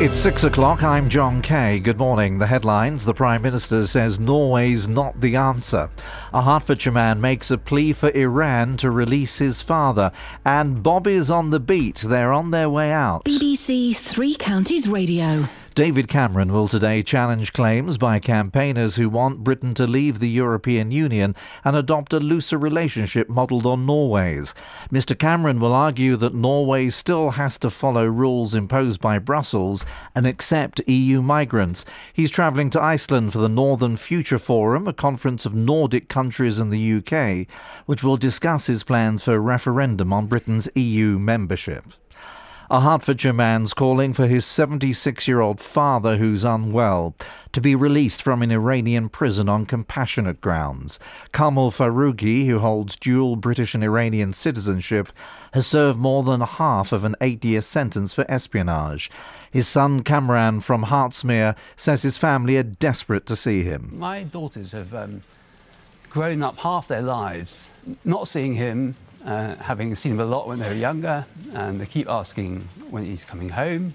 It's six o'clock. I'm John Kay. Good morning. The headlines The Prime Minister says Norway's not the answer. A Hertfordshire man makes a plea for Iran to release his father. And Bobby's on the beat. They're on their way out. BBC Three Counties Radio. David Cameron will today challenge claims by campaigners who want Britain to leave the European Union and adopt a looser relationship modelled on Norway's. Mr Cameron will argue that Norway still has to follow rules imposed by Brussels and accept EU migrants. He's travelling to Iceland for the Northern Future Forum, a conference of Nordic countries and the UK, which will discuss his plans for a referendum on Britain's EU membership. A Hertfordshire man's calling for his 76 year old father, who's unwell, to be released from an Iranian prison on compassionate grounds. Kamal Foroughi, who holds dual British and Iranian citizenship, has served more than half of an eight year sentence for espionage. His son Kamran from Hertsmere says his family are desperate to see him. My daughters have um, grown up half their lives not seeing him uh, having seen him a lot when they were younger, and they keep asking when he's coming home.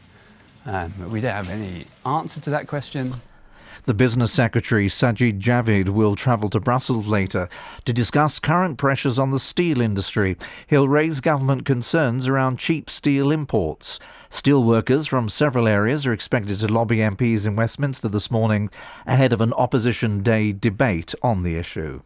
Um, we don't have any answer to that question. The Business Secretary Sajid Javid will travel to Brussels later to discuss current pressures on the steel industry. He'll raise government concerns around cheap steel imports. Steel workers from several areas are expected to lobby MPs in Westminster this morning ahead of an Opposition Day debate on the issue.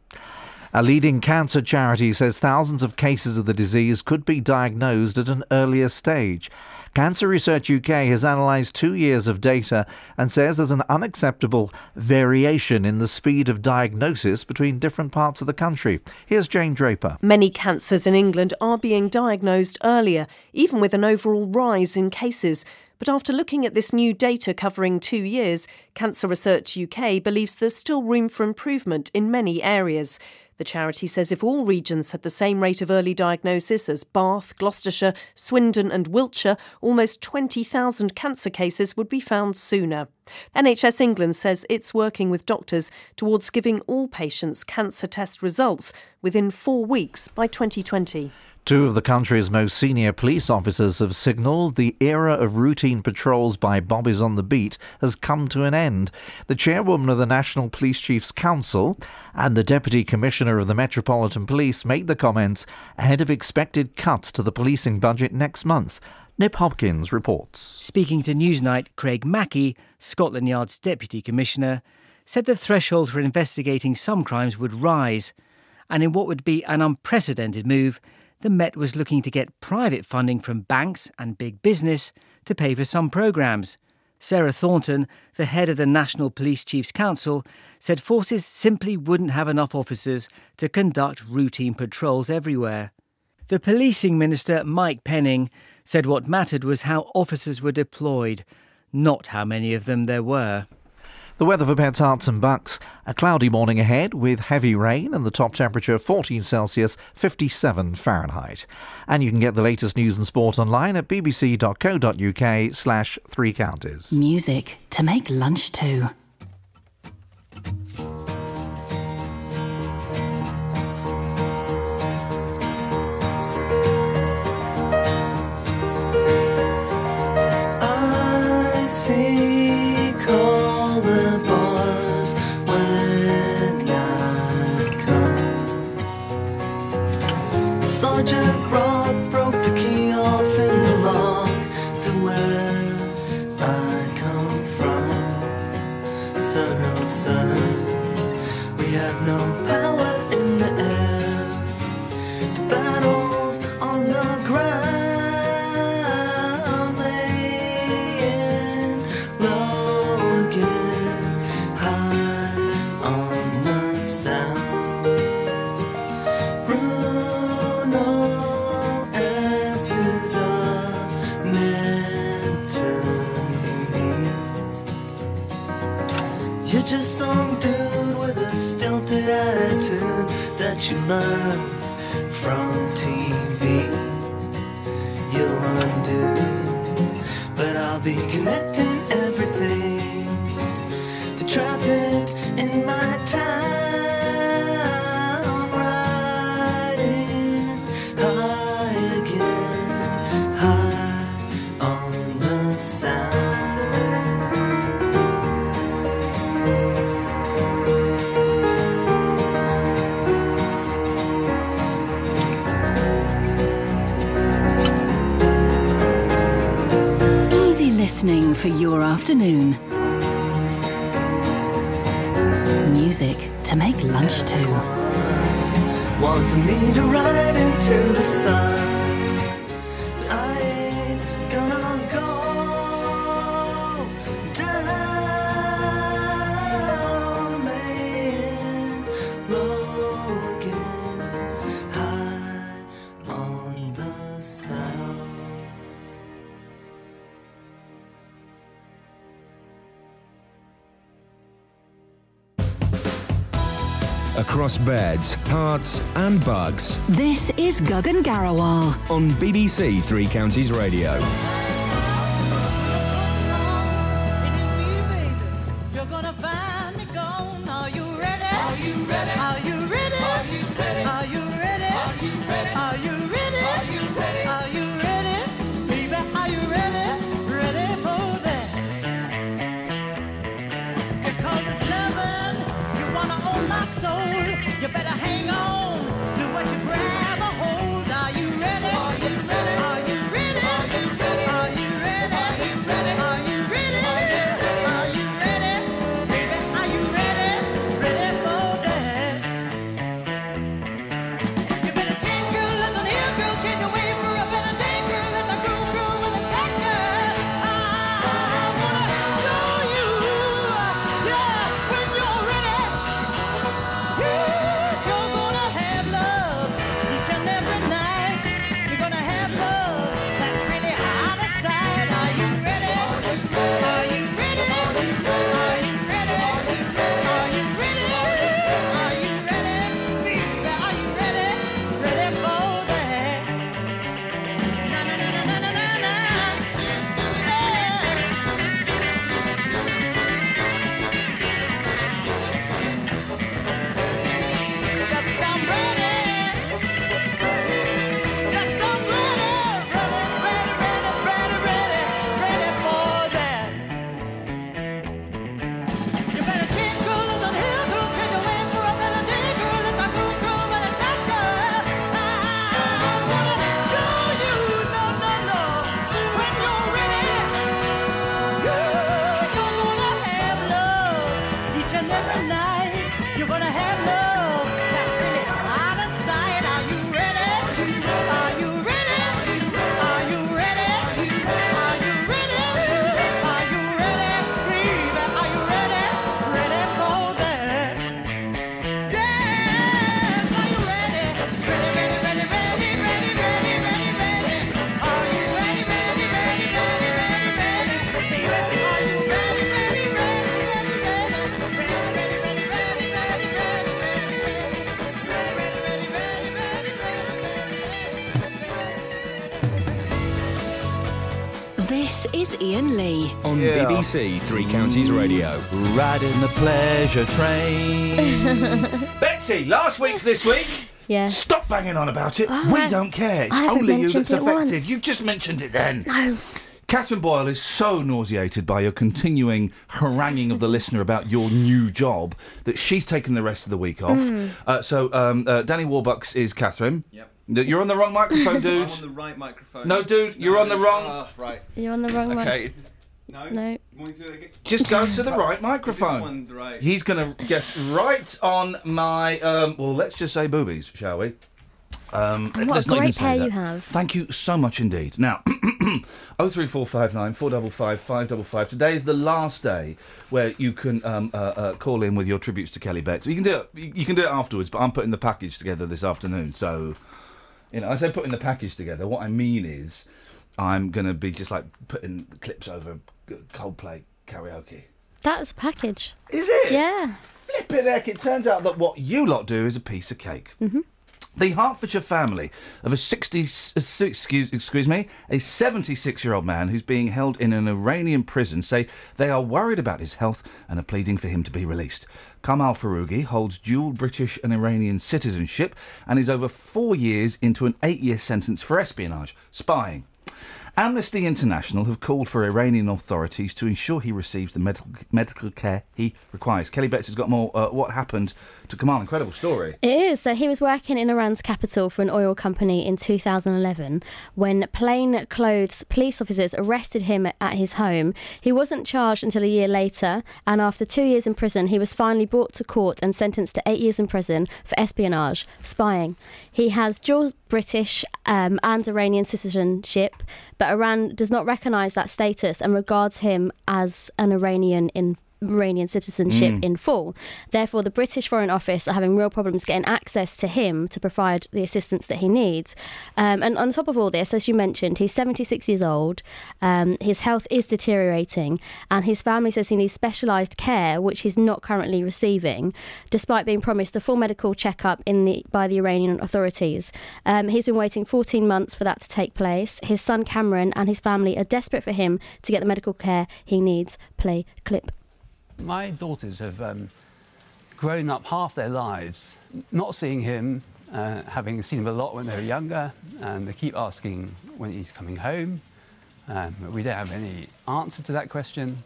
A leading cancer charity says thousands of cases of the disease could be diagnosed at an earlier stage. Cancer Research UK has analysed two years of data and says there's an unacceptable variation in the speed of diagnosis between different parts of the country. Here's Jane Draper. Many cancers in England are being diagnosed earlier, even with an overall rise in cases. But after looking at this new data covering two years, Cancer Research UK believes there's still room for improvement in many areas. The charity says if all regions had the same rate of early diagnosis as Bath, Gloucestershire, Swindon, and Wiltshire, almost 20,000 cancer cases would be found sooner. NHS England says it's working with doctors towards giving all patients cancer test results within four weeks by 2020. Two of the country's most senior police officers have signalled the era of routine patrols by bobbies on the beat has come to an end. The chairwoman of the National Police Chiefs Council and the Deputy Commissioner of the Metropolitan Police made the comments ahead of expected cuts to the policing budget next month. Nip Hopkins reports. Speaking to Newsnight, Craig Mackey, Scotland Yard's Deputy Commissioner, said the threshold for investigating some crimes would rise, and in what would be an unprecedented move, the Met was looking to get private funding from banks and big business to pay for some programmes. Sarah Thornton, the head of the National Police Chiefs Council, said forces simply wouldn't have enough officers to conduct routine patrols everywhere. The policing minister, Mike Penning, said what mattered was how officers were deployed, not how many of them there were. The weather for Beds, Herts and Bucks. A cloudy morning ahead with heavy rain and the top temperature 14 Celsius, 57 Fahrenheit. And you can get the latest news and sport online at bbc.co.uk slash three counties. Music to make lunch too. Come. Learn from TV. You'll undo, but I'll be connecting everything. The traffic in my town, listening for your afternoon. Music to make lunch to. Wanting me to ride into the sun. Across beds, Herts, and Bucks This is Guggan Garawal. on BBC Three Counties Radio. BBC Three Counties Radio. Riding the pleasure train. Betsy, last week, this week. Yes. Stop banging on about it. Oh, we I- don't care. It's only you that's affected. once. You just mentioned it then. No. Catherine Boyle is so nauseated by your continuing haranguing of the listener about your new job that she's taken the rest of the week off. Mm. Uh, so um, uh, Danny Warbucks is Catherine. Yep. You're on the wrong microphone, dude. I'm on the right microphone. No, dude, you're on the wrong. Ah, right. You're on the wrong one. Okay. Is this... No. No. You want me to do it again? Just go to the right microphone. This one right. He's going to get right on my, um, well, let's just say boobies, shall we? Um, And what let's a not even great pair that. you have. Thank you so much indeed. Now, 03459 455 555. Today is the last day where you can um, uh, uh, call in with your tributes to Kelly Betts. You can do it. You you can do it afterwards, but I'm putting the package together this afternoon. So, you know, I say putting the package together. What I mean is, I'm going to be just like putting clips over Coldplay karaoke. That's a package. Is it? Yeah. Flippin' heck, it turns out that what you lot do is a piece of cake. Mhm. The Hertfordshire family of a 60, s- s- excuse, excuse me, a 76 year old man who's being held in an Iranian prison say they are worried about his health and are pleading for him to be released. Kamal Foroughi holds dual British and Iranian citizenship and is over four years into an eight year sentence for espionage, spying. Amnesty International have called for Iranian authorities to ensure he receives the medical medical care he requires. Kelly Betts has got more. Uh, what happened to Kamal? Incredible story. It is. So he was working in Iran's capital for an oil company in 2011 when plain clothes police officers arrested him at his home. He wasn't charged until a year later, and after two years in prison, he was finally brought to court and sentenced to eight years in prison for espionage, spying. He has dual British um, and Iranian citizenship, but Iran does not recognise that status and regards him as an Iranian in Iranian citizenship Mm. in full. Therefore, the British Foreign Office are having real problems getting access to him to provide the assistance that he needs. Um, and on top of all this, as you mentioned, he's 76 years old. Um, his health is deteriorating, and his family says he needs specialised care, which he's not currently receiving, despite being promised a full medical checkup in the by the Iranian authorities. Um, he's been waiting 14 months for that to take place. His son Kamran and his family are desperate for him to get the medical care he needs. Play clip. My daughters have um, grown up half their lives not seeing him, uh, having seen him a lot when they were younger, and they keep asking when he's coming home. Um, we don't have any answer to that question.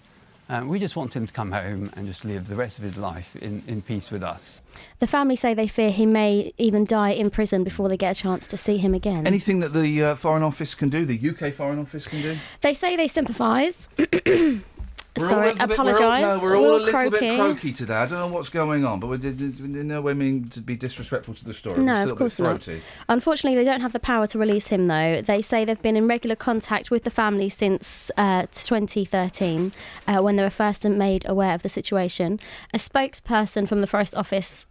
Um, we just want him to come home and just live the rest of his life in, in peace with us. The family say they fear he may even die in prison before they get a chance to see him again. Anything that the uh, Foreign Office can do, the UK Foreign Office can do. They say they sympathise. We're Sorry, apologise. We're all, no, we're all a little croaky. bit croaky today. I don't know what's going on, but we did, did, in no way mean to be disrespectful to the story. We're No, of course a bit not. Unfortunately, they don't have the power to release him, though. They say they've been in regular contact with the family since uh, 2013, uh, when they were first made aware of the situation. A spokesperson from the Forest Office.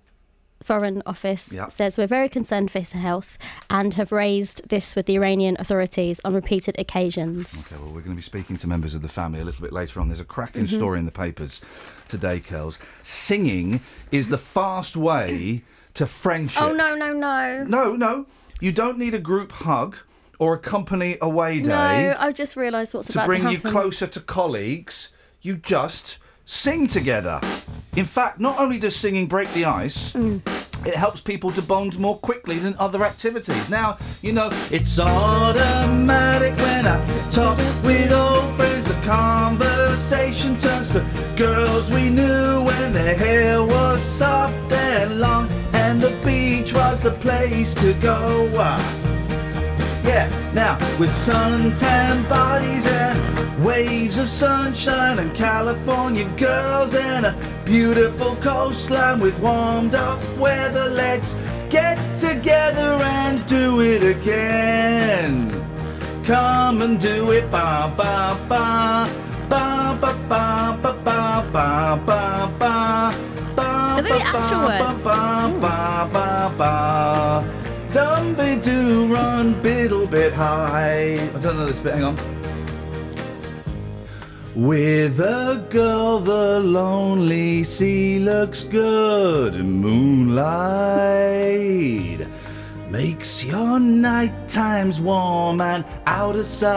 Foreign Office Yeah. says we're very concerned for his health and have raised this with the Iranian authorities on repeated occasions. Okay, well, we're going to be speaking to members of the family a little bit later on. There's a cracking Mhm. story in the papers today, Kells. Singing is the fast way to friendship. Oh no no no! No, no. You don't need a group hug or a company away day No, I've just realised what's to about bring to you closer to colleagues. You just sing together. In fact, not only does singing break the ice, Mm. it helps people to bond more quickly than other activities. Now, you know, it's automatic when I talk with old friends. The conversation turns to girls we knew when their hair was soft and long, and the beach was the place to go. Ah. Yeah, now with suntan bodies and waves of sunshine and California girls and a beautiful coastline with warmed up weather, let's get together and do it again. Come and do it, ba ba ba. Ba ba ba ba ba ba ba ba. Ba Are they the ba actual ba words? Dumby do run biddle bit high. I don't know this bit, hang on. With a girl, the lonely sea looks good. Moonlight makes your night times warm and out of sight.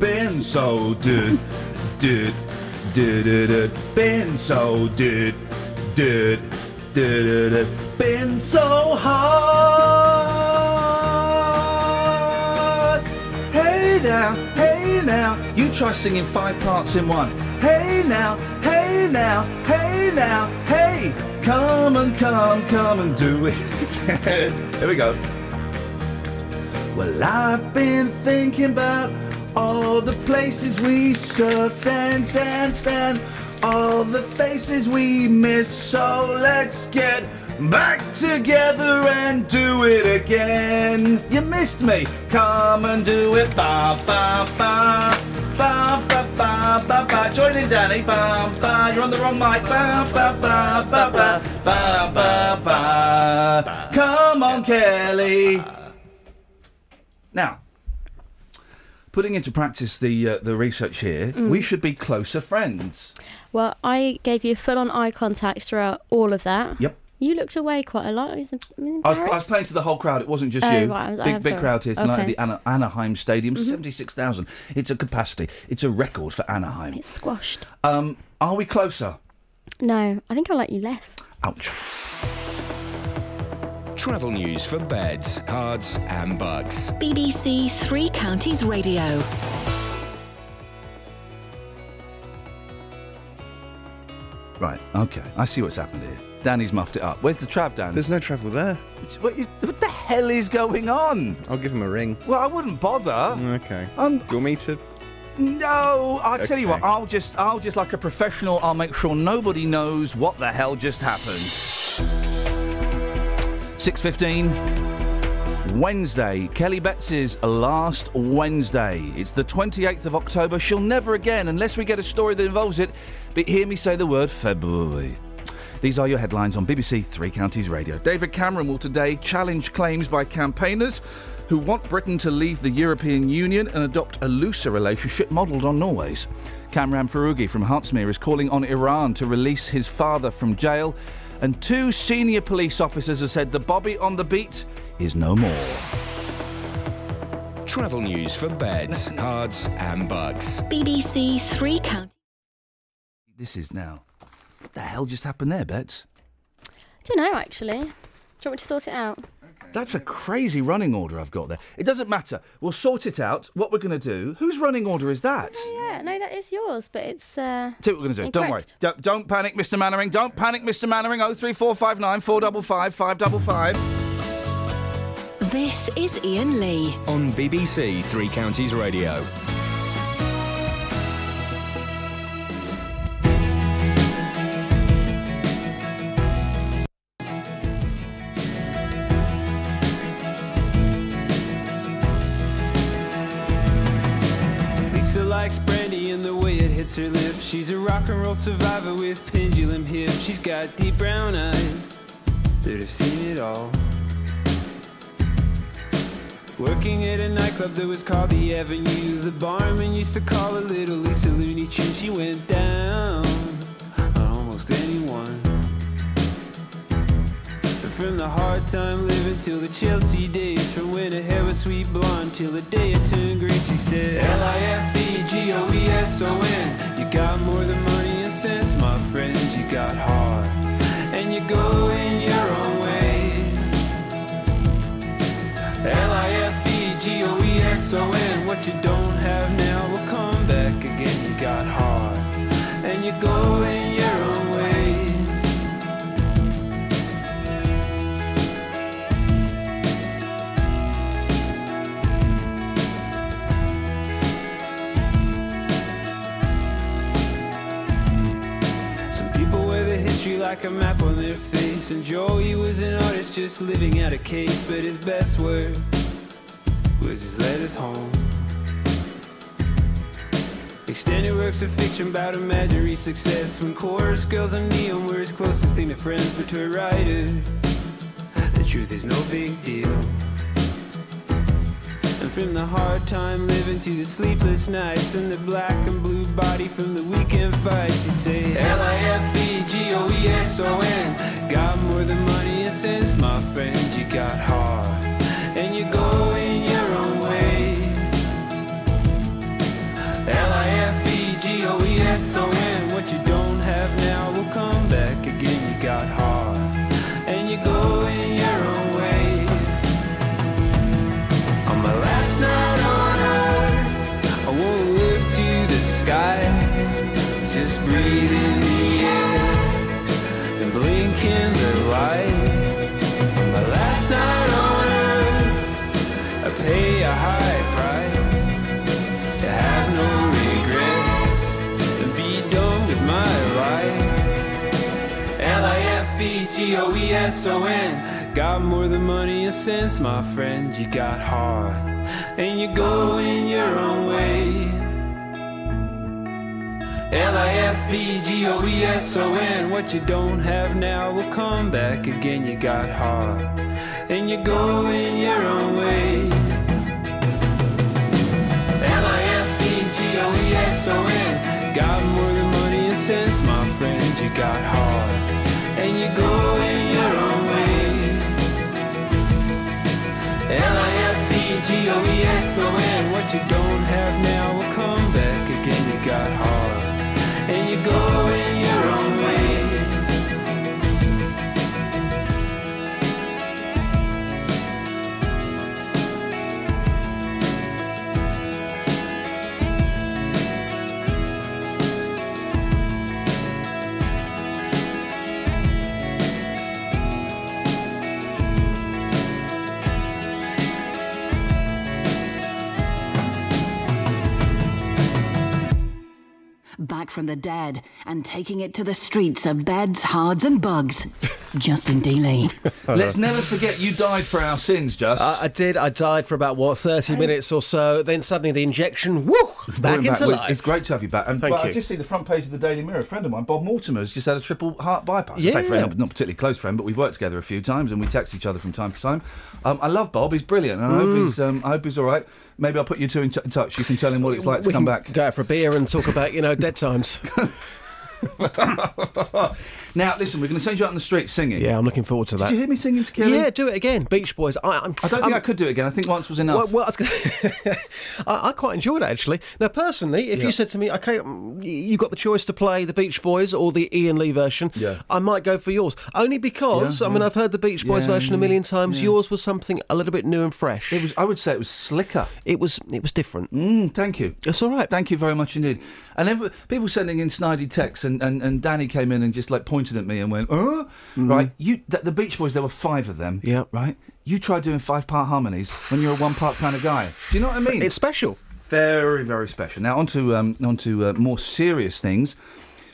Been so did, did, did, did, did. Been so did, did, did, did. Been so hard. Hey now, hey now, you try singing five parts in one. Hey now, hey now, hey now, hey, come and come, come and do it again. Here we go. Well, I've been thinking about all the places we surfed and danced and all the faces we missed. So let's get back together and do it again. You missed me. Come and do it. Ba ba ba. Ba ba ba ba ba. Join in, Danny. Ba ba. You're on the wrong mic. Ba ba ba ba ba ba ba ba. Come on, Kelly. Now, putting into practice the uh, the research here, Mm. we should be closer friends. Well, I gave you full on eye contact throughout all of that. Yep. You looked away quite a lot. Was I was, I was playing to the whole crowd. It wasn't just Oh, you. right, I'm- big I'm big sorry. crowd here tonight at the Ana- Anaheim Stadium. Mhm. Seventy six thousand. It's a capacity. It's a record for Anaheim. It's squashed. Um, are we closer? No, I think I like you less. Ouch. Travel news for beds, cards, and Bucks. BBC Three Counties Radio. Right, okay. I see what's happened here. Danny's muffed it up. Where's the Trav, Dan? There's no travel there. What, is, what the hell is going on? I'll give him a ring. Well, I wouldn't bother. Okay. Um, Do you want me to? No, I'll tell you what. I'll just, I'll just like a professional. I'll make sure nobody knows what the hell just happened. Six fifteen. Wednesday, Kelly Betts's last Wednesday. It's the 28th of October. She'll never again, unless we get a story that involves it, but hear me say the word February. These are your headlines on BBC Three Counties Radio. David Cameron will today challenge claims by campaigners who want Britain to leave the European Union and adopt a looser relationship modelled on Norway's. Kamran Foroughi from Hertsmere is calling on Iran to release his father from jail. And two senior police officers have said the Bobby on the beat is no more. Travel news for beds, cards, and Bucks. BBC Three Counties. This is now. What the hell just happened there, Bets? I don't know actually. Do you want me to sort it out? That's a crazy running order I've got there. It doesn't matter. We'll sort it out. What we're going to do. Whose running order is that? Yeah, no, that is yours, but it's. Uh, See what we're going to do. Don't worry. Don't, don't panic, Mr. Mainwaring. Don't panic, Mr. Mainwaring. 03459 455 555. This is Iain Lee. On BBC Three Counties Radio. Hits her lips. She's a rock and roll survivor with pendulum hips. She's got deep brown eyes that have seen it all. Working at a nightclub that was called the Avenue. The barman used to call her Little Lisa Looney Tune. She went down on almost anyone. From the hard time living till the Chelsea days, from when her hair was sweet blonde till the day it turned gray, she said L-I-F-E-G-O-E-S-O-N. Got more than money and sense, my friend. You got heart, and you go in your own way. L-I-F-E-G-O-E-S-O-N. What you don't have now will come back again. You got heart, and you go in like a map on their face. And Joey was an artist just living out a case. But his best work was his letters home. Extended works of fiction about imaginary success. When chorus girls and neon were his closest thing to friends. But to a writer, the truth is no big deal. From the hard time living to the sleepless nights and the black and blue body from the weekend fights, you'd say L-I-F-E-G-O-E-S-O-N. Got more than money and sense, my friend. You got heart, and you're going your own way. L-I-F-E-G-O-E-S-O-N. In the light. My last night on earth, I pay a high price to have no regrets and be done with my life. L-I-F-E-G-O-E-S-O-N Got more than money and sense, my friend You got heart And you go in your own way L-I-F-E-G-O-E-S-O-N What you don't have now will come back again. You got heart And you're going your own way. L-I-F-E-G-O-E-S-O-N Got more than money and sense, my friend. You got heart And you're going your own way. L-I-F-E-G-O-E-S-O-N What you don't have now will come back again. You got heart back from the dead and taking it to the streets of beds, hards, and Bucks. Justin Dealey. Let's never forget you died for our sins, Just. I, I did. I died for about what thirty minutes or so. Then suddenly the injection, woo, back into back. Well, life. It's great to have you back. And Thank but I just see the front page of the Daily Mirror. A friend of mine, Bob Mortimer's just had a triple heart bypass. I say Yeah. friend, not, not particularly close friend, but we've worked together a few times and we text each other from time to time. Um, I love Bob. He's brilliant. And I hope Mm. he's. Um, I hope he's all right. Maybe I'll put you two in, t- in touch. You can tell him what it's like to come can back. Go out for a beer and talk about you know dead times. now, listen, we're going to send you out on the street singing. Yeah, I'm looking forward to that. Did you hear me singing to Kelly? Yeah, do it again. Beach Boys. I, I'm, I don't think I'm- I could do it again. I think once was enough. Well, well, I, was gonna I, I quite enjoyed it actually. Now, personally, if Yeah. you said to me, "Okay, mm, you got the choice to play the Beach Boys or the Iain Lee version," Yeah. I might go for yours. Only because Yeah, I mean. I've heard the Beach Boys version a million times. Yours was something a little bit new and fresh. It was. I would say it was slicker. It was. It was different. Mm, thank you. It's all right. Thank you very much indeed. And people sending in snidey texts, and, and, and Danny came in and just like pointed at me and went, "Uh, right." You the, the Beach Boys. There were five of them. Yeah. Right. You tried doing five part harmonies when you're a one part kind of guy. Do you know what I mean? It's special. Very, very special. Now, on to, um, on to uh, more serious things.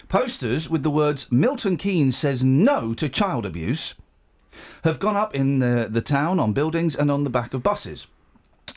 Posters with the words Milton Keynes says no to child abuse have gone up in the, the town on buildings and on the back of buses.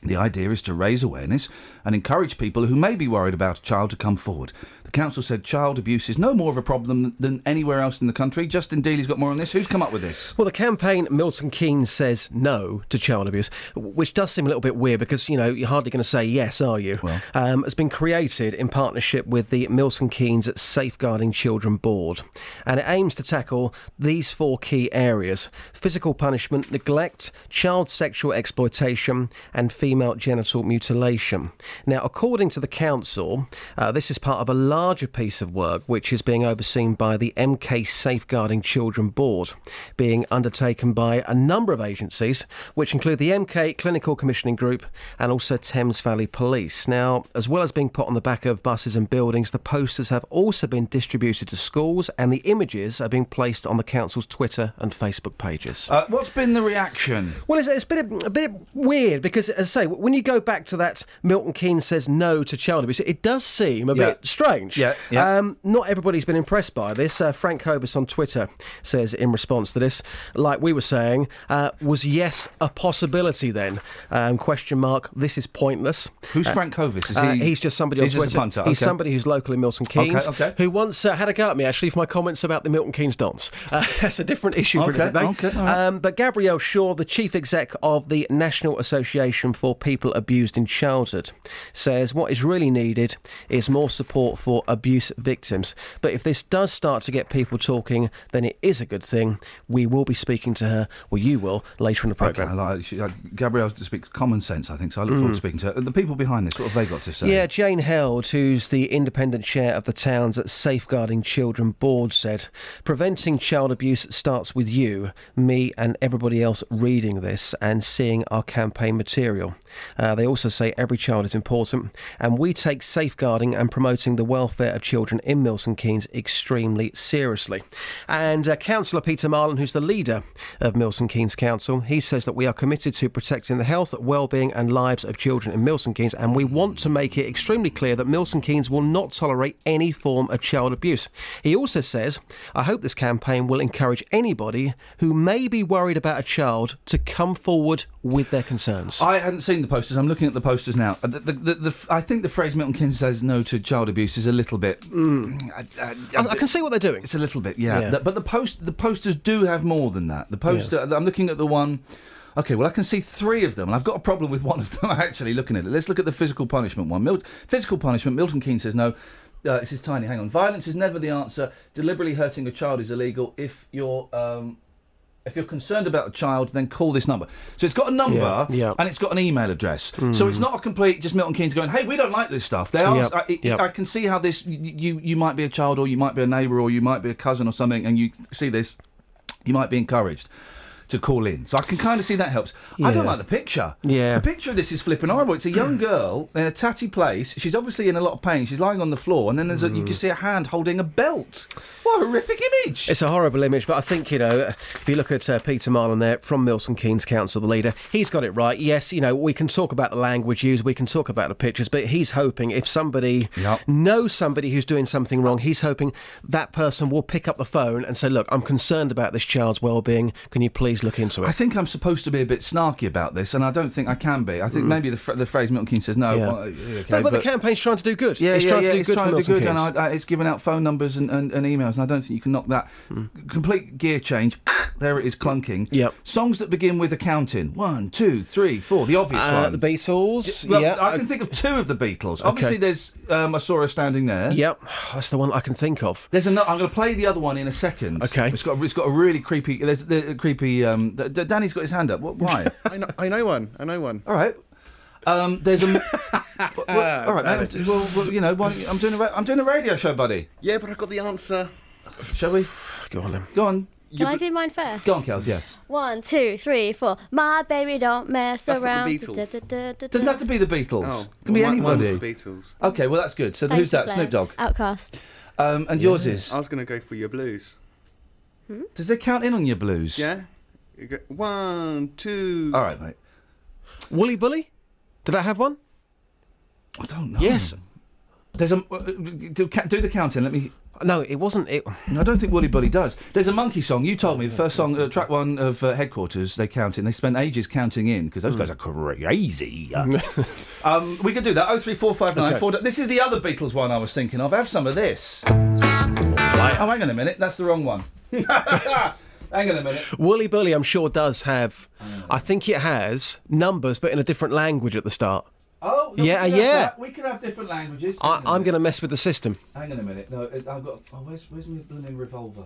The idea is to raise awareness and encourage people who may be worried about a child to come forward. Council said child abuse is no more of a problem than anywhere else in the country. Justin Dealey's got more on this. Who's come up with this? Well, the campaign Milton Keynes says no to child abuse, which does seem a little bit weird because you know you're hardly going to say yes, are you? Well. um, has been created in partnership with the Milton Keynes Safeguarding Children Board, and it aims to tackle these four key areas: physical punishment, neglect, child sexual exploitation, and female genital mutilation. Now, according to the council, uh, this is part of a larger piece of work which is being overseen by the MK Safeguarding Children Board, being undertaken by a number of agencies, which include the MK Clinical Commissioning Group and also Thames Valley Police. Now, as well as being put on the back of buses and buildings, the posters have also been distributed to schools and the images are being placed on the council's Twitter and Facebook pages. Uh, what's been the reaction? Well, it's, it's been a, a bit weird because, as I say, when you go back to that Milton Keynes says no to child abuse, it does seem a Yeah. bit strange. Yeah, yeah. Um, not everybody's been impressed by this. Uh, Frank Hovis on Twitter says in response to this, like we were saying, uh, was yes a possibility then? Um, question mark. This is pointless. Who's Uh, Frank Hovis? Is uh, he? he's just somebody on he's just a Twitter. punter. He's okay. somebody who's local in Milton Keynes, Okay, okay. who once uh, had a go at me actually for my comments about the Milton Keynes dance. Uh, that's a different issue for Okay, okay, right. Um, but Gabrielle Shaw, the chief exec of the National Association for People Abused in Childhood, says what is really needed is more support for abuse victims. But if this does start to get people talking, then it is a good thing. We will be speaking to her, well, you will, later in the programme. I like, she, uh, Gabrielle speaks common sense, I think, so I look forward to speaking to her. The people behind this, what have they got to say? Mm. Yeah, Jane Held, who's the independent chair of the town's Safeguarding Children Board, said, Preventing child abuse starts with you, me, and everybody else reading this and seeing our campaign material. Uh, they also say every child is important, and we take safeguarding and promoting the welfare of children in Milton Keynes extremely seriously. And uh, Councillor Peter Marland, who's the leader of Milton Keynes Council, he says that we are committed to protecting the health, well-being, and lives of children in Milton Keynes, and we want to make it extremely clear that Milton Keynes will not tolerate any form of child abuse. He also says, I hope this campaign will encourage anybody who may be worried about a child to come forward with their concerns. I hadn't seen the posters. I'm looking at the posters now. Uh, The, the, the, I think the phrase Milton Keynes says no to child abuse is a little bit. mm, I, I- I, I can see what they're doing. It's a little bit, yeah. Yeah. The- but the post, the posters do have more than that. The poster. I'm looking at the one. Okay, well, I can see three of them, and I've got a problem with one of them. Actually, looking at it, let's look at the physical punishment one. Mil- physical punishment. Milton Keynes says no. Uh, this is tiny. Hang on. Violence is never the answer. Deliberately hurting a child is illegal. If you're um, if you're concerned about a child, then call this number. So it's got a number Yeah, yeah. and it's got an email address. So mm. it's not a complete just Milton Keynes going, "Hey, we don't like this stuff." They are. Yep, I, yep. I can see how this. You, you you might be a child, or you might be a neighbour, or you might be a cousin or something, and you see this, you might be encouraged to call in. So I can kind of see that helps. I don't like the picture. Yeah. The picture of this is flipping horrible. It's a young girl in a tatty place. She's obviously in a lot of pain. She's lying on the floor, and then there's a, you can see a hand holding a belt. What a horrific image! It's a horrible image, but I think, you know, if you look at uh, Peter Marland there from Milton Keynes Council, the leader, he's got it right. Yes, you know, we can talk about the language used, we can talk about the pictures, but he's hoping if somebody knows somebody who's doing something wrong, he's hoping that person will pick up the phone and say, Look, I'm concerned about this child's well-being. Can you please look into it? I think I'm supposed to be a bit snarky about this, and I don't think I can be. I think Mm. maybe the, the phrase Milton Keynes says no. Yeah. well, okay, no, but, the campaign's trying to do good. Yeah, it's yeah, trying yeah. to do it's good trying to do good, and I, I, it's giving out phone numbers and, and, and emails, and I don't think you can knock that. Hmm. Complete gear change. There it is, clunking. Yep. Songs that begin with a counting. One, two, three, four. The obvious Uh, one. the Beatles. Well, yeah, I can think of two of the Beatles. Obviously, Okay. there's um, I saw her standing there. Yep, that's the one I can think of. There's another. I'm going to play the other one in a second. Okay. It's got it's got a really creepy. There's the creepy. Um, D- D- Danny's got his hand up. What? Why? I know, I know one. I know one. All right. Um, there's a. well, well, all right, Have mate. it. Well, well, you know, why I'm doing a ra- I'm doing a radio show, buddy. Yeah, but I got the answer. Shall we? Go on then. Go on. Can I do mine first? Go on, Kels. Yes. One, two, three, four. My baby don't mess That's not the around. Beatles. Da-da-da-da-da. Doesn't have to be the Beatles. Oh, Can be well, mine- anybody. mine's the Beatles. Okay, well that's good. So Thank who's that? Blair. Snoop Dogg. OutKast. Um, and yours is. I was going to go for your blues. Does it count in on your blues? Yeah. You one, two. All right, mate. Wooly Bully? Did I have one? I don't know. Yes. There's a uh, do, do the counting. Let me. No, it wasn't. It. I don't think Wooly Bully does. There's a Monkees song. You told me the first song, uh, track one of uh, Headquarters. They count in. They spent ages counting in because those guys are crazy. um, we could do that. Oh three four five nine Okay. four. This is the other Beatles one I was thinking of. Have some of this. Oh, hang on a minute. That's the wrong one. hang on a minute. Wooly Bully, I'm sure, does have. Hmm. I think it has numbers, but in a different language at the start. Oh, no, Yeah, we yeah. that. We could have different languages. I, Hang on a I'm going to mess with the system. Hang on a minute. No, I've got. Oh, where's where's my blooming revolver?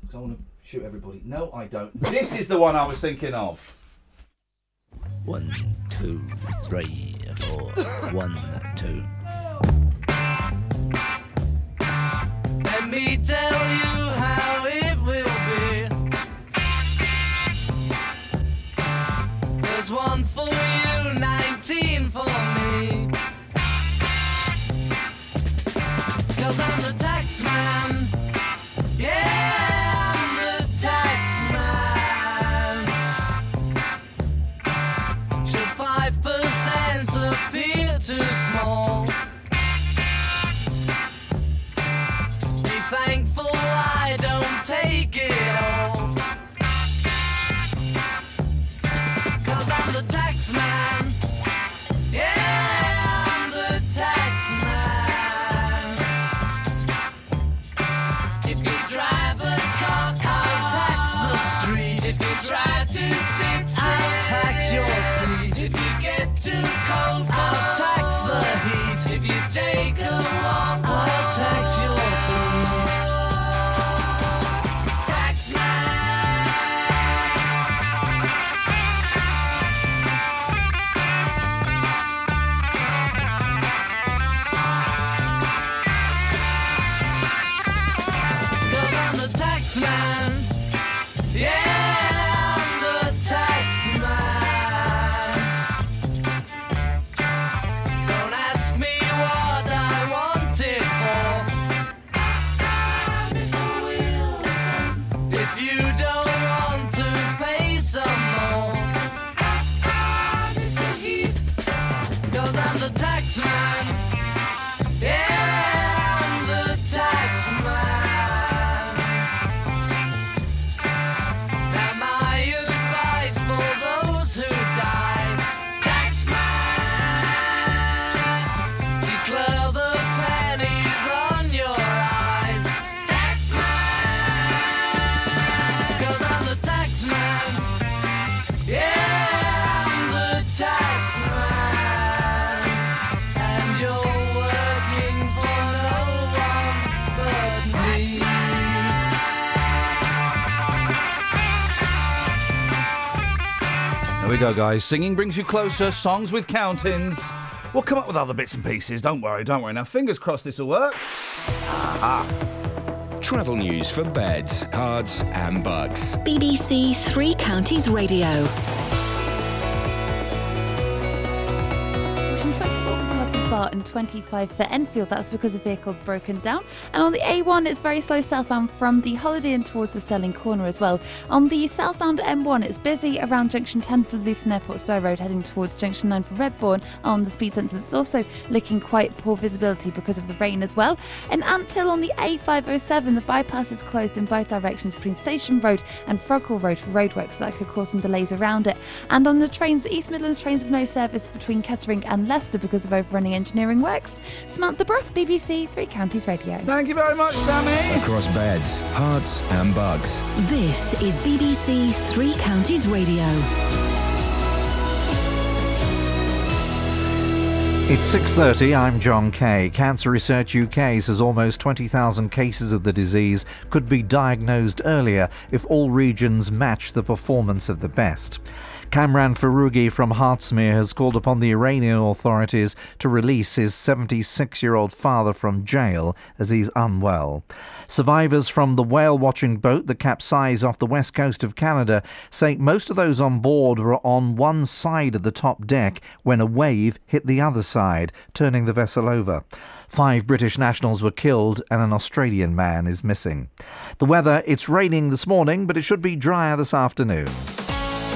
Because I want to shoot everybody. No, I don't. this is the one I was thinking of. One, two, three, four. One, two. Let me tell you how it There's one for you, 19 for me. Cause I'm the tax man. Yeah, Man. Yeah, we go, guys. Singing brings you closer. Songs with countings. We'll come up with other bits and pieces. Don't worry, don't worry. Now, fingers crossed this will work. Aha. Travel news for beds, cards, and Bucks. BBC Three Counties Radio. 25 for Enfield. That's because the vehicle's broken down. And on the A1, it's very slow southbound from the Holiday Inn towards the Stirling Corner as well. On the southbound M1, it's busy around Junction 10 for Luton Airport Spur Road, heading towards Junction 9 for Redbourn. On the speed sensors, it's also looking quite poor visibility because of the rain as well. In Ampthill on the A507, the bypass is closed in both directions between Station Road and Froghall Road for roadworks, so that could cause some delays around it. And on the trains, East Midlands trains have no service between Kettering and Leicester because of overrunning engineering works. Samantha Bruff, BBC Three Counties Radio. Thank you very much, Sammy. Across Beds, Herts, and Bucks. This is BBC Three Counties Radio. It's 6:30. I'm John Kay. Cancer Research UK says almost 20,000 cases of the disease could be diagnosed earlier if all regions match the performance of the best. Kamran Foroughi from Hertsmere has called upon the Iranian authorities to release his 76 year old father from jail as he's unwell. Survivors from the whale watching boat that capsized off the west coast of Canada say most of those on board were on one side of the top deck when a wave hit the other side, turning the vessel over. Five British nationals were killed and an Australian man is missing. The weather, it's raining this morning, but it should be drier this afternoon.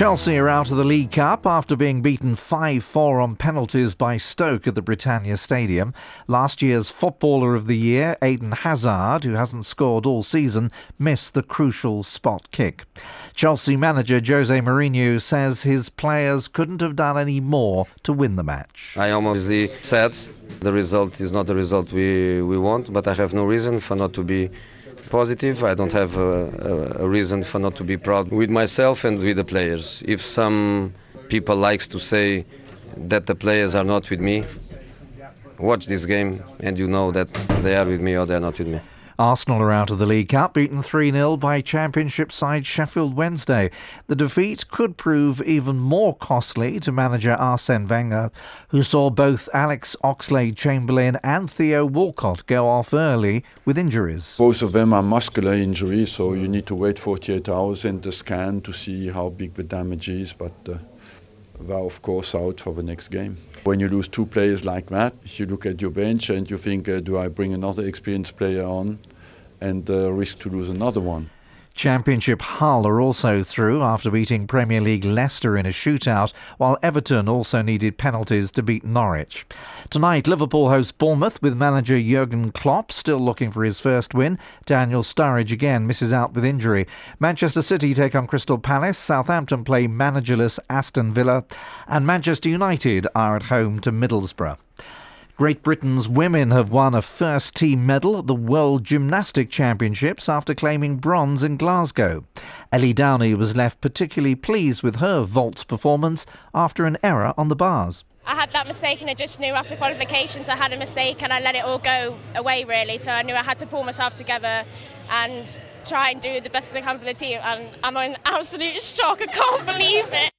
Chelsea are out of the League Cup after being beaten 5 4 on penalties by Stoke at the Britannia Stadium. Last year's Footballer of the Year, Eden Hazard, who hasn't scored all season, missed the crucial spot kick. Chelsea manager Jose Mourinho says his players couldn't have done any more to win the match. I almost said the result is not the result we, we want, but I have no reason for not to be positive. I don't have a, a, a reason for not to be proud with myself and with the players. If some people likes to say that the players are not with me, watch this game and you know that they are with me or they are not with me. Arsenal are out of the League Cup, beaten 3 0 by Championship side Sheffield Wednesday. The defeat could prove even more costly to manager Arsene Wenger, who saw both Alex Oxlade Chamberlain and Theo Walcott go off early with injuries. Both of them are muscular injuries, so you need to wait 48 hours in the scan to see how big the damage is. But uh, they're, of course, out for the next game. When you lose two players like that, you look at your bench and you think, uh, do I bring another experienced player on and uh, risk to lose another one? Championship Hull are also through after beating Premier League Leicester in a shootout, while Everton also needed penalties to beat Norwich. Tonight, Liverpool host Bournemouth with manager Jurgen Klopp still looking for his first win. Daniel Sturridge again misses out with injury. Manchester City take on Crystal Palace. Southampton play managerless Aston Villa. And Manchester United are at home to Middlesbrough. Great Britain's women have won a first team medal at the World Gymnastic Championships after claiming bronze in Glasgow. Ellie Downie was left particularly pleased with her vault performance after an error on the bars. I had that mistake and I just knew after qualifications I had a mistake and I let it all go away really. So I knew I had to pull myself together and try and do the best I can for the team. And I'm in absolute shock. I can't believe it.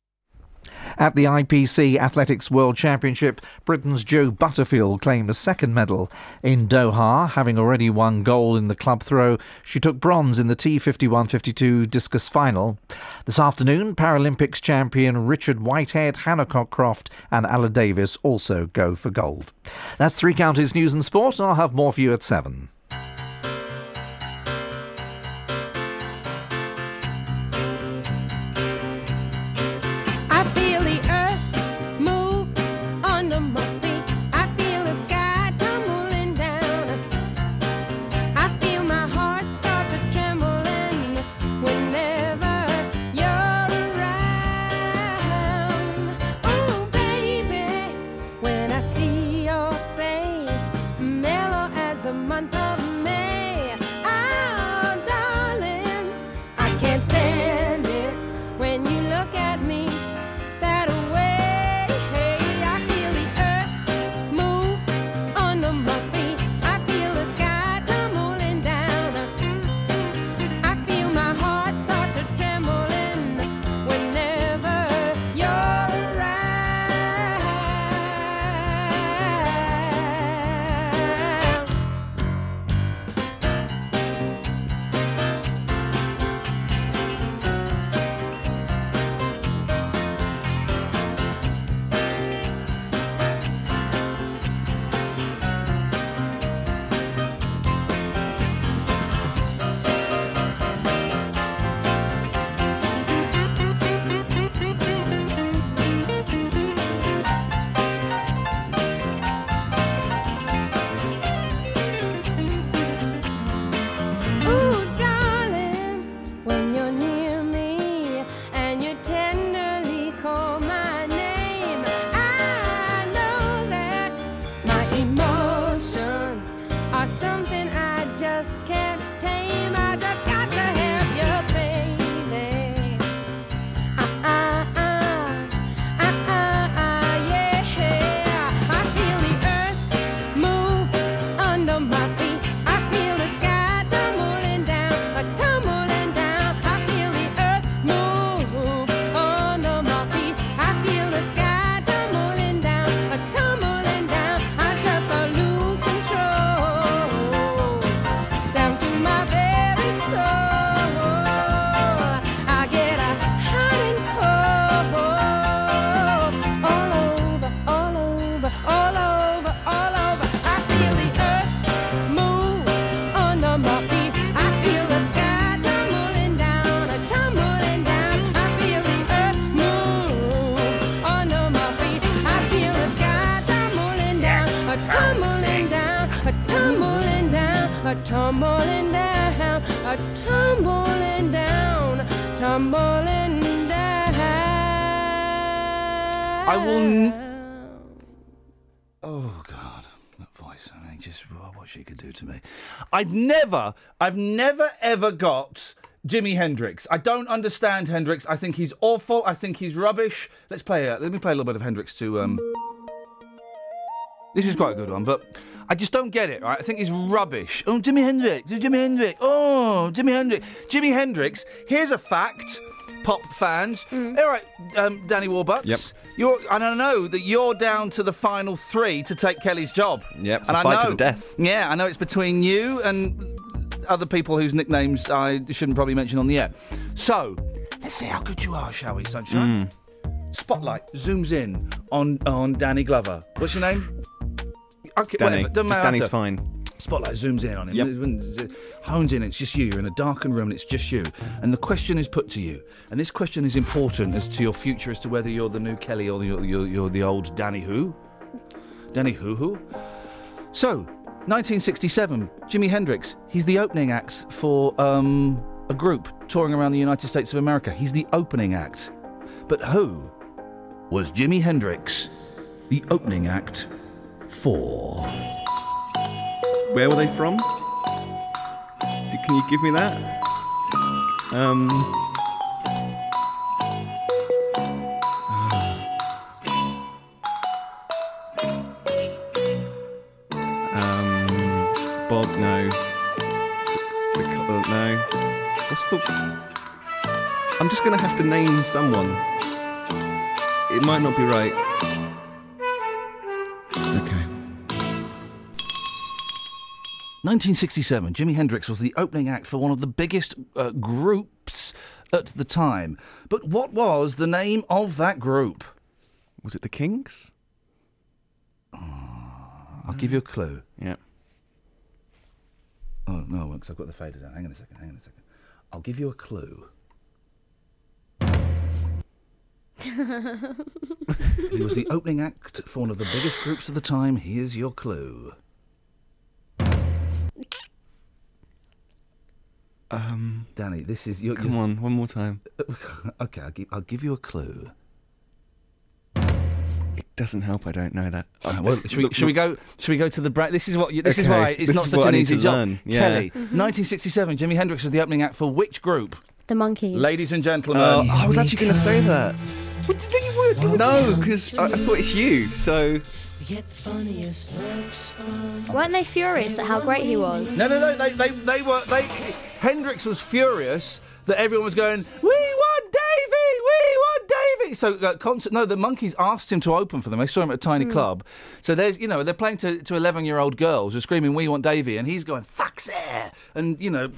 At the IPC Athletics World Championship, Britain's Jo Butterfield claimed a second medal. In Doha, having already won gold in the club throw, she took bronze in the T51 52 discus final. This afternoon, Paralympics champion Richard Whitehead, Hannah Cockcroft, and Aled Davies also go for gold. That's Three Counties News and Sport, and I'll have more for you at 7. I'd never, I've never ever got Jimi Hendrix. I don't understand Hendrix. I think he's awful. I think he's rubbish. Let's play. Uh, let me play a little bit of Hendrix to. Um... This is quite a good one, but I just don't get it. Right? I think he's rubbish. Oh, Jimi Hendrix. Jimi Hendrix. Oh, Jimi Hendrix. Jimi Hendrix. Here's a fact. Pop fans. All right, um, Danny Warbucks. Yep. You're, and I know that you're down to the final three to take Kelly's job. Yep, it's and a I fight know, to the death. Yeah, I know it's between you and other people whose nicknames I shouldn't probably mention on the air. So, let's see how good you are, shall we, Sunshine? Mm. Spotlight zooms in on on Danny Glover. What's your name? Okay, Danny. whatever, doesn't matter. Danny's fine. Spotlight zooms in on him. Yep. Hones in. It's just you. You're in a darkened room. and It's just you. And the question is put to you. And this question is important as to your future, as to whether you're the new Kelly or you're, you're, you're the old Danny Who. Danny Who Who. So, 1967, Jimi Hendrix. He's the opening act for um, a group touring around the United States of America. He's the opening act. But who was Jimi Hendrix the opening act for? Where were they from? Can you give me that? Um. Um. Bob, no. The, co- uh, no. What's the? I'm just gonna have to name someone. It might not be right. 1967, Jimi Hendrix was the opening act for one of the biggest uh, groups at the time. But what was the name of that group? Was it the Kings? I'll give you a clue. Yeah. Oh, no, because I've got the fader down. Hang on a second, hang on a second. I'll give you a clue. He was the opening act for one of the biggest groups of the time. Here's your clue. Um. Danny, this is your. Come on, one more time. okay, I'll give, I'll give you a clue. It doesn't help. I don't know that. Uh, well, should we, should we go? Should we go to the break? This is what. You, this is why it's this not such an easy job. yeah. Kelly, Mhm. 1967. Jimi Hendrix was the opening act for which group? The Monkees. Ladies and gentlemen. Oh, I was actually going to say that. What did you would? No, because I, I thought it's you. So. Weren't they furious at how great he was? No, no, no. They, they, they were. They. Hendrix was furious that everyone was going. We want Davy. We want Davy. So uh, concert. No, the Monkees asked him to open for them. They saw him at a tiny Hmm. club. So there's, you know, they're playing to to 11 year old girls who are screaming, "We want Davy," and he's going, "Fuck's air," and you know.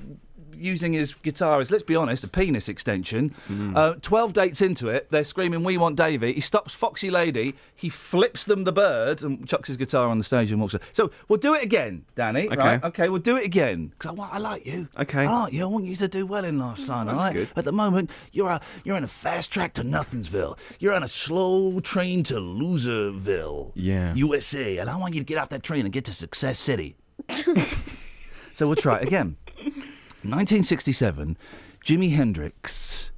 Using his guitar as, let's be honest, a penis extension. Uh, 12 dates into it, they're screaming, We want Davy. He stops Foxy Lady, he flips them the bird and chucks his guitar on the stage and walks away. So we'll do it again, Danny. Okay. Right? Okay, we'll do it again. Because I, I like you. Okay. I like you. I want you to do well in life, son. That's all right? good. At the moment, you're a, you're in a fast track to Nothingsville. You're on a slow train to Loserville, Yeah. USA. And I want you to get off that train and get to Success City. so we'll try it again. 1967, Jimi Hendrix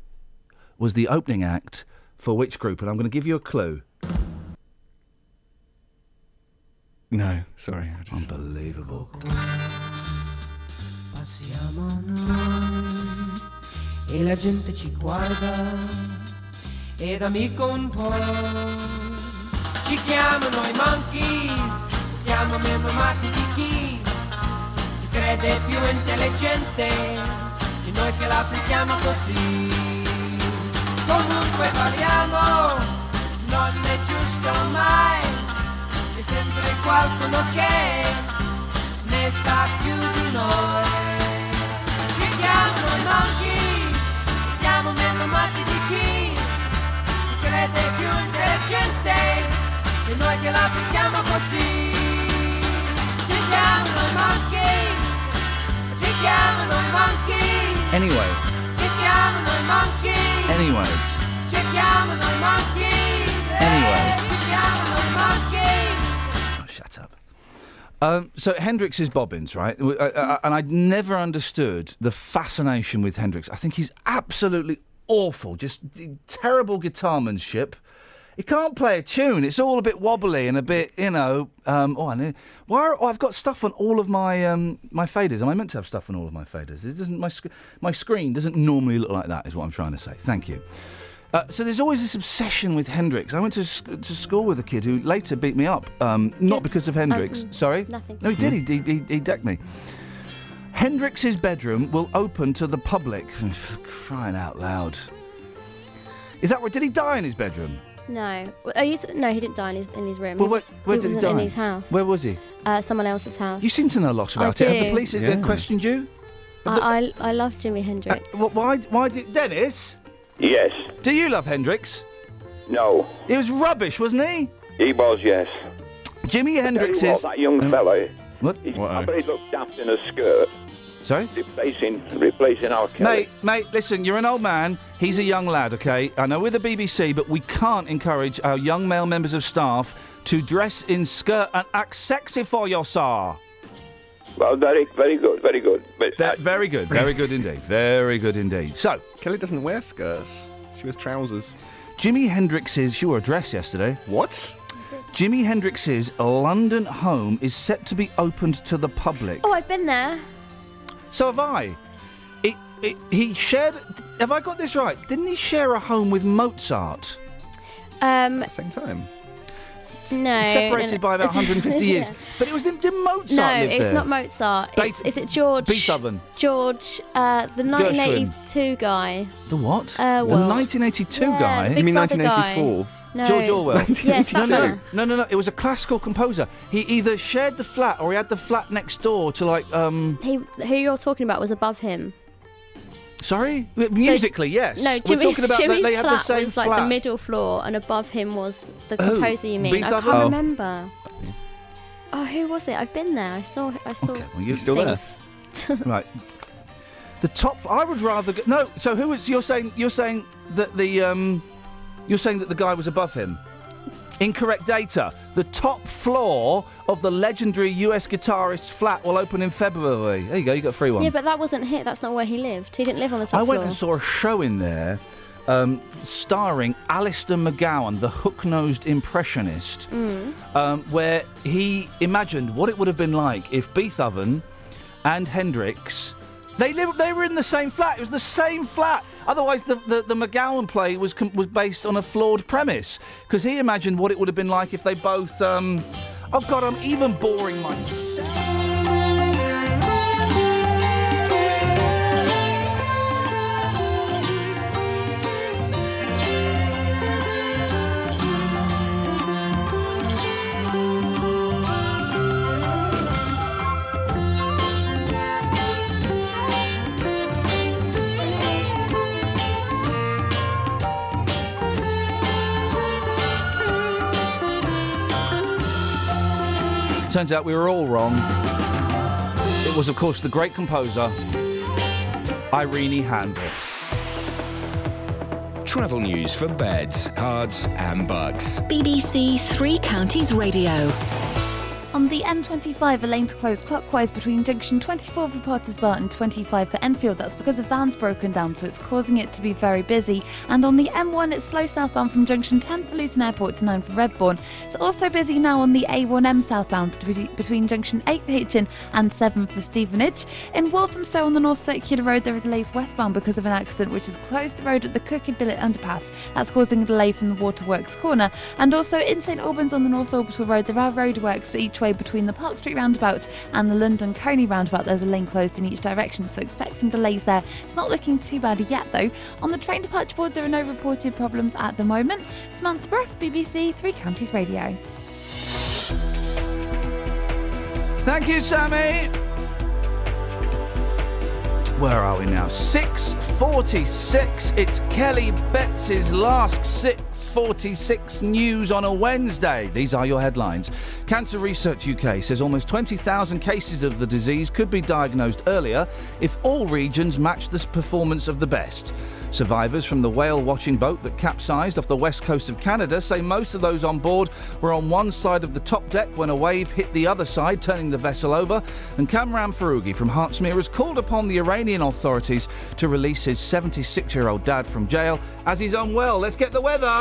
was the opening act for which group? And I'm going to give you a clue. No, sorry. Just... Unbelievable. Siamo noi e la gente ci guarda ed amico un po'. Ci chiamano i Monkees, siamo meno matti di chi si crede più intelligente di noi che la pensiamo così. Comunque parliamo, non è giusto mai, c'è sempre qualcuno che ne sa più di noi. Ci chiamano i monkey, siamo meno matti di chi si crede più intelligente di noi che la pensiamo così. Ci chiamano i Anyway, i anyway, i Anyway. i. Oh, shut up. Um, so Hendrix is Bobbins, right? W- uh, uh, and I'd never understood the fascination with Hendrix. I think he's absolutely awful, just terrible guitarmanship. He can't play a tune. It's all a bit wobbly and a bit, you know. Um, oh, I why? Are, oh, I've got stuff on all of my um, my faders. Am I meant to have stuff on all of my faders? It doesn't. My sc- my screen doesn't normally look like that. Is what I'm trying to say. Thank you. Uh, so there's always this obsession with Hendrix. I went to sc- to school with a kid who later beat me up, um, not because of Hendrix. Um, Sorry, nothing. No, he did. He, he, he decked me. Hendrix's bedroom will open to the public. Crying out loud! Is that right? Did he die in his bedroom? No. Are you, no, he didn't die in his, in his room. Well, he where, was, where did he wasn't die? in his house. Where was he? Uh, someone else's house. You seem to know a lot I about it. Have the police uh, Yeah. questioned you? I, I, I love Jimi Hendrix. Wh- Why? Why did Dennis? Yes. Do you love Hendrix? No. He was rubbish, wasn't he? He was, yes. Jimi Hendrix Tell you is. what, that young fella. What? He probably looked daft in a skirt. Sorry? Replacing, replacing our Kelly. Mate, mate, listen, you're an old man. He's a young lad, okay? I know we're the BBC, but we can't encourage our young male members of staff to dress in skirt and act sexy for your yourself. Well, very, very good, very good. But Ve- very good, very good indeed. Very good indeed. So, Kelly doesn't wear skirts. She wears trousers. Jimi Hendrix's. She wore a dress yesterday. What? Jimi Hendrix's London home is set to be opened to the public. Oh, I've been there. So have I. It, it, he shared. Have I got this right? Didn't he share a home with Mozart? Um, At the Same time. no. separated no, no. by about 150 years. Yeah. But it was did Mozart No, live it's there? not Mozart. Beeth- It's, is it George? Beethoven. George, uh, the 1982 guy. The what? Uh, the 1982 yeah, guy. the Big You mean Brother guy. 1984? No. George Orwell. Yes, no, no, no, no, no. It was a classical composer. He either shared the flat or he had the flat next door to like um. He, who you're talking about was above him. Sorry, musically, yes. No, We're Jimmy's, talking about that Jimmy's they had flat the same was like flat. the middle floor, and above him was the Oh, composer. You mean? I can't Oh. remember. Oh, who was it? I've been there. I saw. I saw. Well, you're still there. things. right. The top. I would rather go, no. So who was you're saying? You're saying that the um, you're saying that the guy was above him. Incorrect data. The top floor of the legendary US guitarist's flat will open in February. There you go. You got a free one. Yeah, but that wasn't it. That's not where he lived. He didn't live on the top floor. I went and saw a show in there. Um, starring Alistair McGowan, the hook-nosed impressionist, Mm. um, where he imagined what it would have been like if Beethoven and Hendrix they lived, they were in the same flat. It was the same flat. Otherwise, the, the, the McGowan play was was based on a flawed premise because he imagined what it would have been like if they both. Um, oh God, I'm even boring myself. Turns out we were all wrong. It was, of course, the great composer Irene Handl. Travel news for Beds, cards, and Bucks. BBC Three Counties Radio. On the M25, a lane to close clockwise between junction 24 for Potters Bar and 25 for Enfield. That's because a van's broken down, so it's causing it to be very busy. And on the M1, it's slow southbound from junction 10 for Luton Airport to 9 for Redbourne. It's also busy now on the A1M southbound between- between junction 8 for Hitchin and 7 for Stevenage. In Walthamstow on the North Circular Road, there are delays westbound because of an accident which has closed the road at the Crooked Billet underpass. That's causing a delay from the Waterworks corner. And also in St Albans on the North Orbital Road, there are roadworks for each way between the Park Street roundabout and the London Colney roundabout. There's a lane closed in each direction, so expect some delays there. It's not looking too bad yet, though. On the train departure boards, there are no reported problems at the moment. Samantha Bruff, BBC Three Counties Radio. Thank you, Sammy. Where are we now? 6.46. It's Kelly Betts's last 6.46 news on a Wednesday. These are your headlines. Cancer Research UK says almost 20,000 cases of the disease could be diagnosed earlier if all regions match the performance of the best. Survivors from the whale watching boat that capsized off the west coast of Canada say most of those on board were on one side of the top deck when a wave hit the other side, turning the vessel over. And Kamran Foroughi from Hertsmere has called upon the Iranian authorities to release his 76 year old dad from jail as he's unwell. Let's get the weather.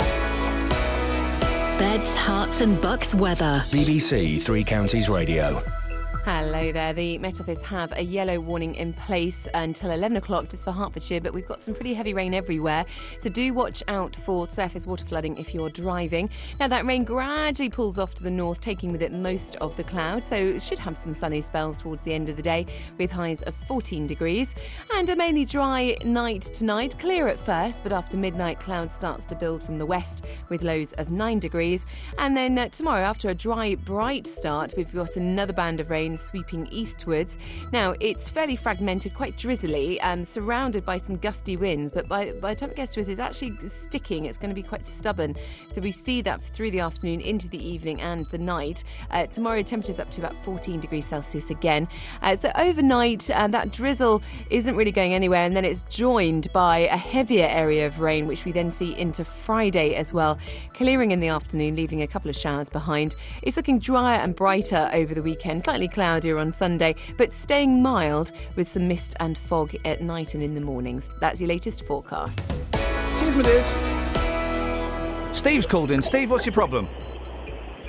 Beds, Herts, and bucks weather. BBC Three Counties Radio. Hello there. The Met Office have a yellow warning in place until 11 o'clock just for Hertfordshire, but we've got some pretty heavy rain everywhere. So do watch out for surface water flooding if you're driving. Now, that rain gradually pulls off to the north, taking with it most of the cloud. So it should have some sunny spells towards the end of the day with highs of 14 degrees. And a mainly dry night tonight. Clear at first, but after midnight, cloud starts to build from the west with lows of 9 degrees. And then uh, tomorrow, after a dry, bright start, we've got another band of rain sweeping eastwards. Now, it's fairly fragmented, quite drizzly, and surrounded by some gusty winds, but by, by the time it gets to us, it's actually sticking. It's going to be quite stubborn. So we see that through the afternoon into the evening and the night. Uh, tomorrow, temperatures up to about 14 degrees Celsius again. Uh, so overnight, uh, that drizzle isn't really going anywhere, and then it's joined by a heavier area of rain, which we then see into Friday as well, clearing in the afternoon, leaving a couple of showers behind. It's looking drier and brighter over the weekend, slightly cloudier on Sunday, but staying mild with some mist and fog at night and in the mornings. That's your latest forecast. Cheers, my dears. Steve's called in. Steve, what's your problem?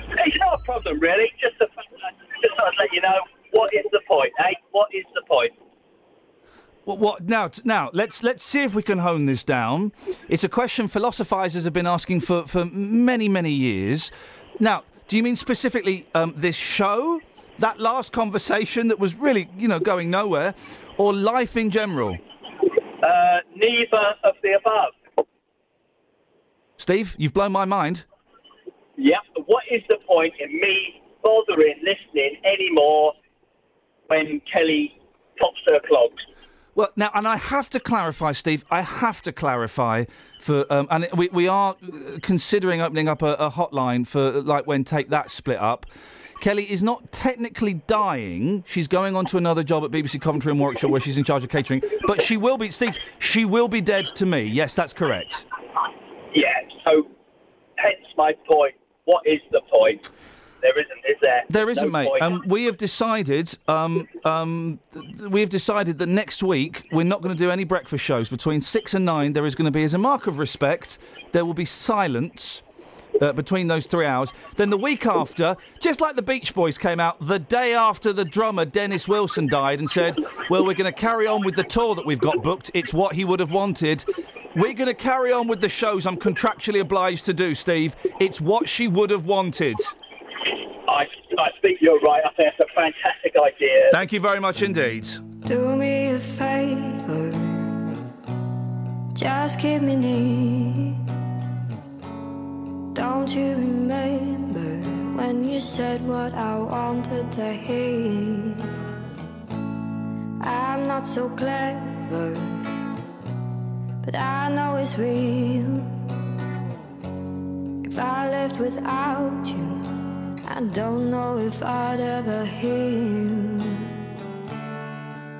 It's not a problem, really. Just, a, just thought I'd let you know what is the point, eh? What is the point? What, what now? Now let's let's see if we can hone this down. It's a question philosophizers have been asking for for many many years. Now, do you mean specifically um, this show, that last conversation that was really you know going nowhere, or life in general? Uh, neither of the above. Steve, you've blown my mind. Yep. What is the point in me bothering listening anymore when Kelly pops her clogs? Well, now, and I have to clarify, Steve. I have to clarify for, um, and we we are considering opening up a, a hotline for like when Take That split up. Kelly is not technically dying. She's going on to another job at BBC Coventry and Warwickshire, where she's in charge of catering. But she will be, Steve. She will be dead to me. Yes, that's correct. Yeah. So, hence my point. What is the point? There isn't, is there? There isn't, No mate. point. Um, we have decided. Um, um, th- we have decided that next week we're not going to do any breakfast shows between six and nine. There is going to be, as a mark of respect, there will be silence. Uh, between those three hours. Then the week after, just like the Beach Boys came out the day after the drummer Dennis Wilson died and said, Well, we're going to carry on with the tour that we've got booked. It's what he would have wanted. We're going to carry on with the shows I'm contractually obliged to do, Steve. It's what she would have wanted. I, I think you're right. I think it's a fantastic idea. Thank you very much indeed. Do me a favor, just keep me near. Don't you remember when you said what I wanted to hear? I'm not so clever, but I know it's real. If I lived without you, I don't know if I'd ever heal.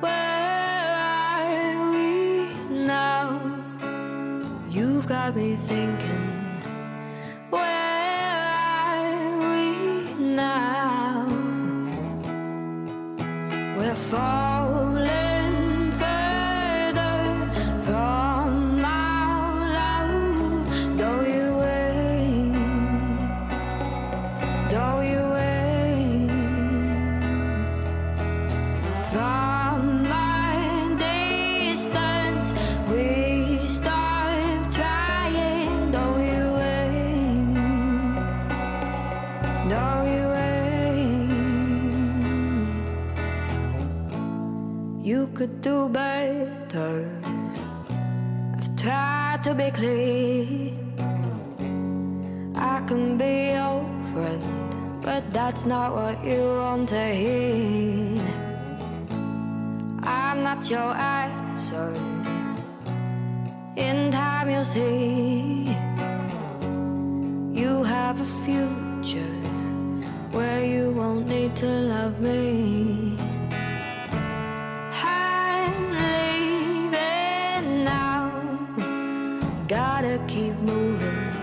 Where are we now? You've got me thinking falling we do better. I've tried to be clear. I can be your friend, but that's not what you want to hear. I'm not your answer. In time, you'll see. You have a future where you won't need to love me. Gotta keep moving.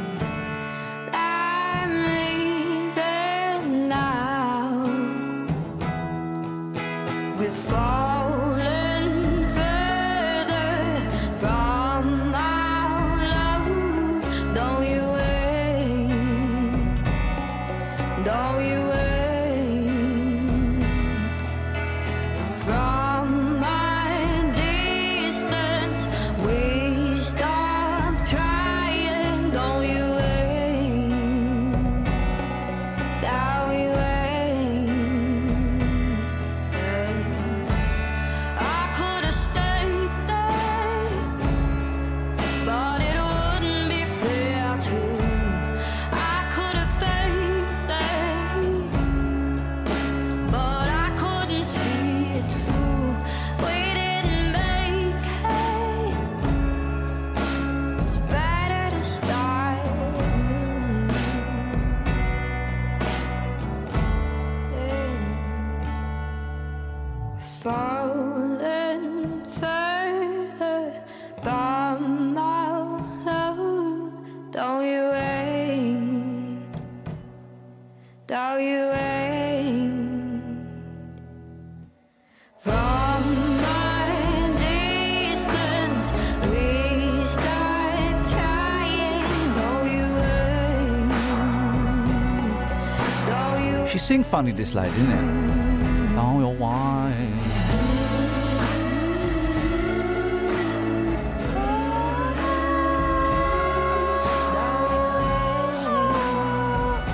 Funny, this lady, isn't it? Oh, you're why.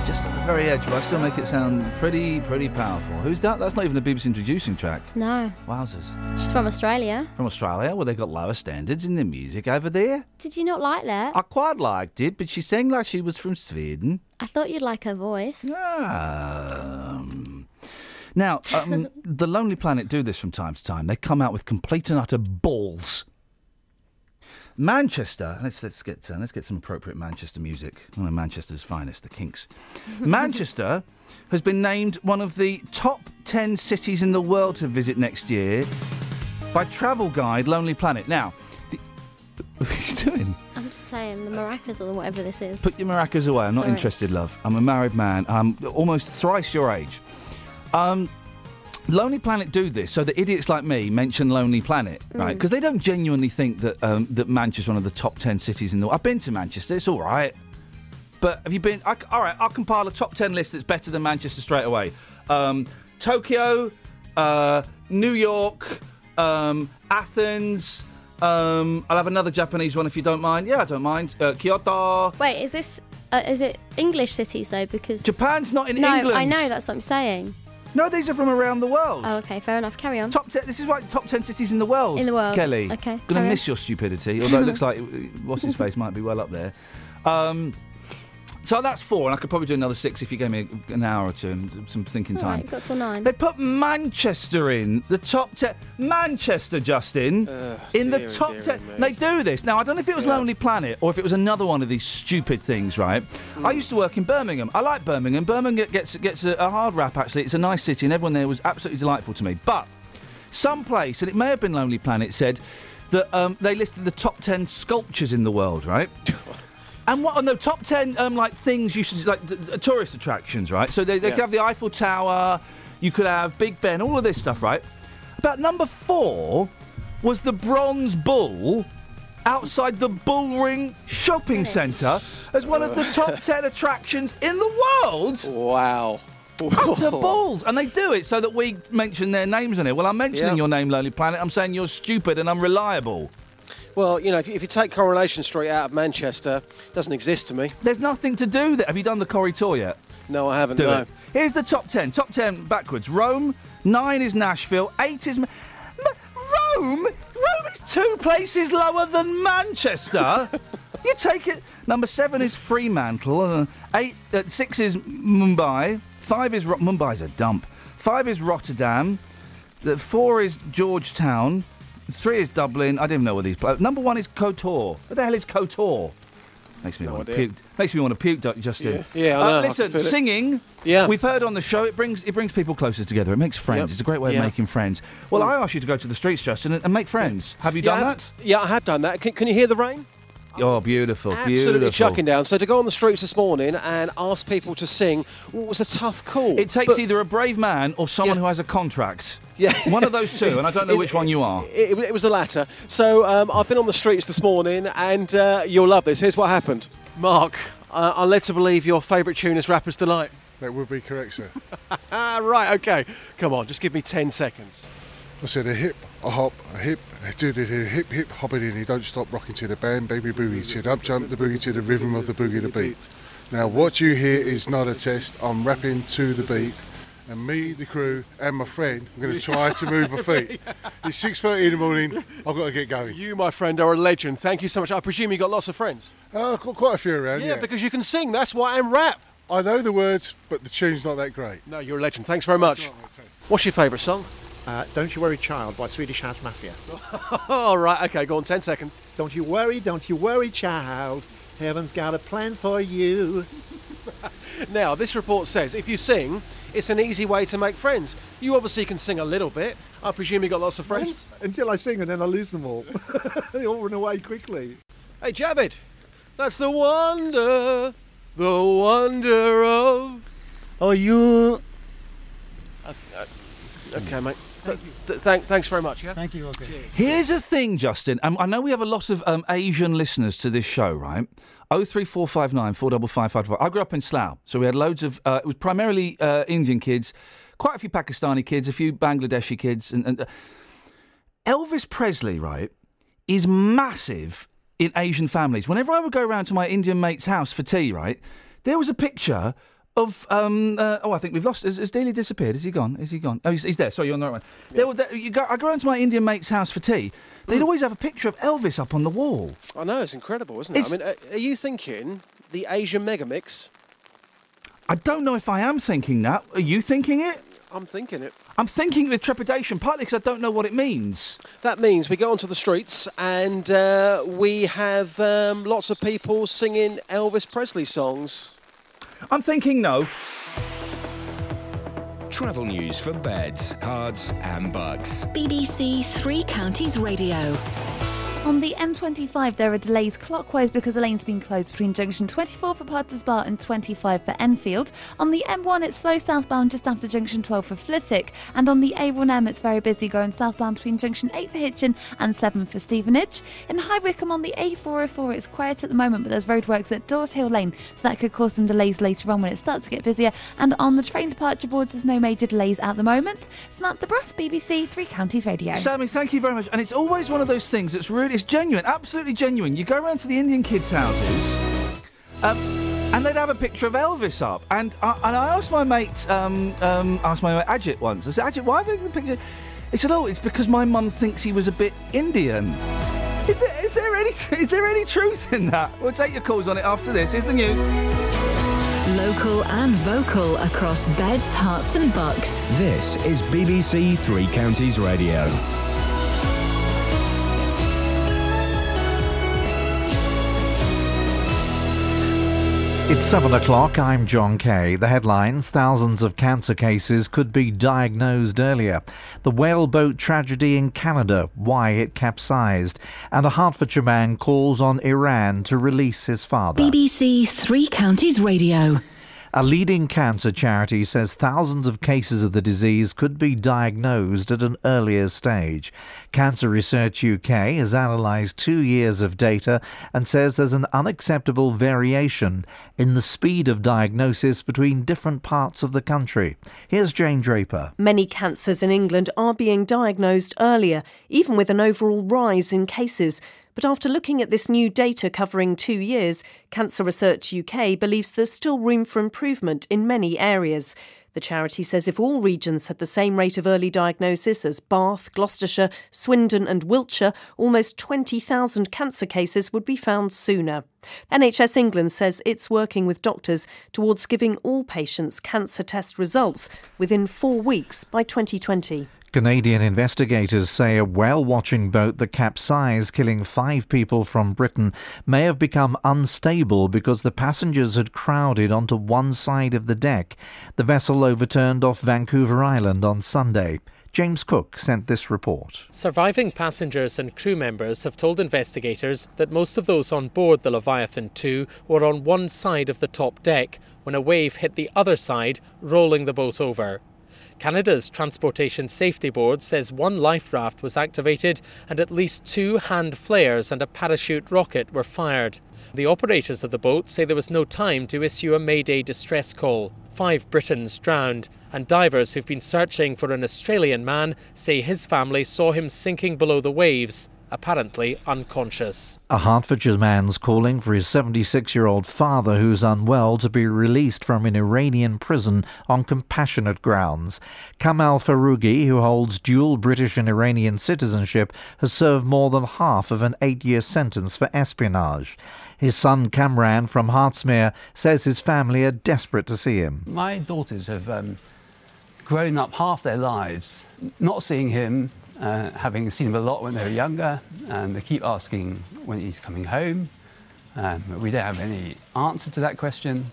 Just at the very edge, but I still make it sound pretty, pretty powerful. Who's that? That's not even a BBC introducing track. No, Wowzers. she's from Australia. From Australia, well, they've got lower standards in their music over there. Did you not like that? I quite liked it, but she sang like she was from Sweden. I thought you'd like her voice. Um, now, um, the Lonely Planet do this from time to time. They come out with complete and utter balls. Manchester. Let's let's get uh, let's get some appropriate Manchester music. One of Manchester's finest, the Kinks. Manchester has been named one of the top ten cities in the world to visit next year by travel guide Lonely Planet. Now, the, what are you doing? I'm just playing the maracas or whatever this is. Put your maracas away. I'm not Sorry. interested, love. I'm a married man. I'm almost thrice your age. Um, Lonely Planet do this so that idiots like me mention Lonely Planet, right? Mm. Because they don't genuinely think that um, that Manchester's one of the top ten cities in the. World. I've been to Manchester. It's all right. But have you been? I, all right, I'll compile a top ten list that's better than Manchester straight away. Um, Tokyo, uh, New York, um, Athens. Um, I'll have another Japanese one if you don't mind. Yeah, I don't mind. Uh, Kyoto. Wait, is this uh, is it English cities though? Because Japan's not in no, England. I know that's what I'm saying. No, these are from around the world. Oh, okay, fair enough. Carry on. Top ten. This is right. Top ten cities in the world. In the world. Kelly. Okay, Gonna miss on. your stupidity. Although it looks like uh, what's his face might be well up there. Um, so that's four, and I could probably do another six if you gave me an hour or two and some thinking All time. right, got till nine. They put Manchester in the top ten. Manchester, Justin, in the top dearie ten. me. They do this now. I don't know if it was Yeah. Lonely Planet or if it was another one of these stupid things. Right? Hmm. I used to work in Birmingham. I like Birmingham. Birmingham gets gets a, a hard rap. Actually, it's a nice city, and everyone there was absolutely delightful to me. But some place, and it may have been Lonely Planet, said that um, they listed the top ten sculptures in the world. Right? And what on the top ten um, like things you should like th- th- tourist attractions, right? So they, they Yeah. could have the Eiffel Tower, you could have Big Ben, all of this stuff, right? About number four was the Bronze Bull outside the Bullring Shopping Centre as one of the top ten attractions in the world. Wow. Utter balls, and they do it so that we mention their names on it. Well, I'm mentioning Yeah. your name, Lonely Planet. I'm saying you're stupid and unreliable. Well, you know, if you, if you take Coronation Street out of Manchester, it doesn't exist to me. There's nothing to do there. Have you done the Corrie tour yet? No, I haven't. Do no. it. Here's the top ten. Top ten backwards. Rome. Nine is Nashville. Eight is. Ma- Ma- Rome? Rome is two places lower than Manchester. you take it. Number seven is Fremantle. Uh, eight, uh, six is Mumbai. Five is Ro- Mumbai's a dump. Five is Rotterdam. The four is Georgetown. Three is Dublin. I didn't know where these. pla- Number one is Kotor. What the hell is Kotor? Makes me want to puke. Makes me want to puke, Justin. Yeah, yeah, I Uh, know, I can listen, it. singing. Yeah. We've heard on the show it brings it brings people closer together. It makes friends. Yep. It's a great way Yeah. of making friends. Well, I asked you to go to the streets, Justin, and, and make friends. Have you Yeah, done I that? Yeah, I have done that. Can, can you hear the rain? Oh, beautiful, Absolutely beautiful. chucking down. So to go on the streets this morning and ask people to sing well, was a tough call. It takes either a brave man or someone who has a contract. Yeah. One of those two, and I don't know It- which one you are. It, it was the latter. So um, I've been on the streets this morning, and uh, you'll love this. Here's what happened. Mark, uh, I'm led to believe your favourite tune is Rapper's Delight. That would be correct, sir. Ah, right, okay. Come on, just give me 10 seconds. I said a hip, a hop, a hip, a do do do, hip hip hoppity, and he don't stop rocking to the band, baby boogie. to Said up jump the boogie to the rhythm of the boogie the beat. Now what you hear is not a test. I'm rapping to the beat. And me, the crew, and my friend, I'm going to try to move my feet. It's 6.30 in the morning, I've got to get going. You, my friend, are a legend. Thank you so much. I presume you got lots of friends. Uh, I've got quite a few around, yeah. Yeah, because you can sing. That's why I'm rap. I know the words, but the tune's not that great. No, you're a legend. Thanks very much. What's your favourite song? Uh, Don't You Worry Child by Swedish House Mafia. All right, okay, go on, 10 seconds. Don't you worry, don't you worry, child. Heaven's got a plan for you. Now, this report says if you sing, it's an easy way to make friends. You obviously can sing a little bit. I presume you got lots of friends. Until I sing and then I lose them all. they all run away quickly. Hey, Javid, that's the wonder, the wonder of. Oh, you. Okay, mate. Th- th- thank, thanks very much. Yeah. Thank you. Okay. Here's the thing, Justin. Um, I know we have a lot of um, Asian listeners to this show, right? Oh three four five nine four double five five five. I grew up in Slough, so we had loads of. Uh, it was primarily uh, Indian kids, quite a few Pakistani kids, a few Bangladeshi kids, and, and uh, Elvis Presley, right, is massive in Asian families. Whenever I would go around to my Indian mate's house for tea, right, there was a picture of um uh, oh I think we've lost. Has, has Daly disappeared? Is he gone? Is he gone? Oh he's, he's there. Sorry you're on the right one. There, were- there, you go, I go around to my Indian mate's house for tea. They'd always have a picture of Elvis up on the wall. I know it's incredible, isn't it? I mean, uh, are you thinking the Asian megamix? I don't know if I am thinking that. Are you thinking it? I'm thinking it. I'm thinking it with trepidation partly because I don't know what it means. That means we go onto the streets and uh, we have um, lots of people singing Elvis Presley songs. I'm thinking no Travel news for Beds, cards, and Bucks. BBC Three Counties Radio. On the M25, there are delays clockwise because the lane's been closed between junction 24 for Potters Bar and 25 for Enfield. On the M1, it's slow southbound just after junction 12 for Flitwick. And on the A1M, it's very busy going southbound between junction 8 for Hitchin and 7 for Stevenage. In High Wycombe on the A404, it's quiet at the moment, but there's roadworks at Daws Hill Lane, so that could cause some delays later on when it starts to get busier. And on the train departure boards, there's no major delays at the moment. Samantha Bruff, BBC Three Counties Radio. Sammy, thank you very much. And it's always one of those things that's really, it's genuine, absolutely genuine. You go around to the Indian kids' houses, um, and they'd have a picture of Elvis up. And I, and I asked my mate, um, um, asked my mate Ajit once. I said, Ajit, why have you got the picture? He said, Oh, it's because my mum thinks he was a bit Indian. Is there, is there any is there any truth in that? We'll take your calls on it after this. Here's the news. Local and vocal across Beds, Herts, and bucks. This is BBC Three Counties Radio. It's seven o'clock. I'm John Kay. The headlines thousands of cancer cases could be diagnosed earlier. The whaleboat tragedy in Canada, why it capsized. And a Hertfordshire man calls on Iran to release his father. BBC Three Counties Radio. A leading cancer charity says thousands of cases of the disease could be diagnosed at an earlier stage. Cancer Research UK has analysed two years of data and says there's an unacceptable variation in the speed of diagnosis between different parts of the country. Here's Jane Draper. Many cancers in England are being diagnosed earlier, even with an overall rise in cases. But after looking at this new data covering two years, Cancer Research UK believes there's still room for improvement in many areas. The charity says if all regions had the same rate of early diagnosis as Bath, Gloucestershire, Swindon, and Wiltshire, almost 20,000 cancer cases would be found sooner. NHS England says it's working with doctors towards giving all patients cancer test results within four weeks by 2020. Canadian investigators say a whale watching boat that capsized, killing five people from Britain, may have become unstable because the passengers had crowded onto one side of the deck. The vessel overturned off Vancouver Island on Sunday. James Cook sent this report. Surviving passengers and crew members have told investigators that most of those on board the Leviathan 2 were on one side of the top deck when a wave hit the other side, rolling the boat over. Canada's Transportation Safety Board says one life raft was activated and at least two hand flares and a parachute rocket were fired. The operators of the boat say there was no time to issue a Mayday distress call. Five Britons drowned, and divers who've been searching for an Australian man say his family saw him sinking below the waves, apparently unconscious. A Hertfordshire man's calling for his 76 year old father, who's unwell, to be released from an Iranian prison on compassionate grounds. Kamal Foroughi, who holds dual British and Iranian citizenship, has served more than half of an eight year sentence for espionage. His son Kamran from Hertsmere says his family are desperate to see him. My daughters have um, grown up half their lives not seeing him, uh, having seen him a lot when they were younger, and they keep asking when he's coming home. Um, we don't have any answer to that question.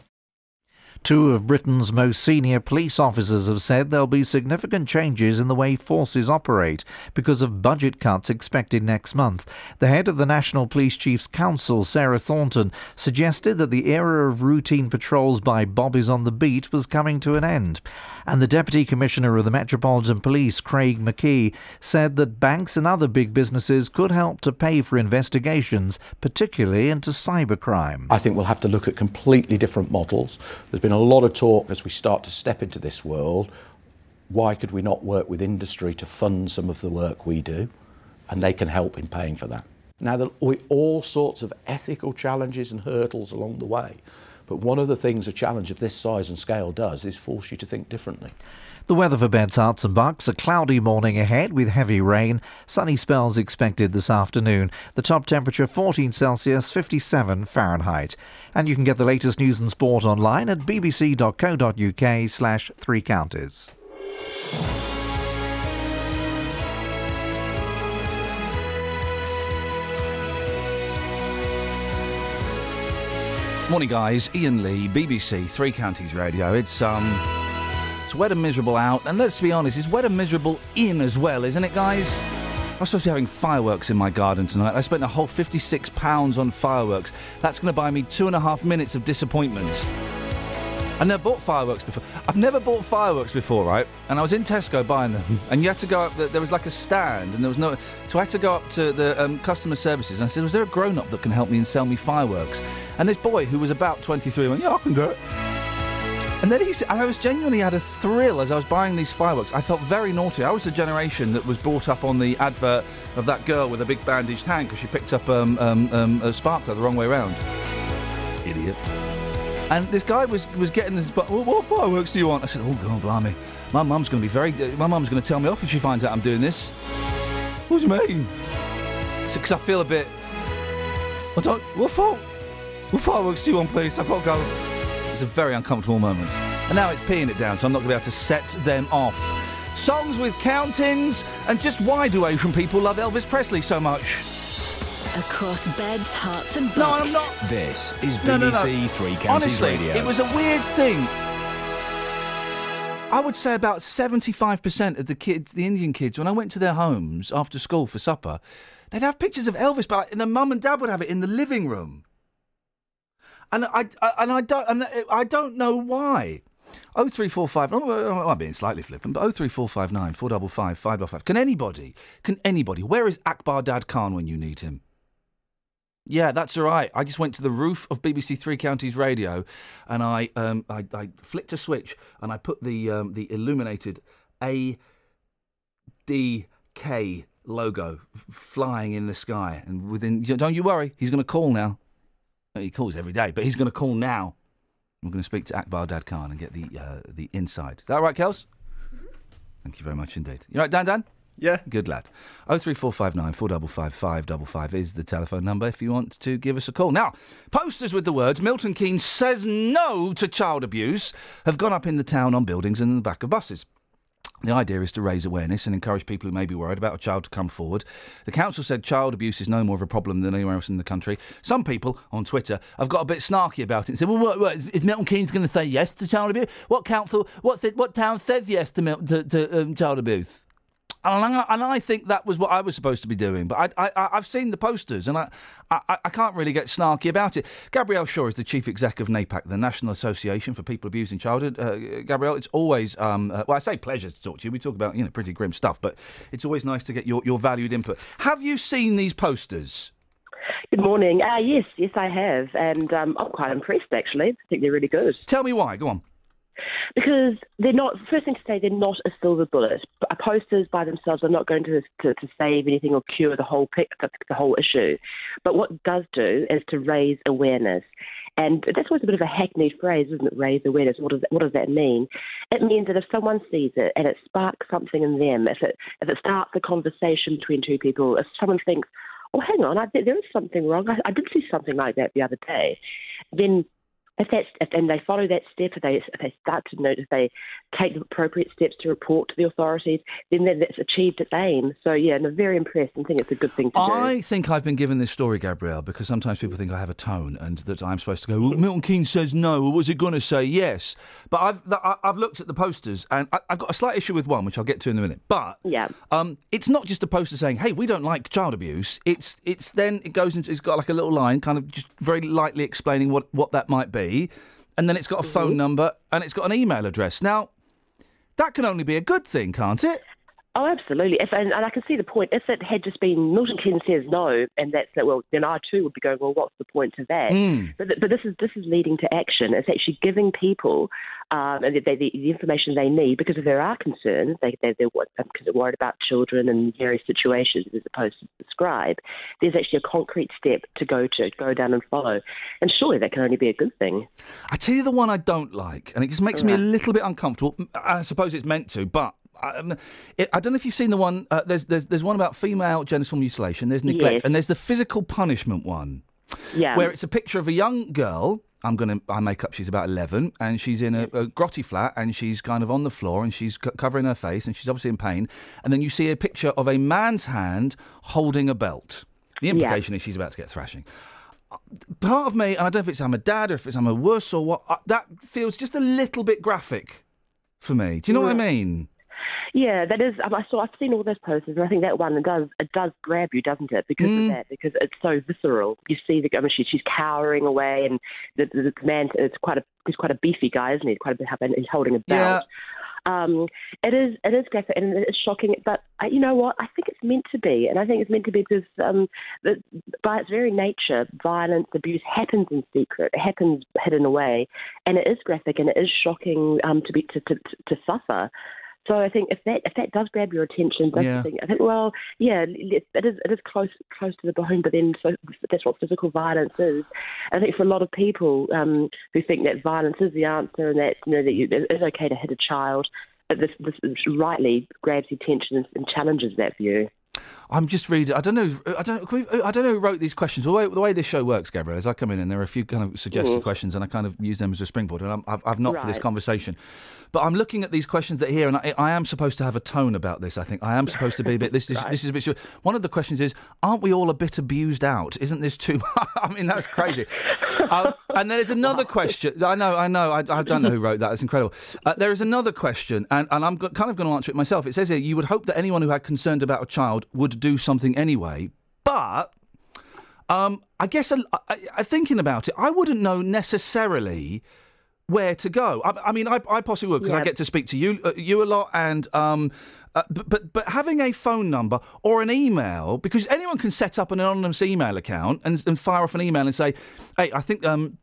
Two of Britain's most senior police officers have said there'll be significant changes in the way forces operate because of budget cuts expected next month. The head of the National Police Chiefs Council, Sarah Thornton, suggested that the era of routine patrols by bobbies on the beat was coming to an end. And the Deputy Commissioner of the Metropolitan Police, Craig Mackey, said that banks and other big businesses could help to pay for investigations, particularly into cybercrime. I think we'll have to look at completely different models. There's been a lot of talk as we start to step into this world. Why could we not work with industry to fund some of the work we do? And they can help in paying for that. Now, there are all sorts of ethical challenges and hurdles along the way. But one of the things a challenge of this size and scale does is force you to think differently. The weather for Beds, Herts and Bucks. A cloudy morning ahead with heavy rain. Sunny spells expected this afternoon. The top temperature 14 Celsius, 57 Fahrenheit. And you can get the latest news and sport online at bbc.co.uk slash three counties. Morning, guys. Iain Lee, BBC Three Counties Radio. It's um, it's wet and miserable out, and let's be honest, it's wet and miserable in as well, isn't it, guys? I'm supposed to be having fireworks in my garden tonight. I spent a whole fifty-six pounds on fireworks. That's going to buy me two and a half minutes of disappointment. I've never bought fireworks before. I've never bought fireworks before, right? And I was in Tesco buying them, and you had to go up. There was like a stand, and there was no. So I had to go up to the um, customer services, and I said, "Was there a grown-up that can help me and sell me fireworks?" And this boy, who was about 23, went, "Yeah, I can do it." And then he said, and I was genuinely had a thrill as I was buying these fireworks. I felt very naughty. I was the generation that was brought up on the advert of that girl with a big bandaged hand because she picked up um, um, um, a sparkler the wrong way round. Idiot. And this guy was was getting this. But what fireworks do you want? I said, Oh God, blimey, my mum's going to be very. My mum's going to tell me off if she finds out I'm doing this. What do you mean? Because I feel a bit. I don't. What for? What fireworks do you want, please? I've got to go. It was a very uncomfortable moment. And now it's peeing it down, so I'm not going to be able to set them off. Songs with countings, and just why do Asian people love Elvis Presley so much? Across beds, Herts, and bucks. No, I'm not. This is No, no, no. BBC Three Counties Honestly, Radio. it was a weird thing. I would say about 75% of the kids, the Indian kids, when I went to their homes after school for supper, they'd have pictures of Elvis, but and the mum and dad would have it in the living room. And I, I and I don't and I don't know why. Oh three four five. Oh, oh, oh, I'm being slightly flippant, but oh three four five nine four double five five double five. Can anybody? Can anybody? Where is Akbar Dad Khan when you need him? Yeah, that's all right. I just went to the roof of BBC Three Counties Radio, and I um, I, I flicked a switch and I put the um, the illuminated A D K logo flying in the sky, and within don't you worry, he's going to call now. He calls every day, but he's going to call now. We're going to speak to Akbar Dad Khan and get the uh, the insight. Is that right, Kels? Thank you very much indeed. You right, Dan? Dan? Yeah. Good lad. Oh three four five nine four double five five double five is the telephone number if you want to give us a call. Now, posters with the words "Milton Keynes says no to child abuse" have gone up in the town on buildings and in the back of buses. The idea is to raise awareness and encourage people who may be worried about a child to come forward. The council said child abuse is no more of a problem than anywhere else in the country. Some people on Twitter have got a bit snarky about it and said, "Well, what, what, is, is Milton Keynes going to say yes to child abuse? What council? What what town says yes to to, to um, child abuse?" And I, and I think that was what I was supposed to be doing. But I, I, I've seen the posters and I, I, I can't really get snarky about it. Gabrielle Shaw is the chief exec of NAPAC, the National Association for People Abused in Childhood. Uh, Gabrielle, it's always, um, uh, well, I say pleasure to talk to you. We talk about, you know, pretty grim stuff, but it's always nice to get your, your valued input. Have you seen these posters? Good morning. Uh, yes, yes, I have, and um, I'm quite impressed actually. I think they're really good. Tell me why. Go on. Because they're not. First thing to say, they're not a silver bullet. Posters by themselves are not going to to, to save anything or cure the whole the, the whole issue. But what does do is to raise awareness. And that's always a bit of a hackneyed phrase, isn't it? Raise awareness. What does what does that mean? It means that if someone sees it and it sparks something in them, if it if it starts a conversation between two people, if someone thinks, "Oh, hang on, I, there is something wrong. I, I did see something like that the other day," then if that's if and they follow that step, if they if they start to notice, if they take the appropriate steps to report to the authorities, then that- that's achieved its aim. So yeah, and I'm very impressed and think it's a good thing to do. I think I've been given this story, Gabrielle, because sometimes people think I have a tone and that I'm supposed to go, well, Milton Keynes says no, or was it going to say yes? But I've, I- I've looked at the posters and I- I've got a slight issue with one, which I'll get to in a minute. But yeah. um, it's not just a poster saying, hey, we don't like child abuse. It's it's then it goes into, it's got like a little line, kind of just very lightly explaining what, what that might be. And then it's got a phone mm-hmm. number and it's got an email address. Now, that can only be a good thing, can't it? Oh, absolutely. If and, and I can see the point. If it had just been Milton Keynes says no, and that's it, well, then I too would be going, well, what's the point to that? Mm. But but this is this is leading to action. It's actually giving people um, and they, the, the information they need because if there are concerns, they they they're, because they're worried about children and various situations as opposed to describe. There's actually a concrete step to go to, go down and follow, and surely that can only be a good thing. I tell you the one I don't like, and it just makes me a little bit uncomfortable. I suppose it's meant to, but. Um, it, I don't know if you've seen the one. Uh, there's, there's there's one about female genital mutilation. There's neglect, Yes. and there's the physical punishment one, Yeah. where it's a picture of a young girl. I'm gonna I make up she's about eleven, and she's in a, a grotty flat, and she's kind of on the floor, and she's c- covering her face, and she's obviously in pain. And then you see a picture of a man's hand holding a belt. The implication is she's about to get thrashing part of me, and I don't know if it's I'm a dad or if it's I'm a worse or what, uh, that feels just a little bit graphic for me. Do you know what I mean? Yeah, that is. um, I saw. I've seen all those posters, and I think that one it does. It does grab you, doesn't it? Because Mm. of that, because it's so visceral. You see the. I mean, she, she's cowering away, and the, the, the man. It's quite a. He's quite a beefy guy, isn't he? Quite a bit. And he's holding a belt. Um, it is. It is graphic, and it's shocking. But uh, you know what? I think it's meant to be, and I think it's meant to be because, um, the, by its very nature, violence, abuse happens in secret. It happens hidden away, and it is graphic, and it is shocking um, to be to, to to suffer. So I think if that if that does grab your attention, Yeah. the thing. I think well, yeah, it, is it is close close to the bone, but then so that's what physical violence is. I think for a lot of people um, who think that violence is the answer and that you know that you, it is okay to hit a child, this this rightly grabs the attention and, and challenges that view. I'm just reading. I don't know. I don't. we- I don't know who wrote these questions. The way, the way this show works, Gabrielle, is I come in and there are a few kind of suggested Mhm. questions, and I kind of use them as a springboard. And I'm, I've, I've not for this conversation, but I'm looking at these questions that are here, and I, I am supposed to have a tone about this. I think I am supposed to be a bit. This, this, Right. this is a bit. One of the questions is, aren't we all a bit abused out? Isn't this too? much? I mean, that's crazy. um, and there's another question. I know, I know. I, I don't know who wrote that. It's incredible. Uh, there is another question, and, and I'm kind of going to answer it myself. It says here, you would hope that anyone who had concerns about a child would do something anyway, but um, I guess I, thinking about it, I wouldn't know necessarily where to go. I, I mean, I, I possibly would because I get to speak to you uh, you a lot, and um, uh, but, but but having a phone number or an email because anyone can set up an anonymous email account and, and fire off an email and say, hey, I think. Um,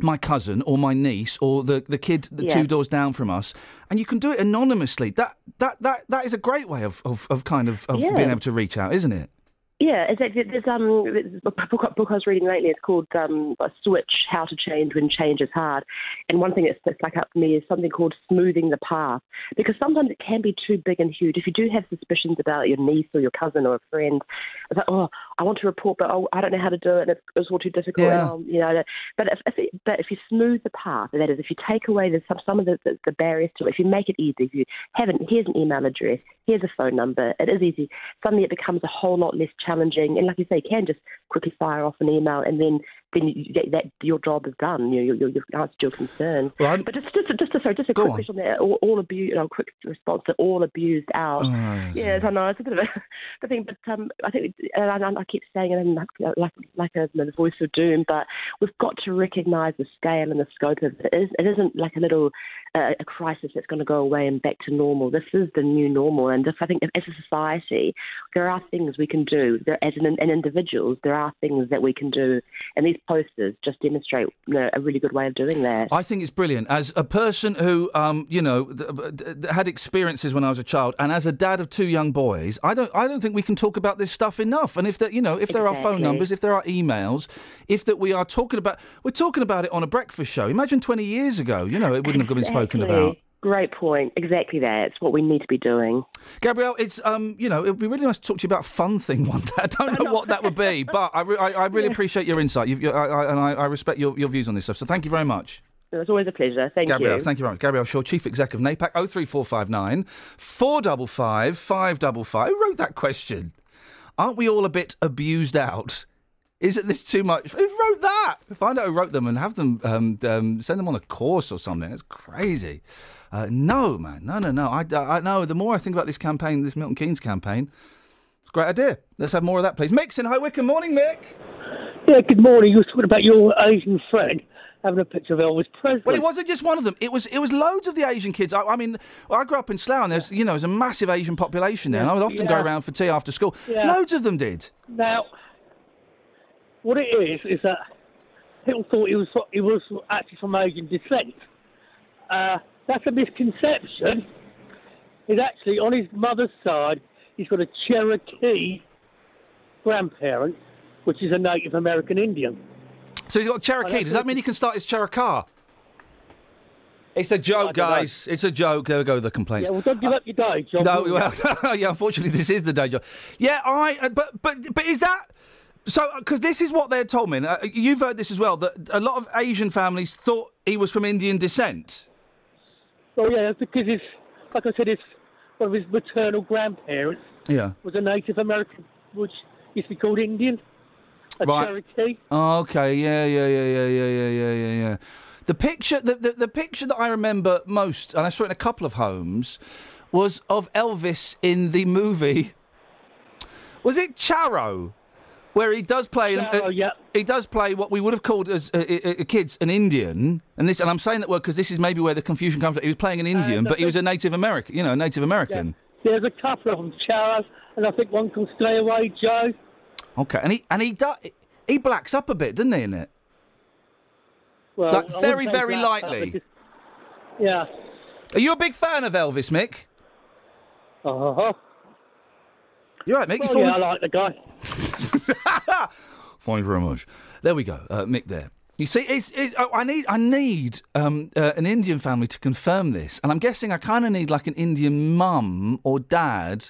my cousin or my niece or the, the kid the Yeah. two doors down from us and you can do it anonymously that that that, that is a great way of, of, of kind of, of Yeah. being able to reach out isn't it Yeah, exactly. There's um a book, book I was reading lately. It's called um Switch: How to Change When Change is Hard. And one thing that sticks like up for me is something called smoothing the path, because sometimes it can be too big and huge. If you do have suspicions about your niece or your cousin or a friend, it's like oh I want to report, but oh I don't know how to do it, and it's, it's all too difficult. Yeah. And, um, you know, but if, if it, but if you smooth the path, that is, if you take away the, some some of the, the, the barriers to it, if you make it easy, if you haven't, here's an email address, here's a phone number, it is easy. Suddenly it becomes a whole lot less challenging. And like you say, you can just quickly fire off an email and then then you, that, that your job is done. You, you, you've answered your concern. Well, but just just just, sorry, just a quick question there. All, all abused, you know, quick response to all abused out. Oh, yes. yes, I know it's a bit of a the thing, but um, I think and I, I keep saying it like like like a, the voice of doom, but we've got to recognise the scale and the scope of it. It, is, it isn't like a little uh, a crisis that's going to go away and back to normal. This is the new normal, and if I think as a society, there are things we can do. There, as an, an individuals, there are things that we can do, and these posters just demonstrate you know, a really good way of doing that. I think it's brilliant. As a person who, um, you know, th- th- had experiences when I was a child, and as a dad of two young boys, I don't, I don't think we can talk about this stuff enough. And if that, you know, if there are phone numbers, if there are emails, if that we are talking about, we're talking about it on a breakfast show. Imagine twenty years ago, you know, it wouldn't have been spoken about. Great point. Exactly that. It's what we need to be doing. Gabrielle, it's um, you know, it would be really nice to talk to you about a fun thing one day. I don't know what that would be, but I, re- I, I really appreciate your insight. You've, you I, I, and I, I respect your, your views on this stuff. So thank you very much. It's always a pleasure. Thank Gabrielle, you. thank you very much. Gabrielle Shaw, Chief Exec of NAPAC, 03459 455 555. Who wrote that question? Aren't we all a bit abused out? Isn't this too much? Who wrote that? Find out who wrote them and have them um, um, send them on a course or something. It's crazy. Uh, no, man. No, no, no. I, I know. The more I think about this campaign, this Milton Keynes campaign, it's a great idea. Let's have more of that, please. Mick's in High Wycombe. Morning, Mick. Yeah, good morning. You were talking about your Asian friend having a picture of Elvis Presley. Well, it wasn't just one of them. It was it was loads of the Asian kids. I, I mean, I grew up in Slough, and there's you know there's a massive Asian population there, and I would often go around for tea after school. Yeah. Loads of them did. Now, what it is is that people thought he was he was actually from Asian descent. Uh, that's a misconception. He's actually on his mother's side. He's got a Cherokee grandparent, which is a Native American Indian. So he's got Cherokee. Does that mean he can start his Cherokee? It's a joke, don't know. guys. It's a joke. There we go with the complaints. Yeah, well, don't give up your day, John. No, well, yeah. Unfortunately, this is the day job. Yeah, I. uh, But but but is that so? Because this is what they had told me. and, Uh, you've heard this as well. That a lot of Asian families thought he was from Indian descent. Well, yeah, because his, like I said, his one of his maternal grandparents Yeah. was a Native American, which used to be called Indian, a Right. Cherokee. Oh, okay. Yeah. Yeah. Yeah. Yeah. Yeah. Yeah. Yeah. Yeah. Yeah. The picture, the, the the picture that I remember most, and I saw it in a couple of homes, was of Elvis in the movie. Was it Charro? Where he does play, Charro, yeah. he does play what we would have called as uh, uh, uh, kids an Indian, and this, and I'm saying that word because this is maybe where the confusion comes. from. He was playing an Indian, no, but he was a Native American, you know, a Native American. There's a couple of them, Charro, and I think one called Stay Away Joe. Okay, and he and he do, he blacks up a bit, doesn't he? In it, Well, like very, very lightly. just- Yeah. Are you a big fan of Elvis, Mick? Uh huh. You're right, Mick. Well, you yeah, I like the guy. Thank you very much. There we go, uh, Mick. There. You see, it's, it's oh, I need I need um, uh, an Indian family to confirm this, and I'm guessing I kind of need like an Indian mum or dad.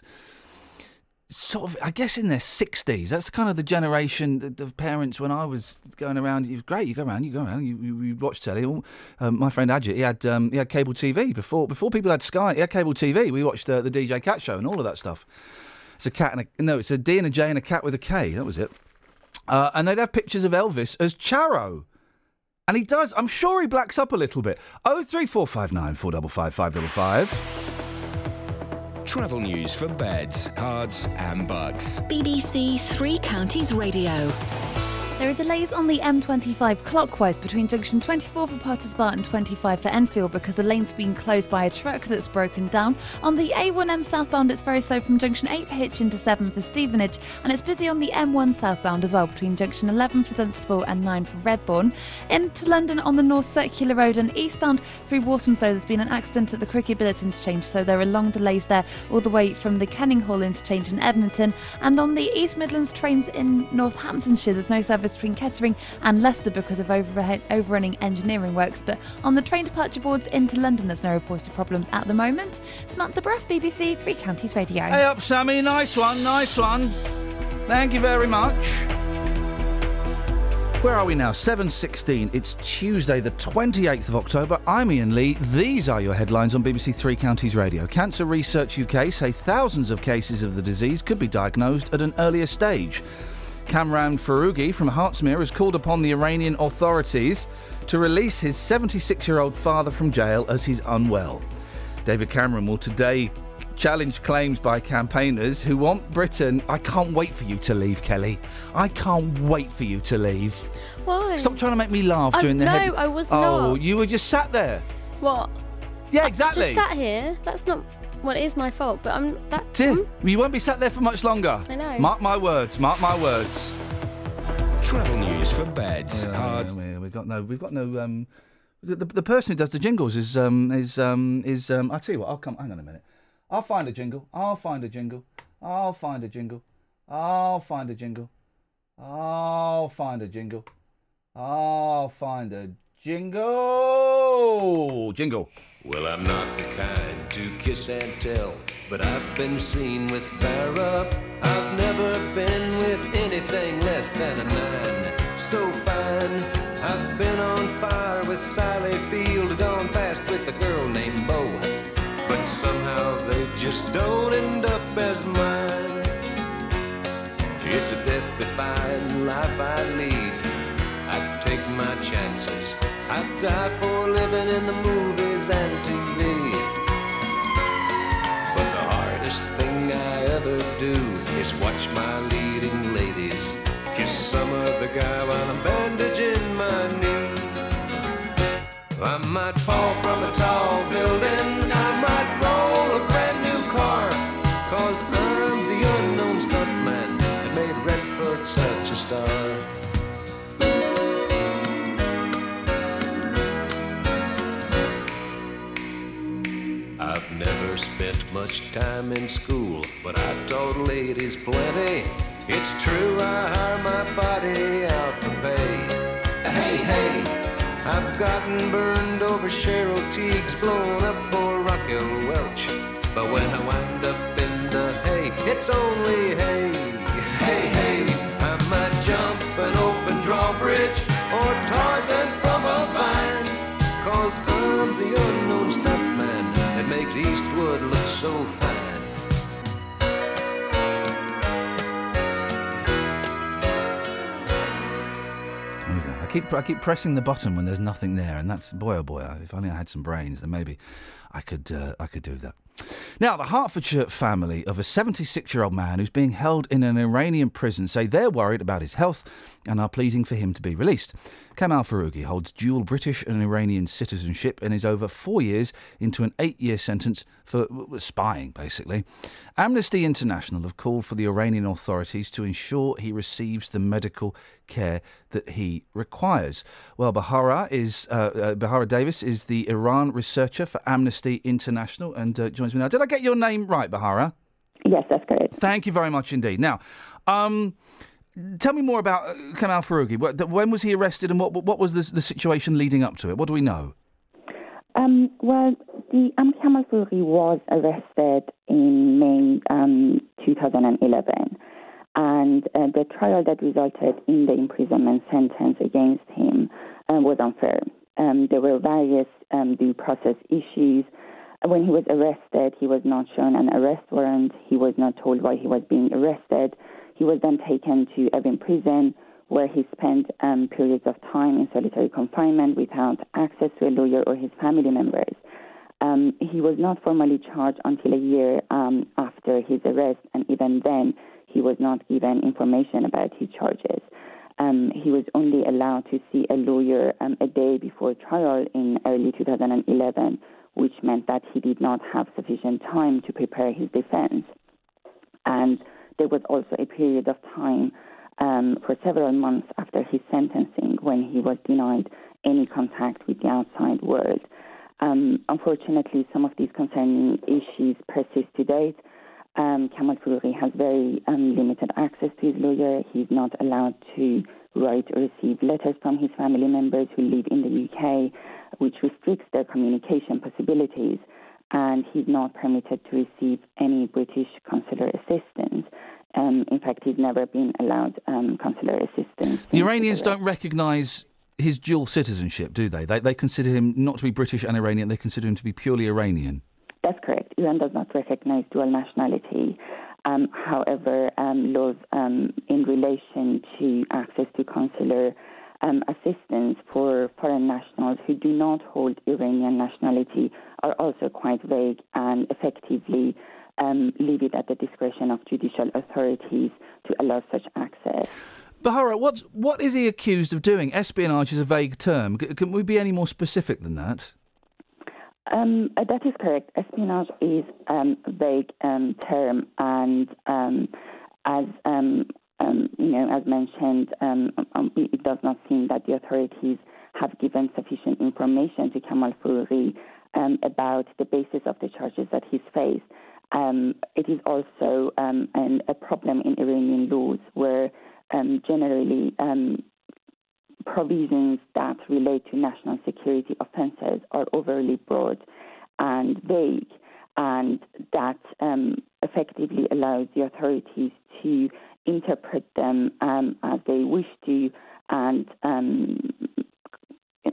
Sort of, I guess in their sixties. That's kind of the generation of- parents when I was going around. Was great. You go around, you go around, you, you, you watch telly. Um, my friend Ajit, he had um, he had cable TV before before people had Sky. He had cable TV. We watched uh, the DJ Kat Show and all of that stuff. It's a cat and a no, it's a D and a J and a cat with a K. That was it. Uh, and they'd have pictures of Elvis as Charro. And he does. I'm sure he blacks up a little bit. Oh three four five nine four double five five double five. Travel news for beds, cards, and bugs. BBC Three Counties Radio. There are delays on the M25 clockwise between junction 24 for Potters Bar and 25 for Enfield because the lane's been closed by a truck that's broken down. On the A1M southbound, it's very slow from junction 8 for Hitchin to 7 for Stevenage, and it's busy on the M1 southbound as well between junction 11 for Dunstable and 9 for Redbourn. Into London on the North Circular Road and eastbound through Walthamstow, there's been an accident at the Crooked Billet interchange, so there are long delays there all the way from the Kenning Hall interchange in Edmonton. And on the East Midlands trains in Northamptonshire, there's no service between Kettering and Leicester because of overhead, overrunning engineering works. But on the train departure boards into London, there's no reported problems at the moment. Samantha Bruff, BBC Three Counties Radio. Hey up, Sammy. Nice one, nice one. Thank you very much. Where are we now? 7.16. It's Tuesday, the 28th of October. I'm Iain Lee. These are your headlines on BBC Three Counties Radio. Cancer Research UK say thousands of cases of the disease could be diagnosed at an earlier stage. Kamran Foroughi from Hertsmere has called upon the Iranian authorities to release his 76 year old father from jail as he's unwell. David Cameron will today challenge claims by campaigners who want Britain. I can't wait for you to leave, Kelly. I can't wait for you to leave. Why? Stop trying to make me laugh I- during the no, head- I was oh, not. you were just sat there. What? Yeah, exactly. Just sat here. That's not. Well, it is my fault, but I'm that. Dear, you won't be sat there for much longer. I know. Mark my words. Mark my words. Travel news for beds, Yeah, hard. yeah, we've got no. We've got no. Um, the, the person who does the jingles is um is um is um. I'll tell you what. I'll come. Hang on a minute. I'll find a jingle. I'll find a jingle. I'll find a jingle. I'll find a jingle. I'll find a jingle. I'll find a jingle. Jingle. Well, I'm not the kind to kiss and tell, but I've been seen with Farrah. I've never been with anything less than a nine. So fine, I've been on fire with Sally Field, gone fast with a girl named Bo. But somehow they just don't end up as mine. It's a death-defying life I lead. I take my chances. I die for living in the movies and TV. But the hardest thing I ever do is watch my leading ladies kiss some other guy while I'm bandaging my knee. I might fall from a much time in school, but I taught ladies plenty. It's true, I hire my body out for pay. Hey, hey, I've gotten burned over Cheryl Tiegs, blown up for Raquel Welch. But when I wind up in the hay, it's only hay. Hey, hey, I might jump an open drawbridge or Tarzan from a vine. Cause I'm the unknown stuntman that makes Eastwood look so fine. There we go. I keep I keep pressing the button when there's nothing there, and that's boy oh boy. If only I had some brains, then maybe I could uh, I could do that. Now, the Hertfordshire family of a 76 year old man who's being held in an Iranian prison say they're worried about his health and are pleading for him to be released. Kamal Foroughi holds dual British and Iranian citizenship and is over four years into an eight year sentence for spying, basically. Amnesty International have called for the Iranian authorities to ensure he receives the medical care that he requires. Well, Bahara is uh, uh, Bahara Davis is the Iran researcher for Amnesty International and uh, joins me now. Did I get your name right, Bahara? Yes, that's correct. Thank you very much indeed. Now, um, tell me more about uh, Kamal Foroughi. When was he arrested, and what what was the, the situation leading up to it? What do we know? Um, well, the um, Kamal Furi was arrested in May um, 2011, and uh, the trial that resulted in the imprisonment sentence against him uh, was unfair. Um, there were various um, due process issues. When he was arrested, he was not shown an arrest warrant. He was not told why he was being arrested. He was then taken to Evin prison, where he spent um, periods of time in solitary confinement without access to a lawyer or his family members. Um, he was not formally charged until a year um, after his arrest, and even then, he was not given information about his charges. Um, he was only allowed to see a lawyer um, a day before trial in early 2011, which meant that he did not have sufficient time to prepare his defense. And there was also a period of time um, for several months after his sentencing when he was denied any contact with the outside world. Um, unfortunately, some of these concerning issues persist to date. Um, Kamal Foroughi has very um, limited access to his lawyer. He's not allowed to write or receive letters from his family members who live in the UK, which restricts their communication possibilities. And he's not permitted to receive any British consular assistance. Um, in fact, he's never been allowed um, consular assistance. The Iranians don't recognise his dual citizenship, do they? they? They consider him not to be British and Iranian, they consider him to be purely Iranian. That's correct. Iran does not recognize dual nationality. Um, however, um, laws um, in relation to access to consular um, assistance for foreign nationals who do not hold Iranian nationality are also quite vague and effectively um, leave it at the discretion of judicial authorities to allow such access. Bahara, what's, what is he accused of doing? Espionage is a vague term. C- can we be any more specific than that? Um, uh, that is correct. Espionage is um, a vague um, term, and um, as um, um, you know, as mentioned, it does not seem that the authorities have given sufficient information to Kamal Foroughi about the basis of the charges that he's faced. it is also an, a problem in Iranian laws where generally provisions that relate to national security offences are overly broad and vague, and that um, effectively allows the authorities to interpret them um, as they wish to and um,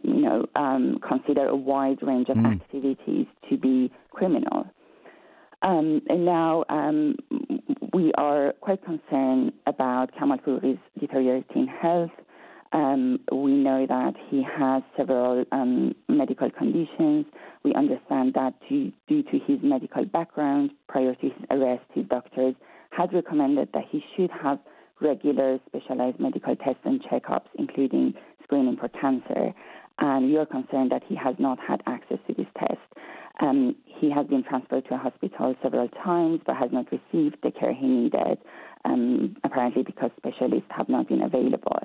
you know um, consider a wide range of Mm. activities to be criminal. Um, and now um, we are quite concerned about Kamal Foroughi's deteriorating health. Um, we know that he has several um, medical conditions. We understand that due, due to his medical background, prior to his arrest, his doctors had recommended that he should have regular specialized medical tests and checkups, including screening for cancer. And we are concerned that he has not had access to this test. Um, he has been transferred to a hospital several times, but has not received the care he needed, um, apparently because specialists have not been available.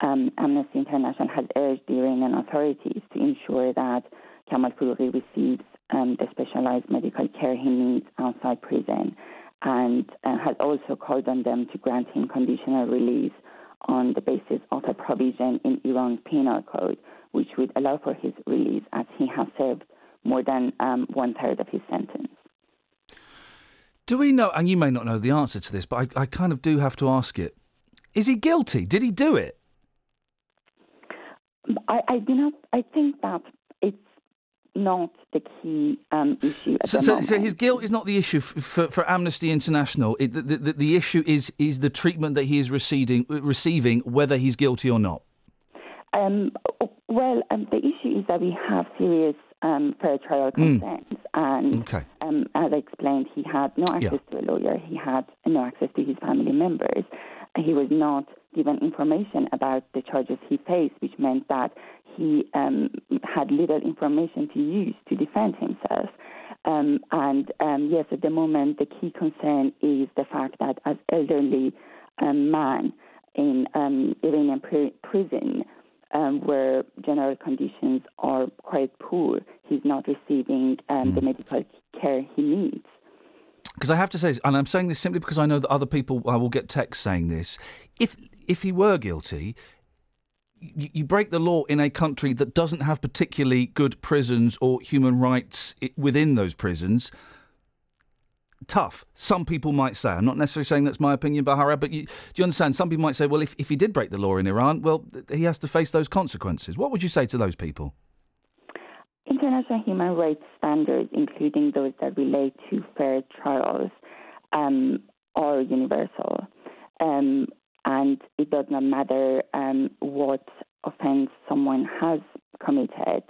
Um, Amnesty International has urged the Iranian authorities to ensure that Kamal Foroughi receives um, the specialized medical care he needs outside prison, and uh, has also called on them to grant him conditional release on the basis of a provision in Iran's penal code, which would allow for his release as he has served more than um, one third of his sentence. Do we know, and you may not know the answer to this, but I, I kind of do have to ask it. Is he guilty? Did he do it? I, I do not. I think that not the key um, issue at So, the so, so his guilt is not the issue for, for Amnesty International. It, the, the, the issue is is the treatment that he is receiving, receiving, whether he's guilty or not. Um, well, um, the issue is that we have serious um, fair trial Mm. concerns, and Okay. um, as I explained, he had no access to a lawyer. He had no access to his family members. He was not given information about the charges he faced, which meant that he um, had little information to use to defend himself. Um, and um, yes, at the moment, the key concern is the fact that as elderly um, man in um, Iranian pri- prison, um, where general conditions are quite poor, he's not receiving um, the medical care he needs. Because I have to say, and I'm saying this simply because I know that other people I will get texts saying this. If if he were guilty, you, you break the law in a country that doesn't have particularly good prisons or human rights within those prisons. Tough. Some people might say. I'm not necessarily saying that's my opinion, Bahara, but you, do you understand? Some people might say, well, if, if he did break the law in Iran, well, he has to face those consequences. What would you say to those people? International human rights standards, including those that relate to fair trials, um, are universal. Um, and it does not matter um, what offense someone has committed.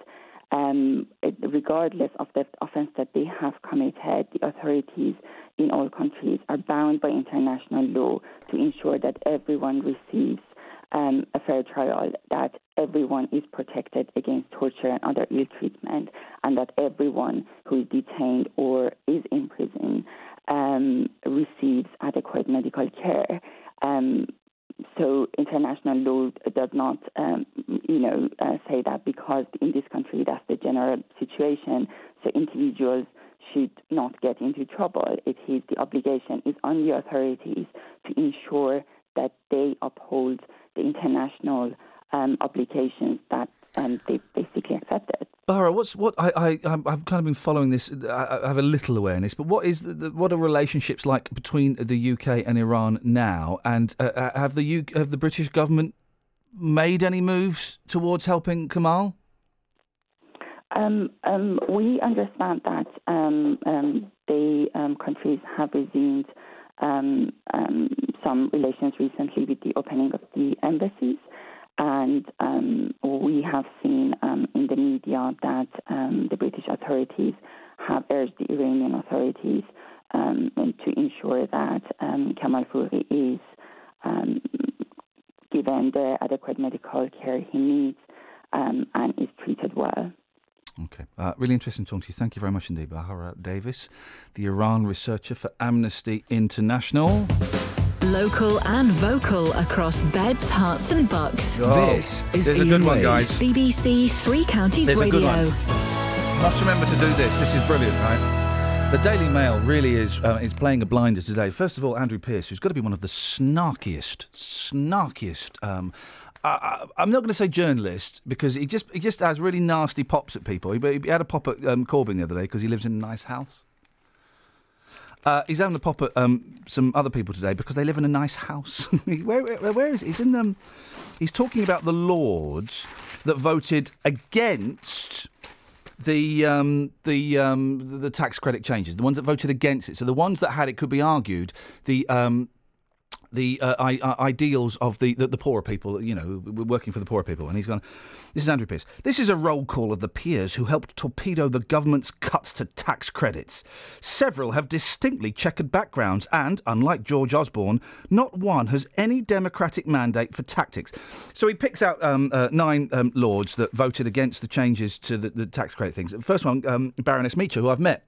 Um, regardless of the offense that they have committed, the authorities in all countries are bound by international law to ensure that everyone receives um, a fair trial, that everyone is protected against torture and other ill treatment, and that everyone who is detained or is in prison um, receives adequate medical care. Um, so international law does not, um, you know, uh, say that because in this country that's the general situation. So individuals should not get into trouble. It is the obligation is on the authorities to ensure that they uphold the international um, obligations that um, they basically accepted. Bahra, what's what I, I I've kind of been following this. I, I have a little awareness, but what is the, the, what are relationships like between the UK and Iran now? And uh, uh, have the UK, have the British government made any moves towards helping Kamal? Um, um, we understand that um, um, the um, countries have resumed um, um, some relations recently with the opening of the embassies, and um, we have seen um, in the media that um, the British authorities have urged the Iranian authorities um, to ensure that Kamal Fouri is given the adequate medical care he needs and is treated well. Okay, uh, really interesting talking to you. Thank you very much indeed, Bahra Davis, the Iran researcher for Amnesty International. Local and vocal across beds, Herts, and bucks. This is a good one, guys. BBC Three Counties There's Radio. Must remember to do this. This is brilliant, right? The Daily Mail really is uh, is playing a blinder today. First of all, Andrew Pierce, who's got to be one of the snarkiest, snarkiest. Um, I, I'm not going to say journalist because he just he just has really nasty pops at people. He, he had a pop at um, Corbyn the other day because he lives in a nice house. Uh, he's having a pop at um, some other people today because they live in a nice house. where, where, where is he? He's in um, He's talking about the Lords that voted against the um, the um, the tax credit changes. The ones that voted against it. So the ones that had it could be argued the. Um, the uh, I, uh, ideals of the, the the poorer people, you know, working for the poorer people, and he's gone. This is Andrew Pierce. This is a roll call of the peers who helped torpedo the government's cuts to tax credits. Several have distinctly checkered backgrounds, and unlike George Osborne, not one has any democratic mandate for tactics. So he picks out um, uh, nine um, lords that voted against the changes to the, the tax credit things. The first one, um, Baroness Meacher, who I've met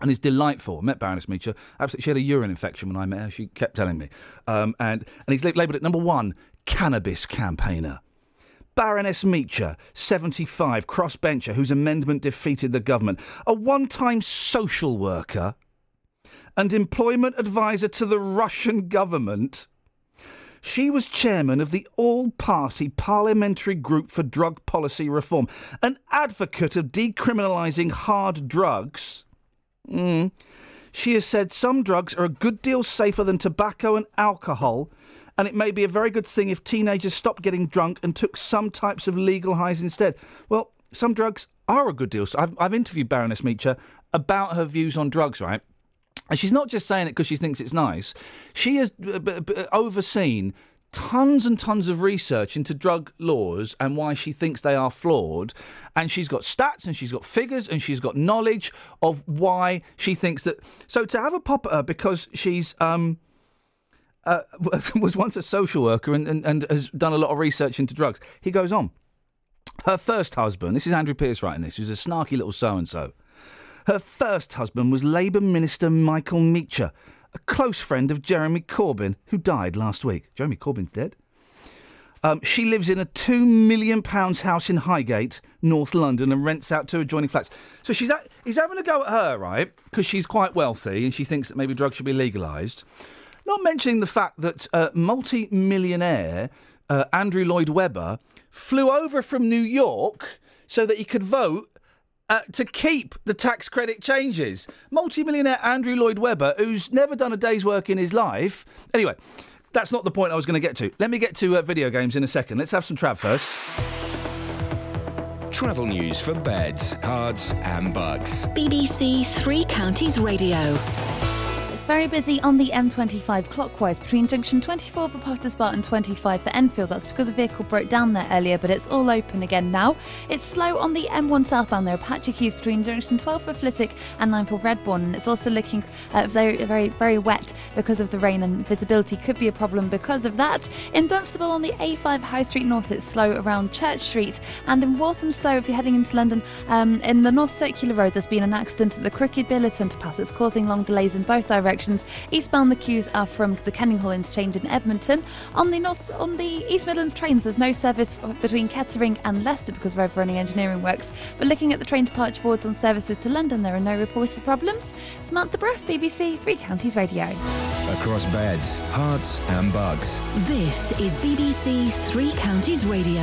and is delightful. I met Baroness Meacher. Absolutely, she had a urine infection when I met her. She kept telling me. Um, and and he's labelled it number one, cannabis campaigner. Baroness Meacher, 75, crossbencher, whose amendment defeated the government. A one time social worker and employment advisor to the Russian government. She was chairman of the All Party Parliamentary Group for Drug Policy Reform, an advocate of decriminalising hard drugs. Mm. She has said some drugs are a good deal safer than tobacco and alcohol, and it may be a very good thing if teenagers stopped getting drunk and took some types of legal highs instead. Well, some drugs are a good deal. So I've, I've interviewed Baroness Meacher about her views on drugs, right? And she's not just saying it because she thinks it's nice. She has uh, overseen tons and tons of research into drug laws and why she thinks they are flawed. And she's got stats and she's got figures and she's got knowledge of why she thinks that. So to have a pop at her because she's. Um, uh, was once a social worker and, and, and has done a lot of research into drugs. He goes on. Her first husband, this is Andrew Pierce writing this, who's a snarky little so and so. Her first husband was Labour Minister Michael Meacher, a close friend of Jeremy Corbyn, who died last week. Jeremy Corbyn's dead. Um, she lives in a two million pounds house in Highgate, North London, and rents out two adjoining flats. So she's at, he's having a go at her, right? Because she's quite wealthy and she thinks that maybe drugs should be legalised. Not mentioning the fact that uh, multi-millionaire uh, Andrew Lloyd Webber flew over from New York so that he could vote uh, to keep the tax credit changes. Multi-millionaire Andrew Lloyd Webber, who's never done a day's work in his life. Anyway, that's not the point I was going to get to. Let me get to uh, video games in a second. Let's have some trap first. Travel news for beds, cards, and bugs. BBC Three Counties Radio. Very busy on the M25 clockwise between junction 24 for Potters Bar and 25 for Enfield. That's because a vehicle broke down there earlier, but it's all open again now. It's slow on the M1 southbound. There patchy queues between junction 12 for Flitwick and 9 for Redbourn, and it's also looking uh, very, very, very wet because of the rain, and visibility could be a problem because of that. In Dunstable on the A5 High Street North, it's slow around Church Street, and in Walthamstow, if you're heading into London, um, in the North Circular Road, there's been an accident at the Crooked Billet underpass. It's causing long delays in both directions. Eastbound, the queues are from the Kenninghall interchange in Edmonton. On the north, on the East Midlands trains, there's no service between Kettering and Leicester because of overrunning engineering works. But looking at the train departure boards on services to London, there are no reported problems. Samantha Bruff, BBC Three Counties Radio. Across beds, Herts, and Bucks. This is BBC Three Counties Radio.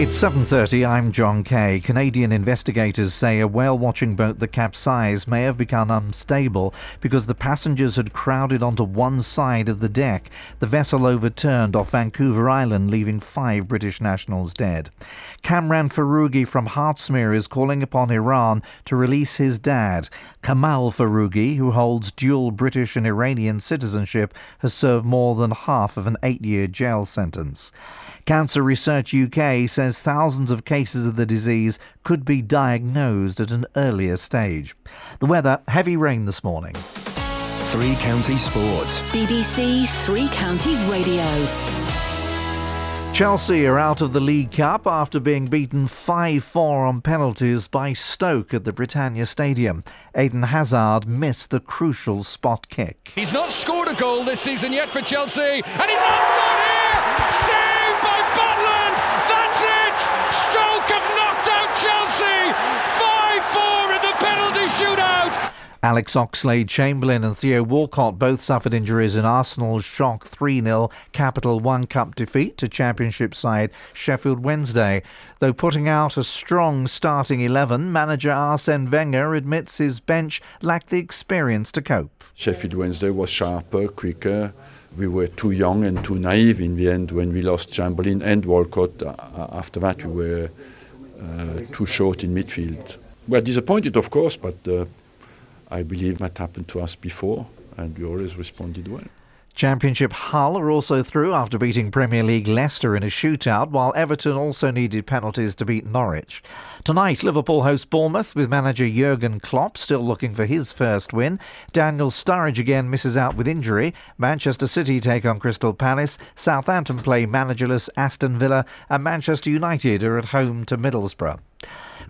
It's 7:30. I'm John Kay. Canadian investigators say a whale-watching boat that capsized may have become unstable because the passengers had crowded onto one side of the deck. The vessel overturned off Vancouver Island, leaving 5 British nationals dead. Kamran Foroughi from Hertsmere is calling upon Iran to release his dad. Kamal Foroughi, who holds dual British and Iranian citizenship, has served more than half of an 8-year jail sentence. Cancer Research UK says thousands of cases of the disease could be diagnosed at an earlier stage. The weather heavy rain this morning. Three Counties Sports. BBC Three Counties Radio. Chelsea are out of the League Cup after being beaten 5 4 on penalties by Stoke at the Britannia Stadium. Eden Hazard missed the crucial spot kick. He's not scored a goal this season yet for Chelsea, and he's not scored here! Saved by Butland! That's it! Stoke have knocked out Chelsea! 5-4 in the penalty shootout! Alex Oxlade Chamberlain and Theo Walcott both suffered injuries in Arsenal's shock 3 0 Capital One Cup defeat to Championship side Sheffield Wednesday. Though putting out a strong starting 11, manager Arsene Wenger admits his bench lacked the experience to cope. Sheffield Wednesday was sharper, quicker. We were too young and too naive in the end when we lost Chamberlain and Walcott. Uh, After that, we were uh, too short in midfield. We are disappointed, of course, but uh, I believe that happened to us before, and we always responded well. Championship Hull are also through after beating Premier League Leicester in a shootout, while Everton also needed penalties to beat Norwich. Tonight, Liverpool host Bournemouth with manager Jurgen Klopp still looking for his first win. Daniel Sturridge again misses out with injury. Manchester City take on Crystal Palace. Southampton play managerless Aston Villa, and Manchester United are at home to Middlesbrough.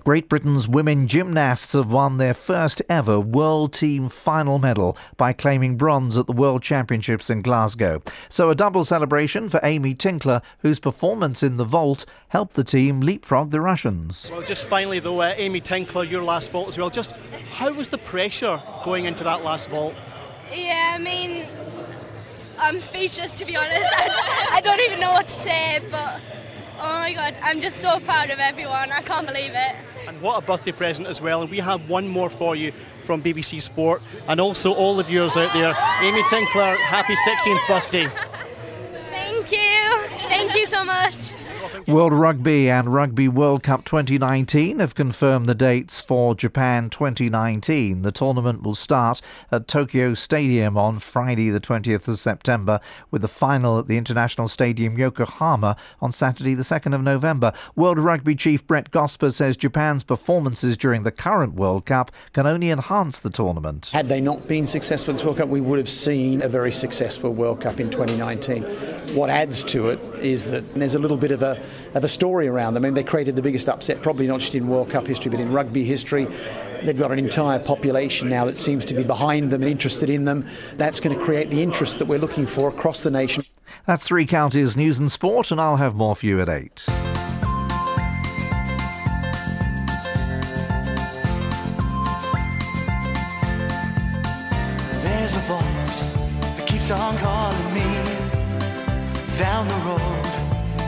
Great Britain's women gymnasts have won their first ever World Team final medal by claiming bronze at the World Championships in Glasgow. So a double celebration for Amy Tinkler, whose performance in the vault helped the team leapfrog the Russians. Well, just finally, though, uh, Amy Tinkler, your last vault as well. Just how was the pressure going into that last vault? Yeah, I mean, I'm speechless to be honest. I, I don't even know what to say, but oh my god, I'm just so proud of everyone. I can't believe it. And what a birthday present as well. And we have one more for you from BBC Sport and also all of yours out there. Amy Tinkler, happy 16th birthday. Thank you. Thank you so much. World Rugby and Rugby World Cup 2019 have confirmed the dates for Japan 2019. The tournament will start at Tokyo Stadium on Friday, the 20th of September, with the final at the International Stadium Yokohama on Saturday, the 2nd of November. World Rugby chief Brett Gosper says Japan's performances during the current World Cup can only enhance the tournament. Had they not been successful in this World Cup, we would have seen a very successful World Cup in 2019. What adds to it is that there's a little bit of a of a story around them. I mean, they created the biggest upset, probably not just in World Cup history, but in rugby history. They've got an entire population now that seems to be behind them and interested in them. That's going to create the interest that we're looking for across the nation. That's Three Counties News and Sport, and I'll have more for you at 8. There's a voice that keeps on calling me down the road.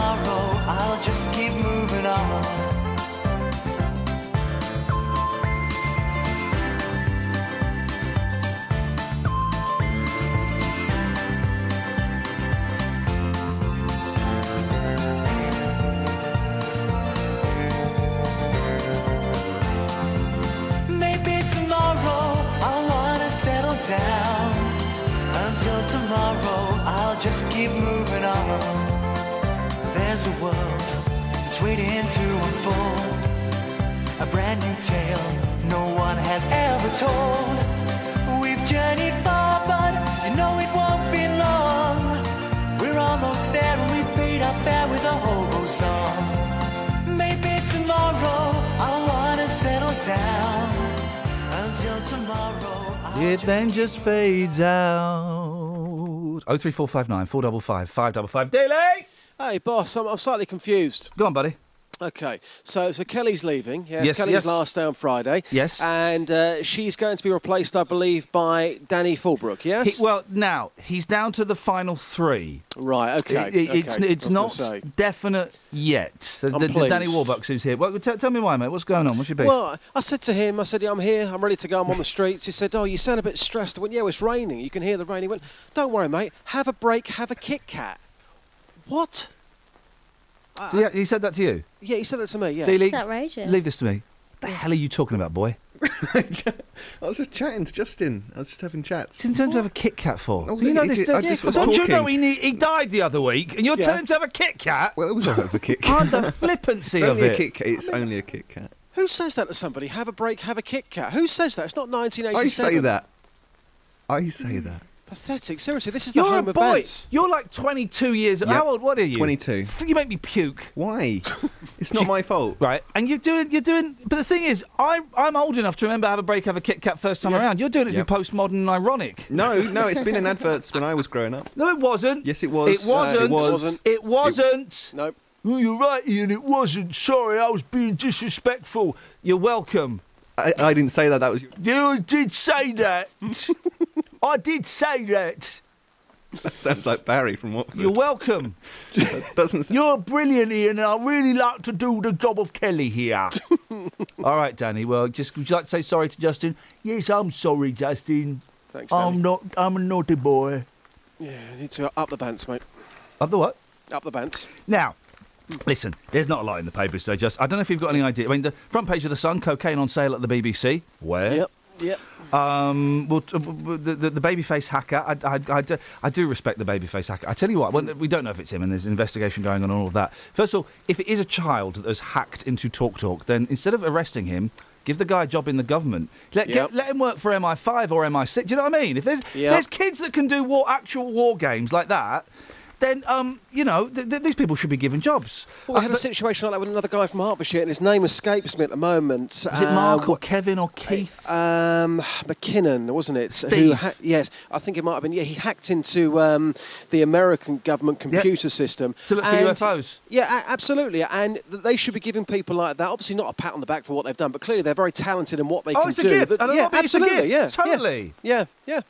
Tomorrow, I'll just keep moving on. Maybe tomorrow I wanna settle down. Until tomorrow, I'll just keep moving on. There's a world that's waiting to unfold. A brand new tale no one has ever told. We've journeyed far, but you know it won't be long. We're almost there and we paid our fare with a hobo song. Maybe tomorrow I wanna settle down. Until tomorrow. It then just fades out. Oh three four five nine four double five five double five. Daily. Hey, boss, I'm, I'm slightly confused. Go on, buddy. Okay, so so Kelly's leaving. Yes, Yes, Kelly's yes. last day on Friday. Yes. and uh, she's going to be replaced, I believe, by Danny Fulbrook. Yes. He, well, now he's down to the final three. Right. Okay. It- it- it's okay. it's I was not say. definite yet. The, the- the Danny. Warbucks who's here. Well, tell, tell me why, mate. What's going on? What's your beef? Well, I said to him, I said, yeah, I'm here, I'm ready to go, I'm on the streets. He said, oh, you sound a bit stressed. I went, yeah, it's raining. You can hear the rain. He went, don't worry, mate. Have a break, have a Kit Kat. What? Uh, so, yeah, he said that to you. Yeah, he said that to me, yeah. Dealey, It's outrageous. Leave this to me. What the hell are you talking about, boy? I was just chatting to Justin. I was just having chats. In terms of a Kit Kat for? Oh, Do you know he this? did- I oh, just was don't you know talking. he, ne- he died the other week, and you're Yeah. telling him to have a Kit Kat? Well, it was a Kit Oh, Kat. the flippancy it's of only it. a Kit Kat. It's only a Kit Kat. Who says that to somebody? Have a break, have a Kit Kat. Who says that? It's not 1987. I say that. I say that. Pathetic. Seriously, this is the You're home a of boy. bands. You're like 22 years. Yep. How old? What are you? 22. You make me puke. Why? it's not my fault. Right, and you're doing, you're doing. But the thing is, I, I'm old enough to remember have a break, have a Kit Kat first time around. You're doing it Yep. to be postmodern and ironic. No, no, it's been in adverts when I was growing up. No, it wasn't. Yes, it was. It Uh, wasn't. it was. It wasn't. Nope. Oh, you're right, Iain. It wasn't. Sorry, I was being disrespectful. You're welcome. I, I didn't say that. That was. You You did say that. I did say that. That sounds like Barry from Watford. You're welcome. That doesn't. sound- You're brilliant, Iain, and I really like to do the job of Kelly here. All right, Danny. Well, just would you like to say sorry to Justin? Yes, I'm sorry, Justin. Thanks, Danny. I'm not. I'm a naughty boy. Yeah, you need to up the bands, mate. Up the what? Up the bands. Now, listen. There's not a lot in the papers, so just I don't know if you've got any idea. I mean, the front page of the Sun: cocaine on sale at the BBC. Where? Yep. Yep. Um, well, t- w- w- the, the, the babyface hacker, I, I, I, do, I do respect the babyface hacker. I tell you what, we don't know if it's him, and there's an investigation going on and all of that. First of all, if it is a child that has hacked into TalkTalk, Talk, then instead of arresting him, give the guy a job in the government. Let, Yep. get, let him work for MI5 or MI6. Do you know what I mean? If there's, Yep. there's kids that can do war, actual war games like that, then, um, you know, th- th- these people should be given jobs. Well, we had a situation like that with another guy from Hertfordshire, and his name escapes me at the moment. Was it Mark Uh, or Kevin or Keith? Um, McKinnon, wasn't it? Who Steve. ha- yes, I think it might have been. Yeah, he hacked into um, the American government computer system To look for UFOs. Yeah, a- absolutely, and th- they should be giving people like that. Obviously, not a pat on the back for what they've done, but clearly they're very talented in what they Oh, can it's a do. gift. And yeah, of a absolutely. gift. Yeah, Totally. Yeah, yeah.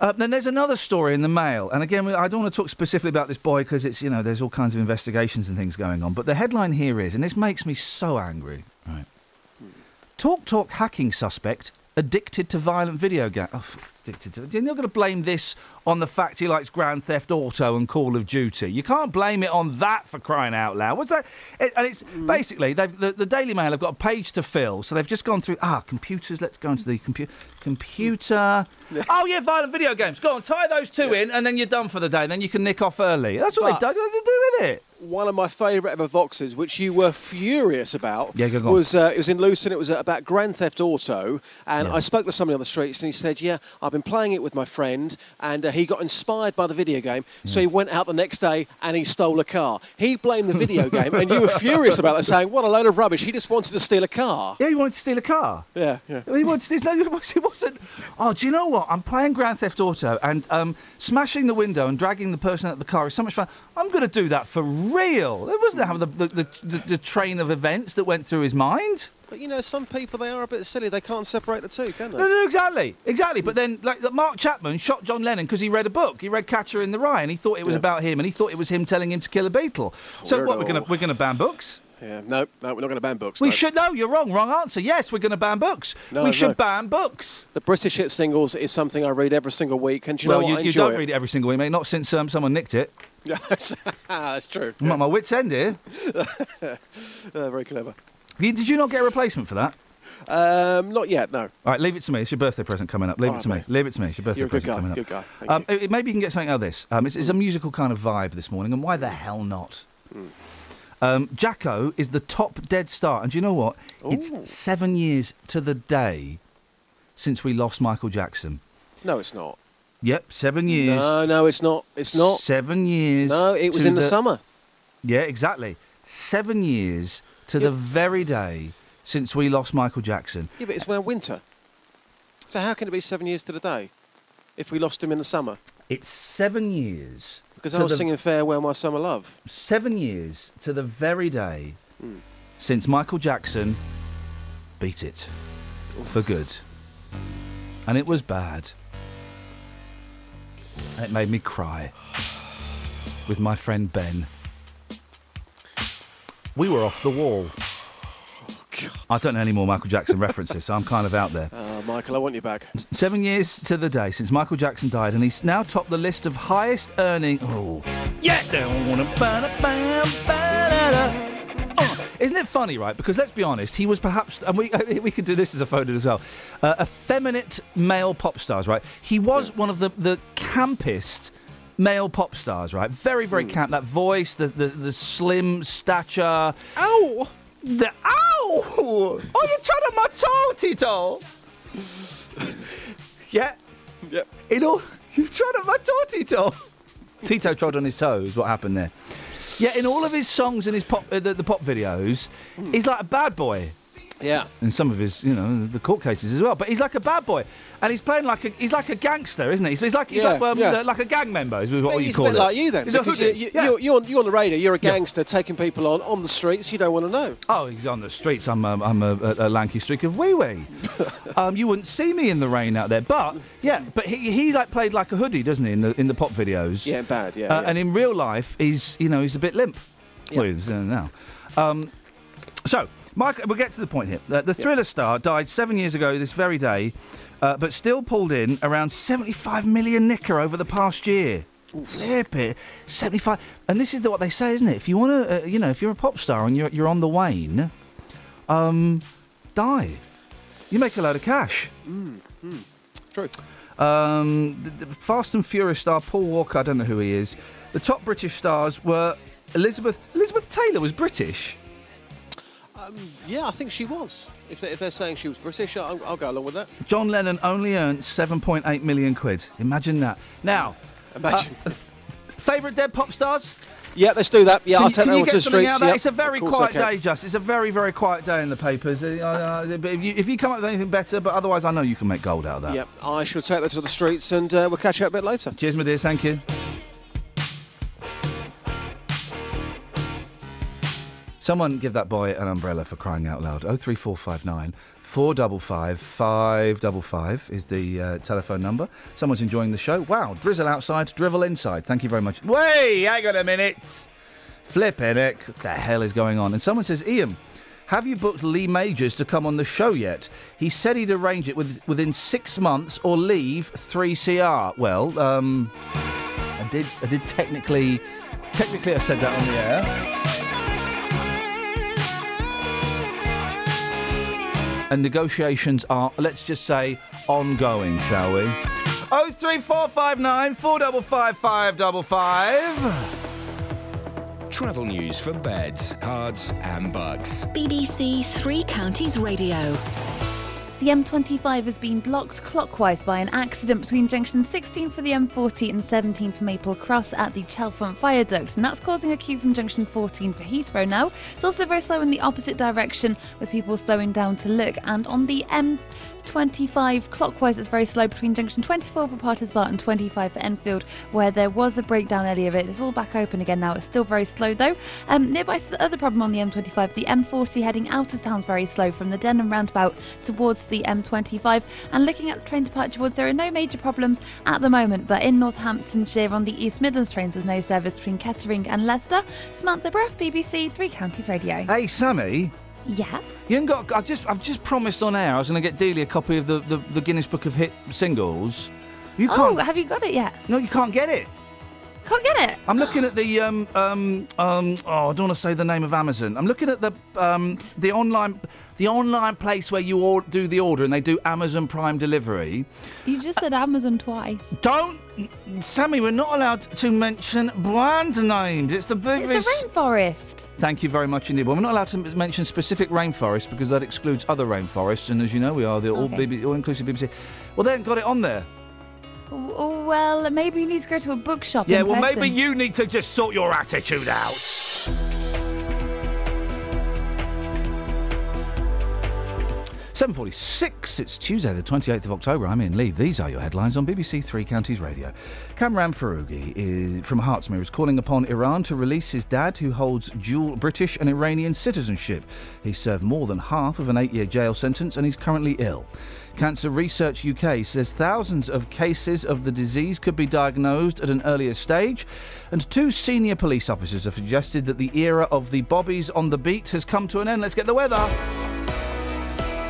Uh, then there's another story in the Mail, and again, I don't want to talk specifically about this boy because it's you know there's all kinds of investigations and things going on. But the headline here is, and this makes me so angry. Right. Talk Talk hacking suspect addicted to violent video games. Oh, addicted to. You're not going to blame this on the fact he likes Grand Theft Auto and Call of Duty. You can't blame it on that for crying out loud. What's that? It, and it's basically they've the, the Daily Mail have got a page to fill, so they've just gone through. Ah, computers. Let's go into the computer. Computer. Oh yeah, violent video games. Go on, tie those two in, and then you're done for the day. Then you can nick off early. That's what But- done. What does it do with it? one of my favourite ever Voxes, which you were furious about, Yeah, go on. was uh, it was in Luton. It was uh, about Grand Theft Auto, and I spoke to somebody on the streets, and he said, "Yeah, I've been playing it with my friend, and uh, he got inspired by the video game, so he went out the next day and he stole a car. He blamed the video game, and you were furious about it, saying, "What a load of rubbish! He just wanted to steal a car." Yeah, he wanted to steal a car. Yeah, yeah. He wanted to steal. It wasn't. Oh, do you know what? I'm playing Grand Theft Auto and um, smashing the window and dragging the person out of the car is so much fun. I'm going to do that for real. It wasn't having the, the, the, the, the train of events that went through his mind. But you know, some people they are a bit silly. They can't separate the two, can they? No, no, exactly, exactly. But then, like Mark Chapman shot John Lennon because he read a book. He read Catcher in the Rye, and he thought it was Yeah. about him, and he thought it was him telling him to kill a Beatle. So what? We're going we're going to ban books. Yeah, no, no, we're not going to ban books. We no. should. No, you're wrong. Wrong answer. Yes, we're going to ban books. No, we should ban books. The British hit singles is something I read every single week, and do you well, know what? you, I you don't it. read it every single week, mate. Not since um, someone nicked it. Yes, that's true. I'm at my wits' end here. Uh, very clever. You- Did you not get a replacement for that? Um, not yet, no. All right, leave it to me. It's your birthday present coming up. Leave All it to right, me. mate. Leave it to me. It's your birthday You're a good present guy, coming up. good guy. Um, uh, maybe you can get something out of this. Um, it's, it's a musical kind of vibe this morning, and why the hell not? Um, Jacko is the top dead star, and do you know what? It's seven years to the day since we lost Michael Jackson. No, it's not. Yep, seven years. No, no, it's not. It's not. Seven years. No, it was in the summer. Yeah, exactly. Seven years to the very day since we lost Michael Jackson. Yeah, but it's now winter. So how can it be seven years to the day if we lost him in the summer? It's seven years. Because I was singing "Farewell, My Summer Love." Seven years to the very day Hmm. since Michael Jackson beat it for good. And it was bad. It made me cry with my friend Ben. We were off the wall. I don't know any more Michael Jackson references, so I'm kind of out there. Uh, Michael, I want you back. Seven years to the day since Michael Jackson died, and he's now topped the list of highest earning. Oh, yeah, don't wanna ba-da-bam, ba-da-da. Oh, Isn't it funny, right? Because let's be honest, he was perhaps, and we we could do this as a photo as well, uh, effeminate male pop stars, right? He was one of the the campest male pop stars, right? Very very camp. That voice, the the, the slim stature. Ow! The ow! Oh, you're trying to my toe, Tito. Yeah. Yep. You know, you trod on my toe, Tito. Tito trod on his toes. What happened there? Yeah, in all of his songs and his pop, uh, the, the pop videos, he's like a bad boy. Yeah. In some of his, you know, the court cases as well. But he's like a bad boy, and he's playing like a he's like a gangster, isn't he? He's, like he's Yeah, like, um, yeah. like a gang member. Is what you He's call a bit it. like you then, He's because you, you, Yeah. you're, you're, you're on the radio. You're a gangster taking people on on the streets. You don't want to know. Oh, he's on the streets. I'm, um, I'm a, a, a lanky streak of wee wee. um, you wouldn't see me in the rain out there, but yeah, but he, he like played like a hoodie, doesn't he, in the in the pop videos? Yeah, bad. Yeah. Uh. And in real life, he's you know he's a bit limp. Well, he's, uh, now. Um, so, Mike, we'll get to the point here. Uh, the Thriller star died seven years ago this very day, uh, but still pulled in around 75 million nicker over the past year. Flip it, 75. And this is the, what they say, isn't it? If you want to, uh, you know, if you're a pop star and you're, you're on the wane, um, die. You make a load of cash. Mm, mm. True. Um, the, the Fast and Furious star Paul Walker, I don't know who he is. The top British stars were Elizabeth Elizabeth Taylor was British. Um, yeah, I think she was. If, they, if they're saying she was British, I'll, I'll go along with that. John Lennon only earned 7.8 million quid. Imagine that. Now, Imagine. uh, favourite dead pop stars? Yeah, let's do that. Yeah, can I'll take that to get the something streets. out? Yep, It's a very of course I quiet day, just. It's a very, very quiet day in the papers. Uh, uh, if, you, if you come up with anything better, but otherwise, I know you can make gold out of that. Yep, I shall take that to the streets and uh, we'll catch you up a bit later. Cheers, my dear. Thank you. Someone give that boy an umbrella for crying out loud. 03459 455 555 is the uh, telephone number. Someone's enjoying the show. Wow, drizzle outside, drivel inside. Thank you very much. Wait, hang on a minute. Flipping it. What the hell is going on? And someone says, Iain, have you booked Lee Majors to come on the show yet? He said he'd arrange it with, within six months or leave 3CR. Well, um, I did. I did technically. Technically, I said that on the air. And negotiations are, let's just say, ongoing, shall we? Oh three four five nine four double five five double five. Travel news for beds, cards, and Bucks. BBC Three Counties Radio. The M25 has been blocked clockwise by an accident between junction 16 for the M40 and 17 for Maple Cross at the Chalfont Viaduct, and that's causing a queue from junction 14 for Heathrow now. It's also very slow in the opposite direction, with people slowing down to look. And on the M 25 clockwise, it's very slow between junction 24 for Potters Bar and 25 for Enfield, where there was a breakdown earlier. It's all back open again now. It's still very slow though. Um, nearby to the other problem on the M25, the M40 heading out of town is very slow from the Denham roundabout towards the M25. And looking at the train departure boards, there are no major problems at the moment, but in Northamptonshire on the East Midlands trains, there's no service between Kettering and Leicester. Samantha Bruff, BBC Three Counties Radio. Hey, Sammy. Yes. You ain't got. I've just. I've just promised on air I was going to get Dealey a copy of the, the, the Guinness Book of Hit singles. You Oh, can't. Oh, have you got it yet? No, you can't get it. Can't get it. I'm looking at the um um um. Oh, I don't want to say the name of Amazon. I'm looking at the um the online the online place where you or- do the order and they do Amazon Prime delivery. You just said Amazon twice. Don't, Sammy. We're not allowed to mention brand names. It's the biggest. It's a rainforest. Thank you very much indeed. Well, we're not allowed to m- mention specific rainforests because that excludes other rainforests, and as you know, we are the all, Okay. BB, all inclusive BBC. Well, they haven't got it on there. Oh, well, maybe you need to go to a bookshop. Yeah, in well, person. maybe you need to just sort your attitude out. Seven forty-six. It's Tuesday, the twenty-eighth of October. I'm Iain Lee. These are your headlines on BBC Three Counties Radio. Kamran Foroughi is, from Hertsmere is calling upon Iran to release his dad, who holds dual British and Iranian citizenship. He served more than half of an eight-year jail sentence, and he's currently ill. Cancer Research UK says thousands of cases of the disease could be diagnosed at an earlier stage, and two senior police officers have suggested that the era of the bobbies on the beat has come to an end. Let's get the weather.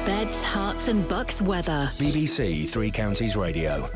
Beds, Herts, and bucks weather. BBC Three Counties Radio.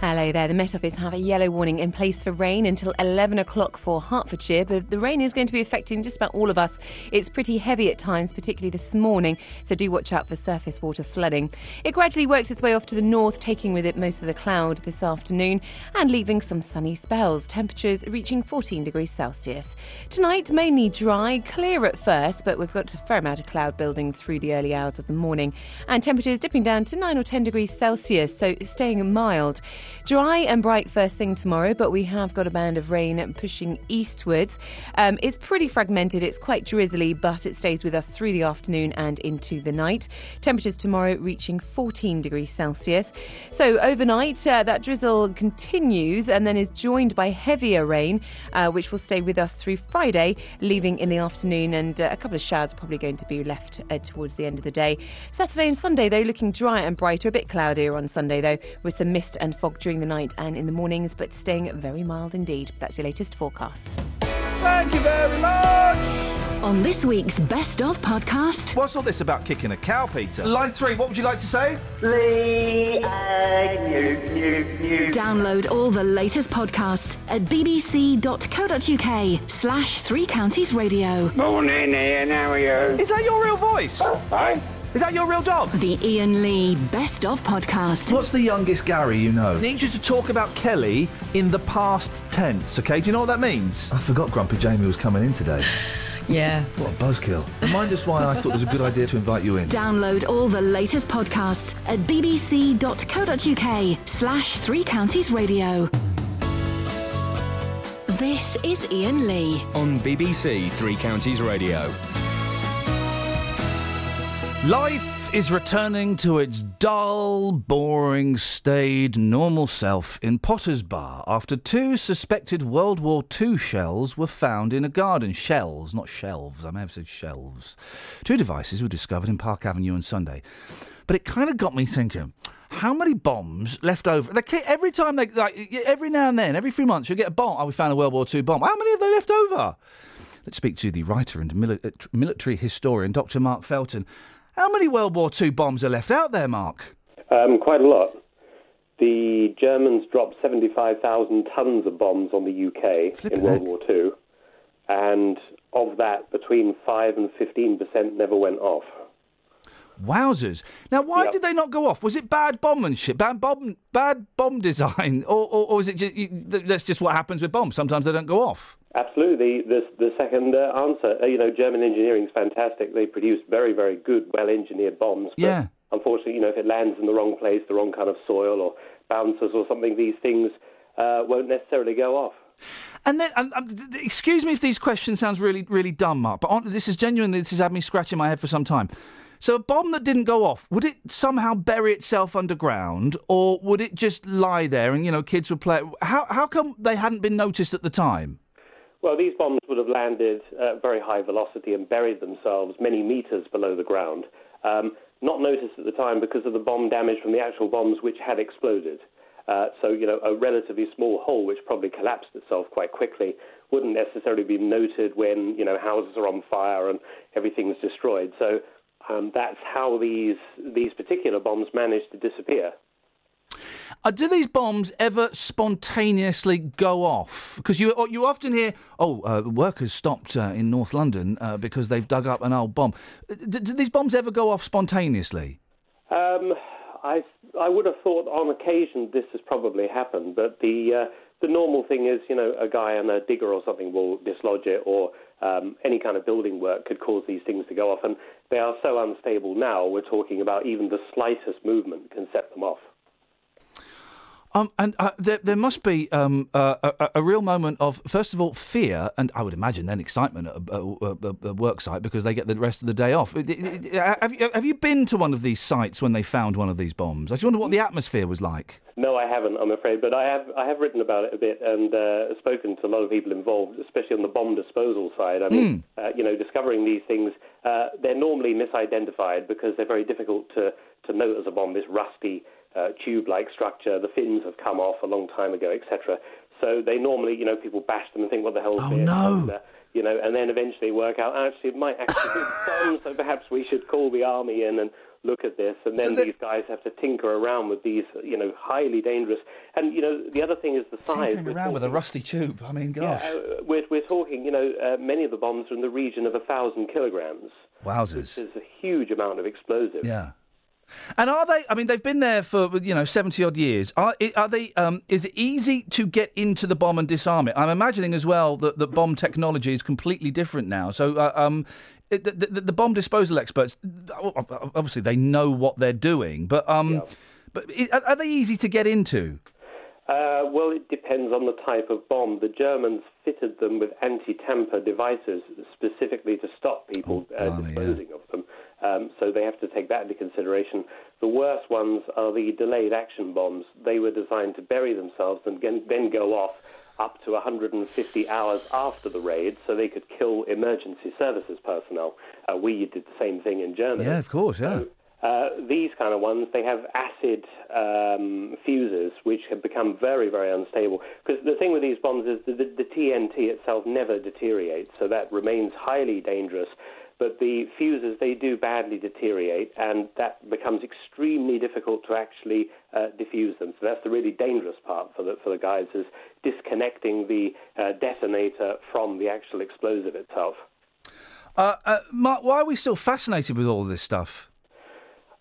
Hello there. The Met Office have a yellow warning in place for rain until 11 o'clock for Hertfordshire, but the rain is going to be affecting just about all of us. It's pretty heavy at times, particularly this morning, so do watch out for surface water flooding. It gradually works its way off to the north, taking with it most of the cloud this afternoon and leaving some sunny spells. Temperatures reaching 14 degrees Celsius. Tonight, mainly dry, clear at first, but we've got a fair amount of cloud building through the early hours of the morning, and temperatures dipping down to 9 or 10 degrees Celsius, so staying mild. Dry and bright first thing tomorrow, but we have got a band of rain pushing eastwards. Um, it's pretty fragmented, it's quite drizzly, but it stays with us through the afternoon and into the night. Temperatures tomorrow reaching 14 degrees Celsius. So overnight, uh, that drizzle continues and then is joined by heavier rain, uh, which will stay with us through Friday, leaving in the afternoon, and uh, a couple of showers probably going to be left uh, towards the end of the day. Saturday and Sunday, though, looking dry and brighter, a bit cloudier on Sunday, though, with some mist and fog during the night and in the mornings, but staying very mild indeed. That's your latest forecast. Thank you very much. On this week's Best of podcast. What's all this about kicking a cow, Peter? Line three, what would you like to say? Lee Download all the latest podcasts at bbc.co.uk slash three counties radio. Morning, Iain. How are you? Is that your real voice? Hi. Is that your real dog? The Iain Lee Best of podcast. What's the youngest Gary you know? I need you to talk about Kelly in the past tense, okay? Do you know what that means? I forgot Grumpy Jamie was coming in today. Yeah. What a buzzkill. Remind us why I thought it was a good idea to invite you in. Download all the latest podcasts at bbc.co.uk slash three counties radio. This is Iain Lee. On BBC Three Counties Radio. Life is returning to its dull, boring, staid, normal self in Potter's Bar after two suspected World War II shells were found in a garden. Shells, not shelves. I may have said shelves. Two devices were discovered in Park Avenue on Sunday. But it kind of got me thinking. How many bombs left over? Keep, every time they, like, every now and then, every few months, you get a bomb. Oh, we found a World War II bomb. How many have they left over? Let's speak to the writer and mili- military historian, Dr. Mark Felton. How many World War II bombs are left out there, Mark? Um, quite a lot. The Germans dropped 75,000 tons of bombs on the UK in World War II, and of that, between 5 and 15% never went off. Wowzers! Now, why did they not go off? Was it bad bombmanship, bad bomb, bad bomb design, or, or, or is it just that's just what happens with bombs? Sometimes they don't go off. Absolutely. The, the second uh, answer, uh, you know, German engineering is fantastic. They produce very, very good, well-engineered bombs. But Yeah. Unfortunately, you know, if it lands in the wrong place, the wrong kind of soil or bounces or something, these things uh, won't necessarily go off. And then, um, um, excuse me if these questions sounds really, really dumb, Mark, but on, this is genuinely this has had me scratching my head for some time. So a bomb that didn't go off, would it somehow bury itself underground, or would it just lie there and you know kids would play? How how come they hadn't been noticed at the time? Well, these bombs would have landed at very high velocity and buried themselves many meters below the ground. Um, not noticed at the time because of the bomb damage from the actual bombs which had exploded. Uh, so, you know, a relatively small hole which probably collapsed itself quite quickly wouldn't necessarily be noted when, you know, houses are on fire and everything's destroyed. So um, that's how these, these particular bombs managed to disappear. Uh, do these bombs ever spontaneously go off? Because you you often hear, oh, uh, workers stopped uh, in North London uh, because they've dug up an old bomb. Uh, Do, do these bombs ever go off spontaneously? Um, I I would have thought on occasion this has probably happened, but the uh, the normal thing is, you know, a guy on a digger or something will dislodge it, or um, any kind of building work could cause these things to go off, and they are so unstable now. We're talking about even the slightest movement can set them off. Um, and uh, there, there must be um, uh, a, a real moment of, first of all, fear, and I would imagine then excitement at a, a, a- a work site because they get the rest of the day off. Have you, have you been to one of these sites when they found one of these bombs? I just wonder what the atmosphere was like. No, I haven't, I'm afraid, but I have I have written about it a bit and uh, spoken to a lot of people involved, especially on the bomb disposal side. I mean, uh, you know, discovering these things, uh, they're normally misidentified because they're very difficult to, to note as a bomb. This rusty uh, tube-like structure, the fins have come off a long time ago, etc. So they normally, you know, people bash them and think, what the hell is Oh, this? no. And, uh, you know, and then eventually work out, actually, it might actually be bombs, so perhaps we should call the army in and look at this. And then So the- these guys have to tinker around with these, you know, highly dangerous. And, you know, the other thing is the size. Tinkering around with a rusty tube. I mean, gosh. Yeah, uh, we're, we're talking, you know, uh, many of the bombs are in the region of a thousand kilograms. Wowzers. There's a huge amount of explosive. Yeah. And are they? I mean, they've been there for you know seventy odd years. Are are they? Um, is it easy to get into the bomb and disarm it? I'm imagining as well that the bomb technology is completely different now. So, uh, um, it, the, the, the bomb disposal experts, obviously, they know what they're doing. But um, but are- are they easy to get into? Uh, well, it depends on the type of bomb. The Germans fitted them with anti-tamper devices specifically to stop people uh, disposing of them. Um, so they have to take that into consideration. The worst ones are the delayed action bombs. They were designed to bury themselves and then go off up to 150 hours after the raid so they could kill emergency services personnel. Uh, we did the same thing in Germany. Yeah, of course. Yeah. Uh, these kind of ones, they have acid um, fuses which have become very, very unstable. Because the thing with these bombs is the, the TNT itself never deteriorates, so that remains highly dangerous. But the fuses, they do badly deteriorate, and that becomes extremely difficult to actually uh, diffuse them. So that's the really dangerous part for the, for the guys, is disconnecting the uh, detonator from the actual explosive itself. Uh, uh, Mark, why are we still fascinated with all this stuff?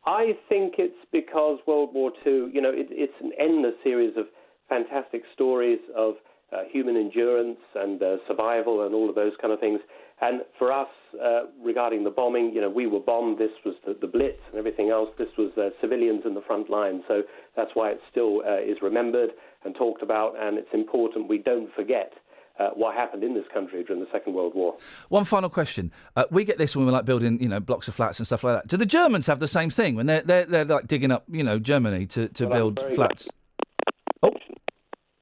I think it's because World War II, you know, it, it's an endless series of fantastic stories of uh, human endurance and uh, survival and all of those kind of things. And for us, uh, regarding the bombing, you know, we were bombed. This was the, the Blitz and everything else. This was uh, civilians in the front line. So that's why it still uh, is remembered and talked about. And it's important we don't forget uh, what happened in this country during the Second World War. One final question. Uh, we get this when we're like building, you know, blocks of flats and stuff like that. Do the Germans have the same thing when they're they're, they're like digging up, you know, Germany to, to Well, build flats? Oh,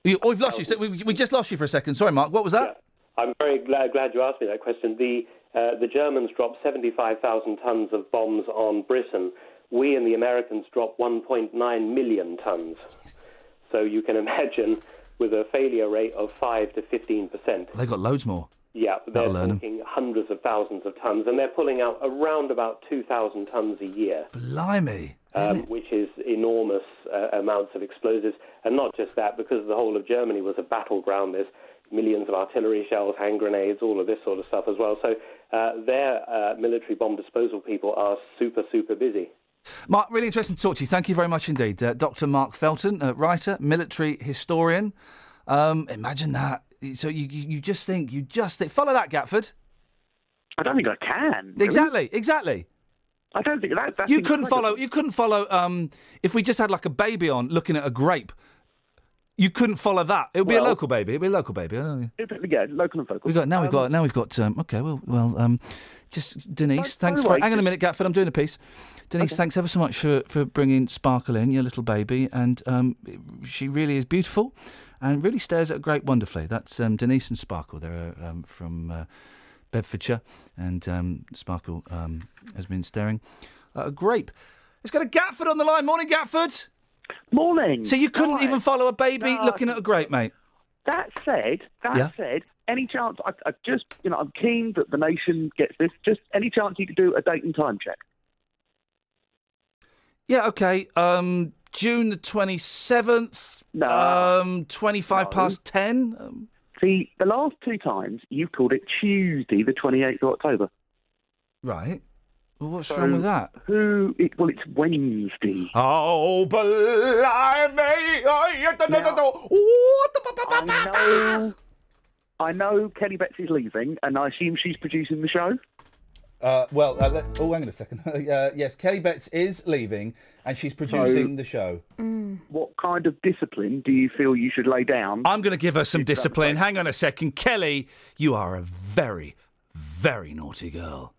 you, oh, we've lost you. So we, we just lost you for a second. Sorry, Mark. What was that? I'm very glad, glad you asked me that question. The, uh, the Germans dropped 75,000 tons of bombs on Britain. We and the Americans dropped 1.9 million tons. So you can imagine with a failure rate of 5 to 15 percent. They got loads more. Yeah, they're That'll learn 'em. talking hundreds of thousands of tons, and they're pulling out around about 2,000 tons a year. Blimey. Um, which is enormous uh, amounts of explosives. And not just that, because the whole of Germany was a battleground, there's millions of artillery shells, hand grenades, all of this sort of stuff as well. So uh, their uh, military bomb disposal people are super, super busy. Mark, really interesting to talk to you. Thank you very much indeed. Uh, Dr. Mark Felton, uh, writer, military historian. Um, imagine that. So you you you just think you just think follow that Gatford. I don't think I can. really. Exactly, exactly. I don't think that. That's you couldn't incredible. follow. You couldn't follow. Um, if we just had like a baby on looking at a grape, you couldn't follow that. It would be a local baby. It'd be a local baby. Yeah. Local and vocal. We got now. We've Um, got now. We've got. Um, okay. Well. Well. Um, just Denise. Thanks for. hang on a minute, Gatford. I'm doing a piece. Denise, Okay. thanks ever so much for for bringing Sparkle in, your little baby, and um, she really is beautiful, and really stares at a grape wonderfully. That's um, Denise and Sparkle. They're uh, um, from uh, Bedfordshire, and um, Sparkle um, has been staring at a grape. It's got a Gatford on the line. Morning, Gatford. Morning. So you couldn't Hi. even follow a baby No. looking at a grape, mate. That said, that Yeah. said, any chance? I, I just, you know, I'm keen that the nation gets this. Just any chance you could do a date and time check. Yeah, okay. Um, June the 27th. No. Um, 25 No. past 10. Um, See, the last two times you called it Tuesday, the 28th of October. right. Well, what's So wrong with that? Who? It, well, it's Wednesday. Oh, blimey. I know. I know Kelly Betts is leaving, and I assume she's producing the show. Uh, well, uh, let, oh, hang on a second. uh, yes, Kelly Betts is leaving, and she's producing the show. What kind of discipline do you feel you should lay down? I'm going to give her some discipline. Hang on a second. Kelly, you are a very, very naughty girl.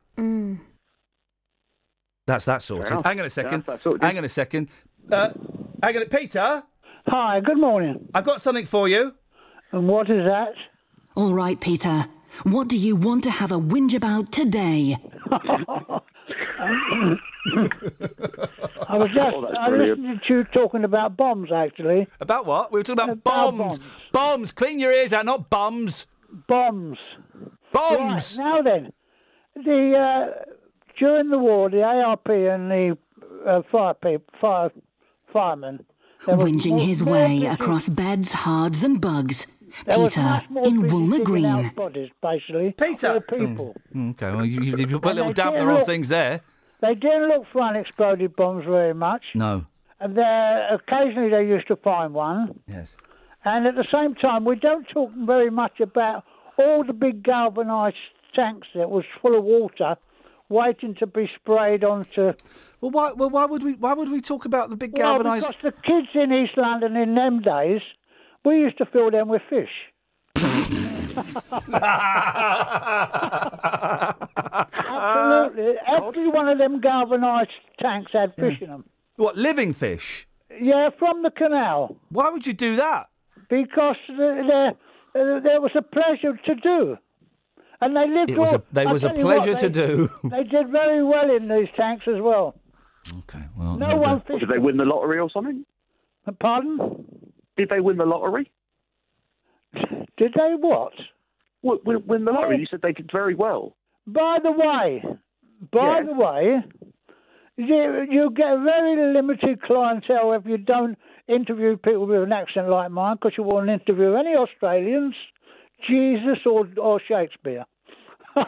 That's that sorted. enough. Hang on a second. Yeah, hang on a second. Uh, hang on, Peter. Hi, good morning. I've got something for you. And what is that? All right, Peter. What do you want to have a whinge about today? I was just Oh, I brilliant. listened to you talking about bombs actually. About what? We were talking about, About bombs. bombs. Clean your ears out, not bums. Bombs. Bombs. Right, now then, the uh, during the war, the ARP and the uh, fire people, fire firemen, there was Whinging his way British- across beds, Herts, and Bucks. there Peter in British Woolmer Green. Bodies, basically. Peter. People. Mm, Okay, well, you, you, you put a little they dampener didn't on things there. They didn't look for unexploded bombs very much. No. And there, occasionally they used to find one. Yes. And at the same time, we don't talk very much about all the big galvanised tanks that was full of water, waiting to be sprayed onto. Well, why? Well, why would we? Why would we talk about the big Well, galvanised? because the kids in East London in them days, we used to fill them with fish. Absolutely, every one of them galvanised tanks had fish in them. What living fish? Yeah, from the canal. Why would you do that? Because there, uh, there was a pleasure to do. And they lived well. It was a- there I was a tell you what, pleasure to do. They did very well in these tanks as well. Okay, well, No one fished. Did they win the lottery or something? Pardon? Did they win the lottery? Did they what? Win, win, win the lottery? You said they did very well. By the way, by Yeah. the way, you, you get a very limited clientele if you don't interview people with an accent like mine, because you won't interview any Australians, Jesus or or Shakespeare.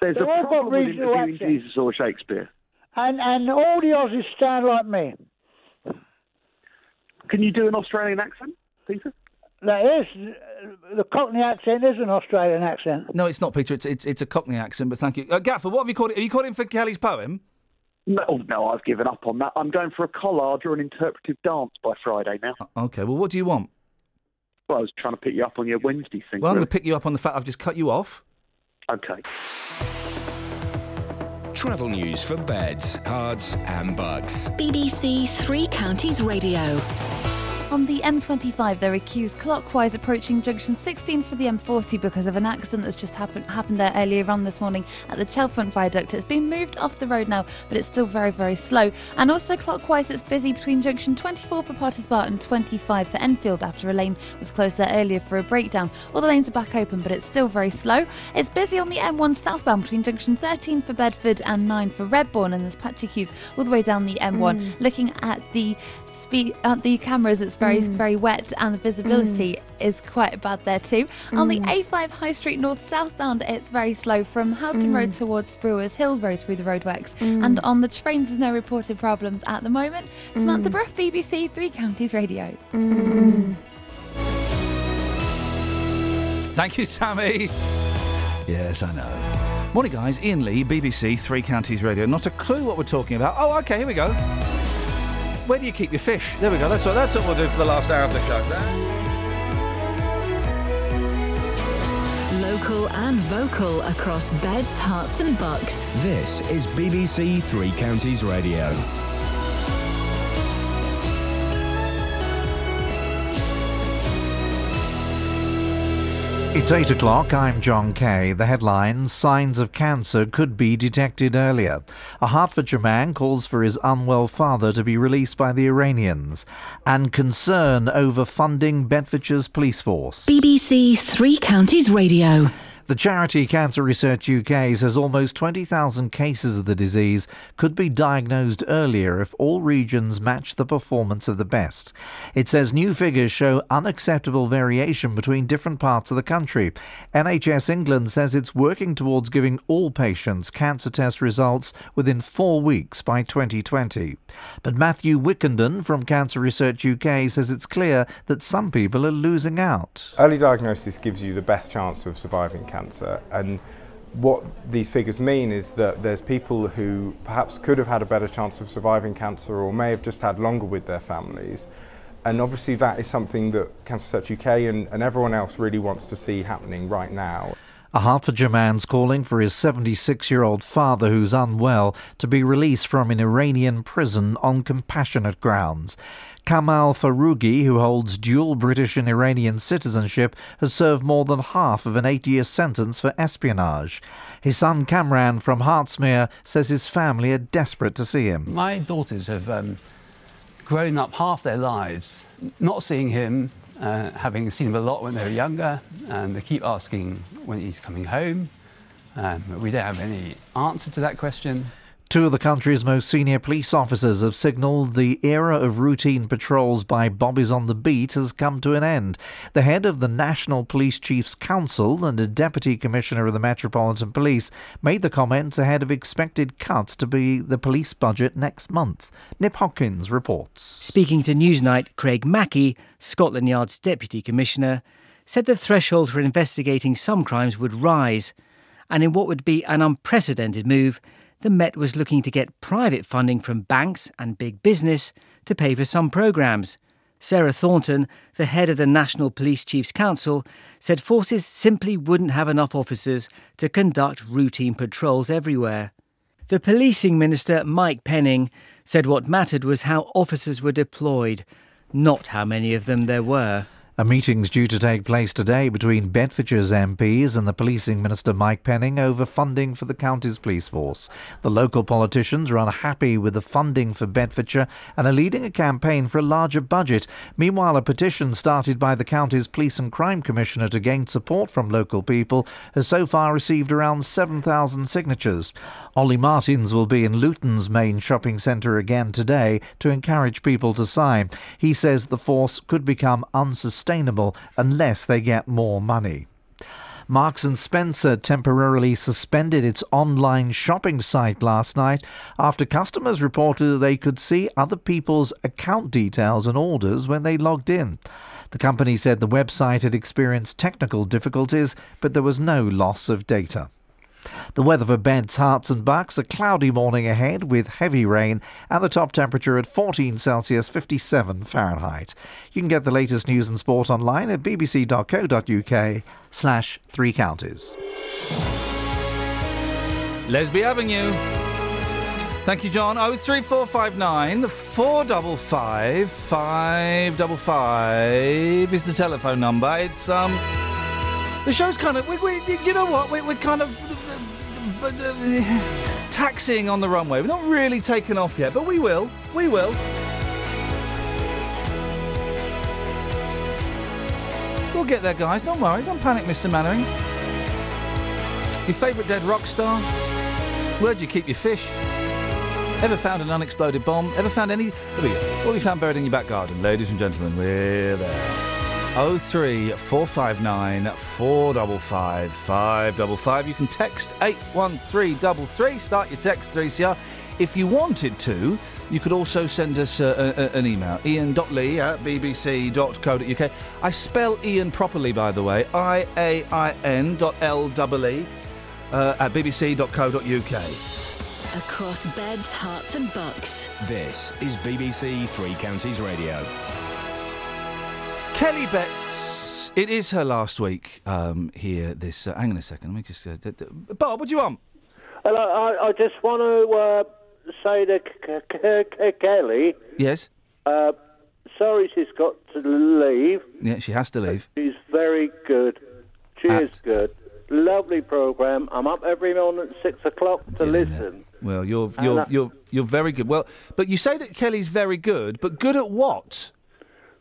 There's They're a problem with regional interviewing accents. Jesus or Shakespeare. And and all the Aussies stand like me. Can you do an Australian accent, Peter? That is, the Cockney accent is an Australian accent. No, it's not, Peter. It's it's, it's a Cockney accent. But thank you, uh, Gaffer. What have you called it? Have you called him for Kelly's poem? No, no, I've given up on that. I'm going for a collage or an interpretive dance by Friday now. Okay. Well, what do you want? Well, I was trying to pick you up on your Wednesday thing. Well, I'm going to pick you up on the fact I've just cut you off. Okay. Travel news for beds, cards, and Bucks. BBC Three Counties Radio. On the M25, they're accused clockwise approaching junction 16 for the M40 because of an accident that's just happened happened there earlier on this morning at the Chalfont Viaduct. It's been moved off the road now, but it's still very, very slow. And also clockwise, it's busy between junction 24 for Potters Bar and 25 for Enfield after a lane was closed there earlier for a breakdown. All the lanes are back open, but it's still very slow. It's busy on the M1 southbound between junction 13 for Bedford and 9 for Redbourn, and there's patchy queues all the way down the M1. Mm. Looking at the speed at the cameras, it's very Mm. very wet, and the visibility is quite bad there too. On the Mm. A5 High Street North southbound, it's very slow from Houghton Mm. Road towards Brewers Hill Road through the roadworks. Mm. And on the trains, there's no reported problems at the moment. Samantha Mm. Bruff, BBC Three Counties Radio. Mm. Thank you, Sammy. Yes, I know. Morning, guys. Iain Lee, BBC Three Counties Radio. Not a clue what we're talking about. Oh, okay, here we go. Where do you keep your fish? There we go. That's what, that's what we'll do for the last hour of the show. Local and vocal across beds, Herts, and bucks. This is BBC Three Counties Radio. It's 8 o'clock. I'm John Kay. The headlines Signs of cancer could be detected earlier. A Hertfordshire man calls for his unwell father to be released by the Iranians. And concern over funding Bedfordshire's police force. BBC Three Counties Radio. The charity Cancer Research UK says almost 20,000 cases of the disease could be diagnosed earlier if all regions match the performance of the best. It says new figures show unacceptable variation between different parts of the country. NHS England says it's working towards giving all patients cancer test results within four weeks by 2020. But Matthew Wickenden from Cancer Research UK says it's clear that some people are losing out. Early diagnosis gives you the best chance of surviving cancer. And what these figures mean is that there's people who perhaps could have had a better chance of surviving cancer or may have just had longer with their families. And obviously, that is something that Cancer Research UK and, and everyone else really wants to see happening right now. A Hertfordshire man's calling for his 76 year old father, who's unwell, to be released from an Iranian prison on compassionate grounds. Kamal Foroughi, who holds dual British and Iranian citizenship, has served more than half of an eight year sentence for espionage. His son Kamran from Hertsmere says his family are desperate to see him. My daughters have um, grown up half their lives not seeing him, uh, having seen him a lot when they were younger, and they keep asking when he's coming home. Um, we don't have any answer to that question. Two of the country's most senior police officers have signalled the era of routine patrols by bobbies on the beat has come to an end. The head of the National Police Chiefs Council and a deputy commissioner of the Metropolitan Police made the comments ahead of expected cuts to be the police budget next month. Nick Hopkins reports. Speaking to Newsnight, Craig Mackey, Scotland Yard's deputy commissioner, said the threshold for investigating some crimes would rise, and in what would be an unprecedented move, the Met was looking to get private funding from banks and big business to pay for some programmes. Sarah Thornton, the head of the National Police Chiefs Council, said forces simply wouldn't have enough officers to conduct routine patrols everywhere. The policing minister, Mike Penning, said what mattered was how officers were deployed, not how many of them there were. A meeting's due to take place today between Bedfordshire's MPs and the policing minister Mike Penning over funding for the county's police force. The local politicians are unhappy with the funding for Bedfordshire and are leading a campaign for a larger budget. Meanwhile, a petition started by the county's police and crime commissioner to gain support from local people has so far received around 7,000 signatures. Olly Martins will be in Luton's main shopping centre again today to encourage people to sign. He says the force could become unsustainable sustainable unless they get more money. Marks and Spencer temporarily suspended its online shopping site last night after customers reported that they could see other people's account details and orders when they logged in. The company said the website had experienced technical difficulties, but there was no loss of data. The weather for Beds, Herts and Bucks. A cloudy morning ahead with heavy rain and the top temperature at 14 Celsius, 57 Fahrenheit. You can get the latest news and sport online at bbc.co.uk slash three counties. Lesby Avenue. Thank you, John. Oh three four five nine four double five five double five is the telephone number. It's um, the show's kind of we, we you know what we, we're kind of taxiing on the runway. We're not really taken off yet, but we will. We will. We'll get there, guys. Don't worry. Don't panic, Mr. Mainwaring. Your favourite dead rock star? Where'd you keep your fish? Ever found an unexploded bomb? Ever found any? There we go. What have you found buried in your back garden? Ladies and gentlemen, we're there. Oh three four five nine four double five five double five. You can text eight one three double three. Start your text three CR. If you wanted to, you could also send us uh, a, a, an email. Iain.lee at bbc.co.uk. I spell Ian properly, by the way. I A I N dot L double E uh, at bbc.co.uk. Across Beds, Herts, and Bucks. This is BBC Three Counties Radio. Kelly Betts. It is her last week um, here. This. Uh, hang on a second. Let me just. Uh, d- d- Bob, what do you want? Hello, I, I just want to uh, say to K- K- K- Kelly, Yes. uh, sorry she's got to leave. Yeah, she has to leave. She's very good. She is good. Lovely program. I'm up every morning at six o'clock to listen. Well, you're you're you're you're very good. Well, but you say that Kelly's very good, but good at what?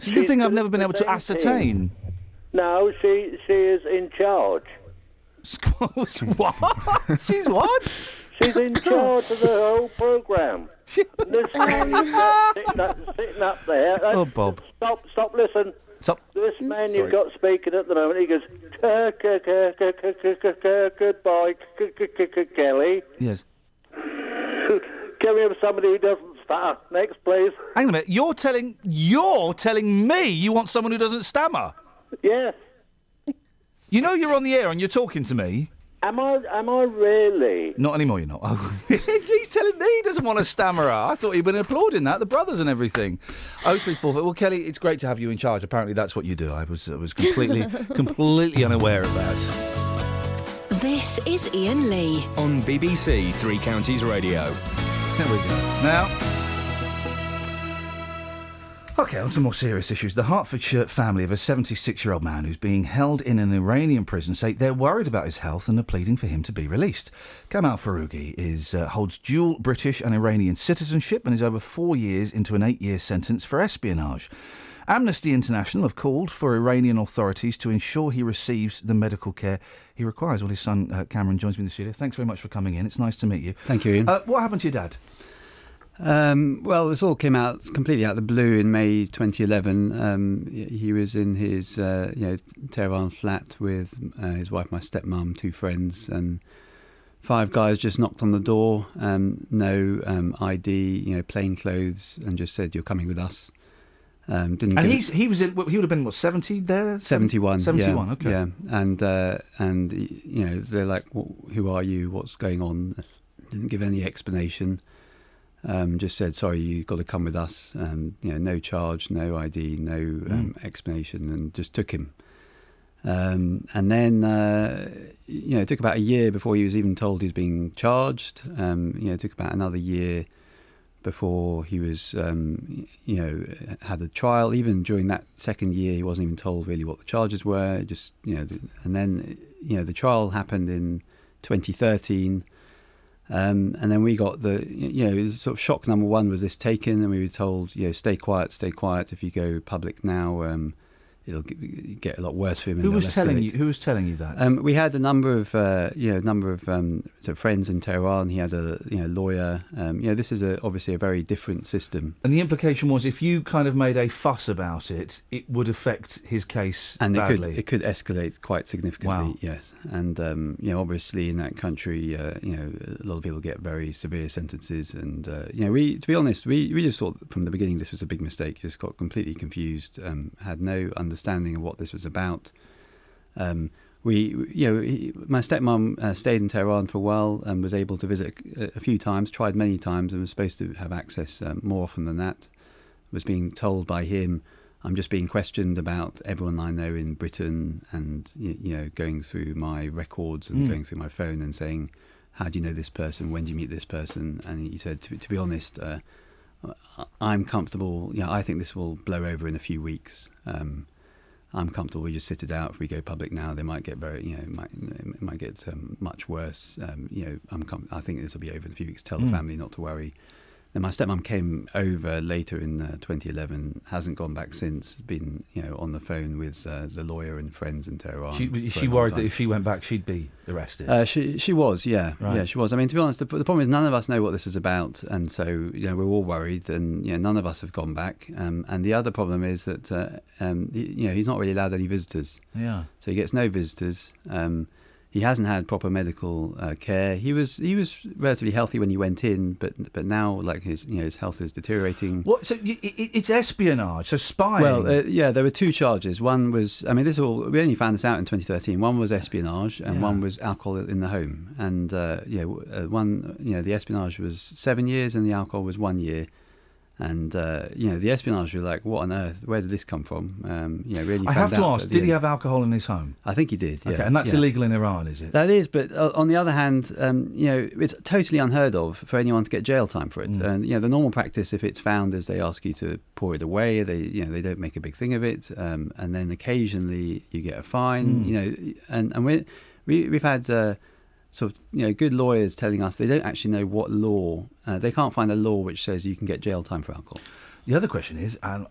Is the thing I've never been able to ascertain. No, she she is in charge. what? She's what? She's in charge of the whole program. this man you've got sitting up, sitting up there. uh, Oh, Bob. Stop! Stop! Listen. Stop. This man you've got speaking at the moment, he goes, "K- k- k- k- k- k- k- k- "Goodbye, K- k- k- k- Kelly." Yes. Can we have somebody who doesn't stutter? Next, please. Hang on a minute. You're telling you're telling me you want someone who doesn't stammer. Yes. You know you're on the air and you're talking to me. Am I? Am I really? Not anymore. You're not. He's telling me he doesn't want a stammerer. I thought he'd been applauding that, the brothers and everything. Oh three four. Well, Kelly, it's great to have you in charge. Apparently, that's what you do. I was I was completely completely unaware of that. This is Iain Lee. On BBC Three Counties Radio. There we go. Now. Okay, on to more serious issues. The Hertfordshire family of a 76 year old man who's being held in an Iranian prison say they're worried about his health and are pleading for him to be released. Kamal Foroughi is, uh, holds dual British and Iranian citizenship and is over four years into an eight year sentence for espionage. Amnesty International have called for Iranian authorities to ensure he receives the medical care he requires. Well, his son uh, Kamran joins me in the studio. Thanks very much for coming in. It's nice to meet you. Thank you, Iain. Uh, what happened to your dad? Um, well, this all came out completely out of the blue in May 2011. Um, he was in his uh, you know Tehran flat with uh, his wife, my stepmom, two friends, and five guys just knocked on the door. Um, no um, ID, you know, plain clothes, and just said, "You're coming with us." Um, didn't And he's he was in. He would have been what seventy there. Seventy one. Seventy one. Okay. Yeah, and uh, and you know they're like, "Wh- "Who are you? What's going on?" Didn't give any explanation. Um, just said, "Sorry, you've got to come with us." Um, you know, no charge, no ID, no um, explanation, and just took him. Um, and then, uh, you know, it took about a year before he was even told he was being charged. Um, you know, it took about another year before he was, um, you know, had a trial. Even during that second year, he wasn't even told really what the charges were. Just, you know, and then, you know, the trial happened in 2013. Um, and then we got the, you know, sort of shock number one was this taken, and we were told, you know, stay quiet, stay quiet. If you go public now, um, it'll get a lot worse for him. Who was telling escalate. you? Who was telling you that? Um, we had a number of, uh, you know, number of um, of friends in Tehran. He had a, you know, lawyer. Um, you know, this is a, obviously a very different system. and the implication was, if you kind of made a fuss about it, it would affect his case and it could badly. it could escalate quite significantly. Wow. Yes, and um, you know, obviously in that country, uh, you know, a lot of people get very severe sentences, and uh, you know, we to be honest, we we just thought from the beginning this was a big mistake. Just got completely confused, um, had no understanding of what this was about. Um, we, you know, he, my stepmom uh, stayed in Tehran for a while and was able to visit a, a few times, tried many times, and was supposed to have access um, more often than that. Was being told by him, I'm just being questioned about everyone I know in Britain, and you, you know, going through my records and Mm. going through my phone and saying, "How do you know this person? When do you meet this person?" And he said, "To, to be honest." Uh, I'm comfortable. You know, I think this will blow over in a few weeks. Um, I'm comfortable. We just sit it out. If we go public now, they might get very, you know, it might, it might get um, much worse. Um, you know, I'm com- I think this will be over in a few weeks. Tell the Mm. family not to worry. Then my stepmom came over later in uh, 2011. Hasn't gone back since. Been you know on the phone with uh, the lawyer and friends in Tehran. She, is she worried that if she went back, she'd be arrested? Uh, she she was, yeah, Right. yeah, she was. I mean, to be honest, the, the problem is none of us know what this is about, and so you know we're all worried, and you know none of us have gone back. Um, and the other problem is that uh, um, he, you know he's not really allowed any visitors. Yeah. So he gets no visitors. Um, he hasn't had proper medical uh, care. He was he was relatively healthy when he went in, but but now like his you know his health is deteriorating. What? So it's espionage, so spying. Well, uh, yeah, there were two charges. One was, I mean, this all we only found this out in 2013. One was espionage, and Yeah. one was alcohol in the home. And uh, yeah, uh, one, you know, the espionage was seven years, and the alcohol was one year. And uh, you know, the espionage was like, what on earth? Where did this come from? Um, you know, really. I have to ask: Did he have alcohol in his home? I think he did. Yeah, Okay, and that's yeah. illegal in Iran, is it? That is, but uh, on the other hand, um, you know, it's totally unheard of for anyone to get jail time for it. Mm. And you know, the normal practice, if it's found, is they ask you to pour it away. They, you know, they don't make a big thing of it, um, and then occasionally you get a fine. Mm. You know, and and we we we've had. Uh, Sort of, you know, good lawyers telling us they don't actually know what law. Uh, they can't find a law which says you can get jail time for alcohol. The other question is: um,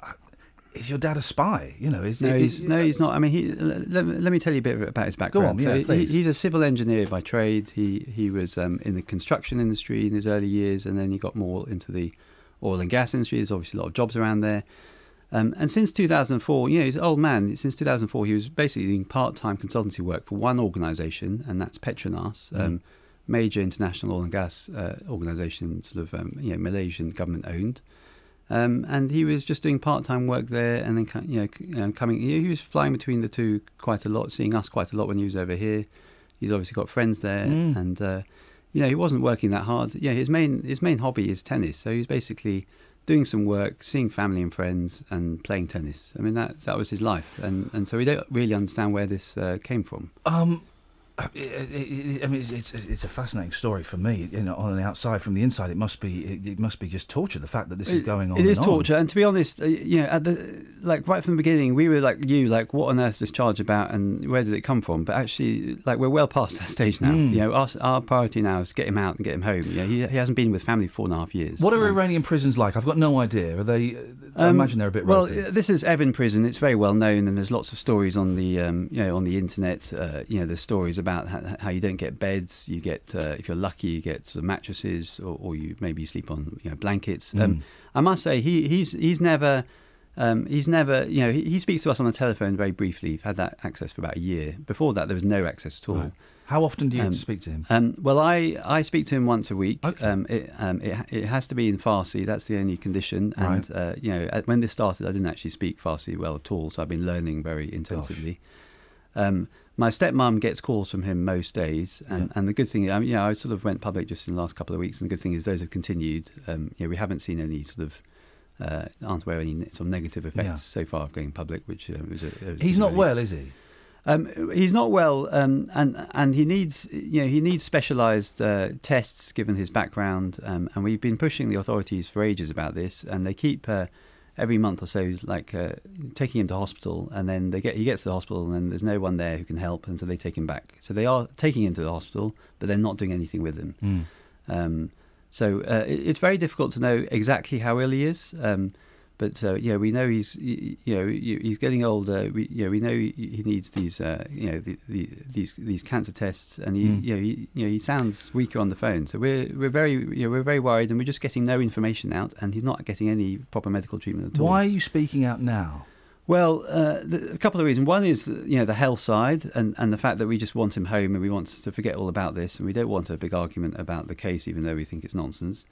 Is your dad a spy? You know, is No, is- he's, no, he's not. I mean, he, let, let me tell you a bit about his background. Go on, yeah, so he- please. he's a civil engineer by trade. He he was um, in the construction industry in his early years, and then he got more into the oil and gas industry. There's obviously a lot of jobs around there. Um, and since 2004, you know, he's an old man. Since 2004, he was basically doing part-time consultancy work for one organisation, and that's Petronas, Mm. um, major international oil and gas uh, organisation, sort of um, you know Malaysian government owned. Um, and he was just doing part-time work there, and then you know, you know coming. You know, he was flying between the two quite a lot, seeing us quite a lot when he was over here. He's obviously got friends there, Mm. and uh, you know he wasn't working that hard. Yeah, his main his main hobby is tennis, so he's basically doing some work, seeing family and friends, and playing tennis. I mean that that was his life, and and so we don't really understand where this uh, came from. Um, it, it, it, I mean, it's, it's a fascinating story for me. You know, on the outside, from the inside, it must be it, it must be just torture. The fact that this is going on. It is and on. torture, and to be honest, uh, you know, at the like right from the beginning, we were like you, like what on earth is this charge about, and where did it come from? But actually, like we're well past that stage now. Mm. You know, our, our priority now is get him out and get him home. You know, he, he hasn't been with family for four and a half years. What are Um, Iranian prisons like? I've got no idea. Are they? I um, imagine they're a bit well. ropey. This is Evin Prison. It's very well known, and there's lots of stories on the um, you know on the internet. Uh, you know, there's stories about how, how you don't get beds. You get uh, if you're lucky, you get sort of mattresses, or, or you maybe you sleep on you know blankets. Mm. Um, I must say he he's he's never. Um, he's never, you know, he, he speaks to us on the telephone very briefly. We've had that access for about a year. Before that, there was no access at all. Right. How often do you Um, speak to him? Um, well, I, I speak to him once a week. Um, it, um, it, it has to be in Farsi. That's the only condition. And Right. uh, you know, when this started, I didn't actually speak Farsi well at all. So I've been learning very intensively. Um, my stepmom gets calls from him most days, and, and the good thing, I mean, you know, I sort of went public just in the last couple of weeks, and the good thing is those have continued. Um, you know, we haven't seen any sort of uh, aren't aware of any sort of negative effects Yeah. so far of going public, which uh, was a, a- He's not really- well, is he? um, he's not well, um, and and he needs you know he needs specialised uh, tests given his background, um, and we've been pushing the authorities for ages about this, and they keep uh, every month or so like uh, taking him to hospital, and then they get he gets to the hospital, and then there's no one there who can help, and so they take him back. So they are taking him to the hospital, but they're not doing anything with him. Mm. Um, so uh, it, it's very difficult to know exactly how ill he is. Um, but uh, yeah, we know he's you know he's getting older. We you know we know he needs these uh, you know the, the, these these cancer tests, and he Mm. you know he, you know he sounds weaker on the phone. So we're we're very you know we're very worried, and we're just getting no information out, and he's not getting any proper medical treatment at all. Why are you speaking out now? Well, uh, the, a couple of reasons. One is you know the health side, and, and the fact that we just want him home, and we want to forget all about this, and we don't want a big argument about the case, even though we think it's nonsense.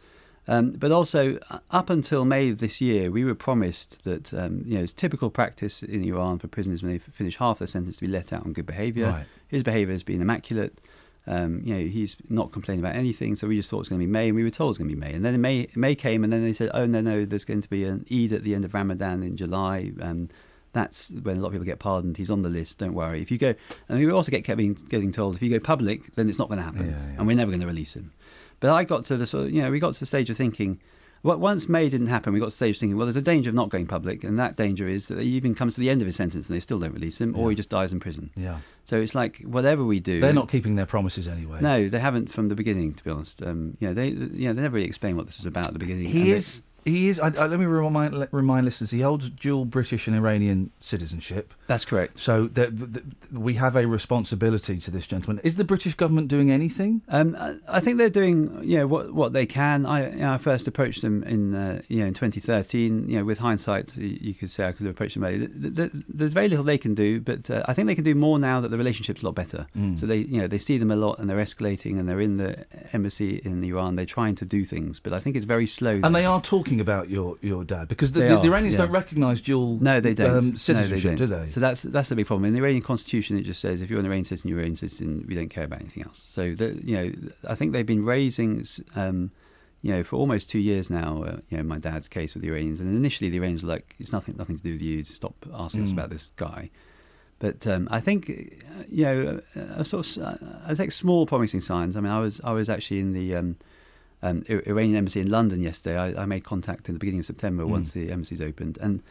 Um, but also, uh, up until May this year, we were promised that um, you know it's typical practice in Iran for prisoners when they finish half their sentence to be let out on good behaviour. Right. His behaviour has been immaculate. Um, you know, he's not complaining about anything, so we just thought it was going to be May, and we were told it was going to be May. And then May, May came, and then they said, "Oh no, no, there's going to be an Eid at the end of Ramadan in July, and that's when a lot of people get pardoned. He's on the list. Don't worry. If you go, and we also get getting getting told if you go public, then it's not going to happen, Yeah, yeah. and we're never going to release him. But I got to the sort of, you know, we got to the stage of thinking, Well, once May didn't happen, we got to the stage of thinking, well, there's a danger of not going public, and that danger is that he even comes to the end of his sentence and they still don't release him, or he just dies in prison. Yeah. So it's like whatever we do, They're not keeping their promises anyway. No, they haven't from the beginning. To be honest, um, you know, they, you know, they never really explain what this is about at the beginning. and He is. He is. I, I, let me remind let- remind listeners. He holds dual British and Iranian citizenship. That's correct. So that that- we have a responsibility to this gentleman. Is the British government doing anything? Um, I- I think they're doing you know what what they can. I you know, I first approached them in uh, you know in 2013. You know, with hindsight, you could say I could have approached them earlier. Th- th- There's very little they can do, but uh, I think they can do more now that the relationship's a lot better. Mm. So they you know they see them a lot and they're escalating and they're in the embassy in Iran. They're trying to do things, but I think it's very slow. And they are talking about your, your dad because the, the, are, the Iranians yeah. don't recognise dual No, they don't. um, No, citizenship, don't. do they? So that's that's the big problem. In the Iranian constitution, it just says if you're an Iranian citizen, you're an Iranian citizen. We don't care about anything else. So the, you know, I think they've been raising, um, you know, for almost two years now. Uh, you know, my dad's case with the Iranians, and initially the Iranians were like, it's nothing, nothing to do with you. Stop asking us Mm. about this guy. But um, I think, uh, you know, uh, sort of, uh, I take small promising signs. I mean, I was I was actually in the um, um, Iranian embassy in London yesterday. I, I made contact in the beginning of September Mm. once the embassy's opened, and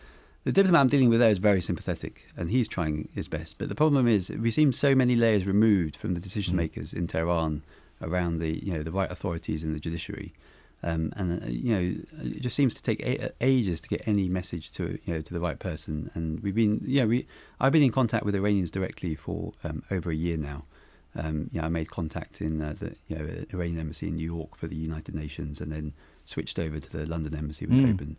the diplomat I'm dealing with there is very sympathetic, and he's trying his best. But the problem is, we seem so many layers removed from the decision makers in Tehran around the you know the right authorities in the judiciary. Um, and uh, you know, it just seems to take a- ages to get any message to you know to the right person. And we've been, you know, we I've been in contact with Iranians directly for um, over a year now. Um, you know, I made contact in uh, the you know Iranian embassy in New York for the United Nations, and then switched over to the London embassy it Mm. opened.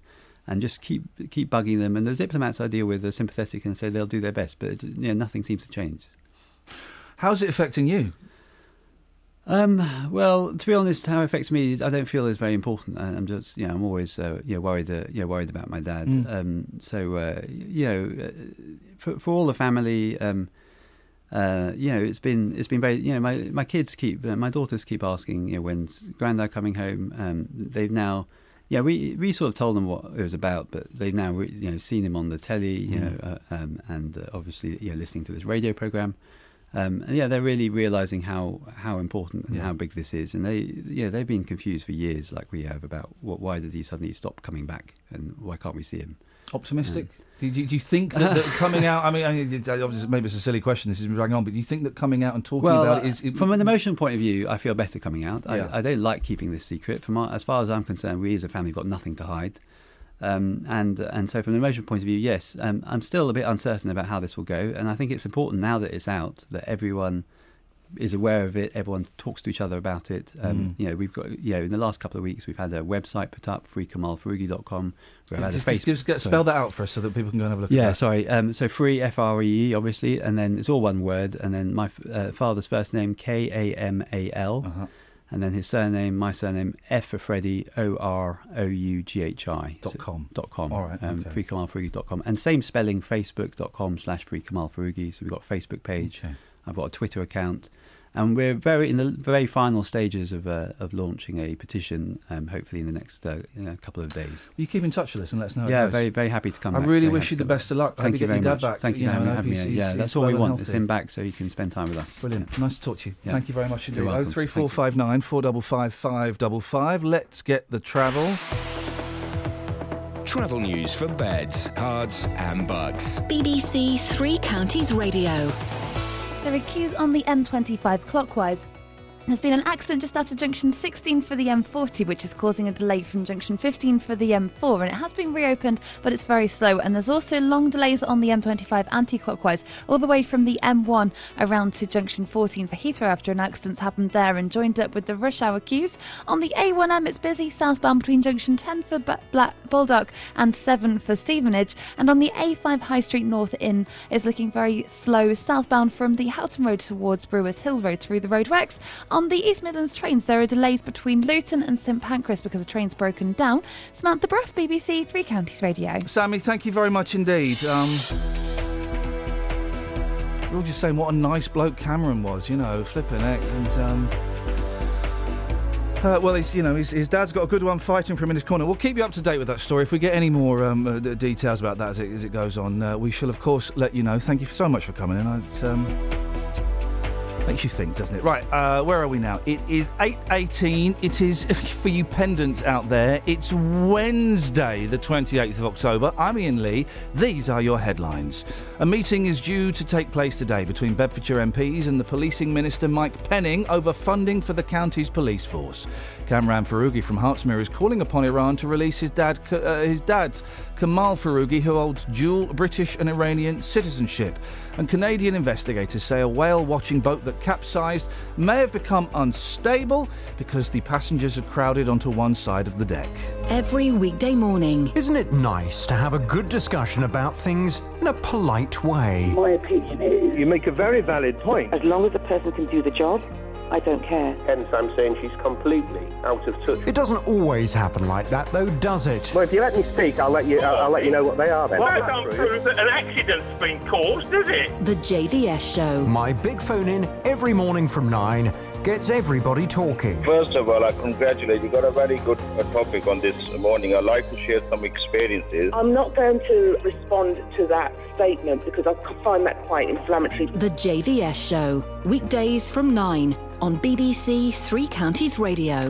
And just keep keep bugging them. And the diplomats I deal with are sympathetic and say they'll do their best, but you know, nothing seems to change. How's it affecting you? Um, well, to be honest, how it affects me, I don't feel is very important. I- I'm just, you know, I'm always, uh, you know, worried, uh, you know, worried about my dad. Mm. Um, so, uh, you know, uh, for for all the family, um, uh, you know, it's been it's been very, you know, my my kids keep, uh, my daughters keep asking, you know, when's Grandad coming home? Um, they've now. Yeah, we we sort of told them what it was about, but they've now re- you know seen him on the telly, you Mm. know, uh, um, and uh, obviously you know listening to this radio program. Um, and yeah, they're really realizing how, how important and Yeah. how big this is, and they yeah they've been confused for years, like we have, about what, why did he suddenly stop coming back, and why can't we see him? Optimistic? Do, you, do you think that, that coming out? I mean, I mean, obviously, maybe it's a silly question. This is dragging on, but do you think that coming out and talking well, about uh, it is from an emotional point of view, I feel better coming out. Yeah. I, I don't like keeping this secret. From our, as far as I'm concerned, we as a family have got nothing to hide. Um, and and so from an emotional point of view, yes, um, I'm still a bit uncertain about how this will go. And I think it's important now that it's out that everyone is aware of it. Everyone talks to each other about it. Um, Mm. You know, we've got you know in the last couple of weeks we've had a website put up, freekamalforoughi.com. We've had a just, Facebook. just get, spell that out for us so that people can go and have a look Yeah, sorry. Um, so free, F R E E, obviously, and then it's all one word, and then my uh, father's first name K A M A L, Uh-huh. and then his surname, my surname F for Freddie O R O U G H I Dot com. dot com. All right, um, okay. freekamalforoughi.com, and same spelling, Facebook.com slash freekamalforoughi. So we've got a Facebook page. Okay. I've got a Twitter account. And we're very in the very final stages of uh, of launching a petition. Um, hopefully in the next uh, you know, couple of days. You keep in touch with us and let us know. how it Yeah, goes. very very happy to come. I back. really Very wish you the best of luck. Thank you you very much. back. Thank you You for having, I having me. he's- Yeah, he's- that's all we well and want. Is him back so he can spend time with us. Brilliant. Nice to talk to you. Yeah. Thank you very much indeed. You're Oh welcome. three Thank four you. five nine four double five five double five. Let's get the travel. Travel news for Beds, Herts, and Bucks. BBC Three Counties Radio. There are queues on the M25 clockwise. There's been an accident just after junction 16 for the M40, which is causing a delay from junction 15 for the M4, and it has been reopened, but it's very slow. And there's also long delays on the M25 anti clockwise, all the way from the M1 around to junction 14 for Heathrow after an accident's happened there and joined up with the rush hour queues. On the A1M, it's busy southbound between junction 10 for Ba- Black Baldock and 7 for Stevenage, and on the A5 High Street North in is looking very slow southbound from the Houghton Road towards Brewers Hill Road through the roadworks. On the East Midlands trains, there are delays between Luton and St Pancras because a train's broken down. Samantha Bruff, BBC Three Counties Radio. Sammy, thank you very much indeed. Um, we were just saying what a nice bloke Kamran was, you know, flipping heck. And, um, uh, well, he's, you know, his, his dad's got a good one fighting for him in his corner. We'll keep you up to date with that story. If we get any more um, uh, details about that as it, as it goes on, uh, we shall, of course, let you know. Thank you so much for coming in. Makes you think, doesn't it? Right, uh, where are we now? It is 8.18. It is, for you pendants out there, it's Wednesday, the 28th of October. I'm Iain Lee. These are your headlines. A meeting is due to take place today between Bedfordshire MPs and the Policing Minister Mike Penning over funding for the county's police force. Kamran Foroughi from Hertsmere is calling upon Iran to release his dad, uh, his dad Kamal Foroughi, who holds dual British and Iranian citizenship. And Canadian investigators say a whale watching boat that capsized may have become unstable because the passengers had crowded onto one side of the deck. Every weekday morning. Isn't it nice to have a good discussion about things in a polite way? My opinion is. You make a very valid point. As long as the person can do the job, I don't care. Hence, I'm saying she's completely out of touch. It doesn't always happen like that, though, does it? Well, if you let me speak, I'll let you. I'll, I'll let you know what they are. Then. Well, that don't prove that an accident's been caused, does it? The JVS Show. My big phone in every morning from nine gets everybody talking. First of all, I congratulate you. Got a very good uh, topic on this morning. I'd like to share some experiences. I'm not going to respond to that statement because I find that quite inflammatory. The JVS Show. Weekdays from 9 on BBC Three Counties Radio.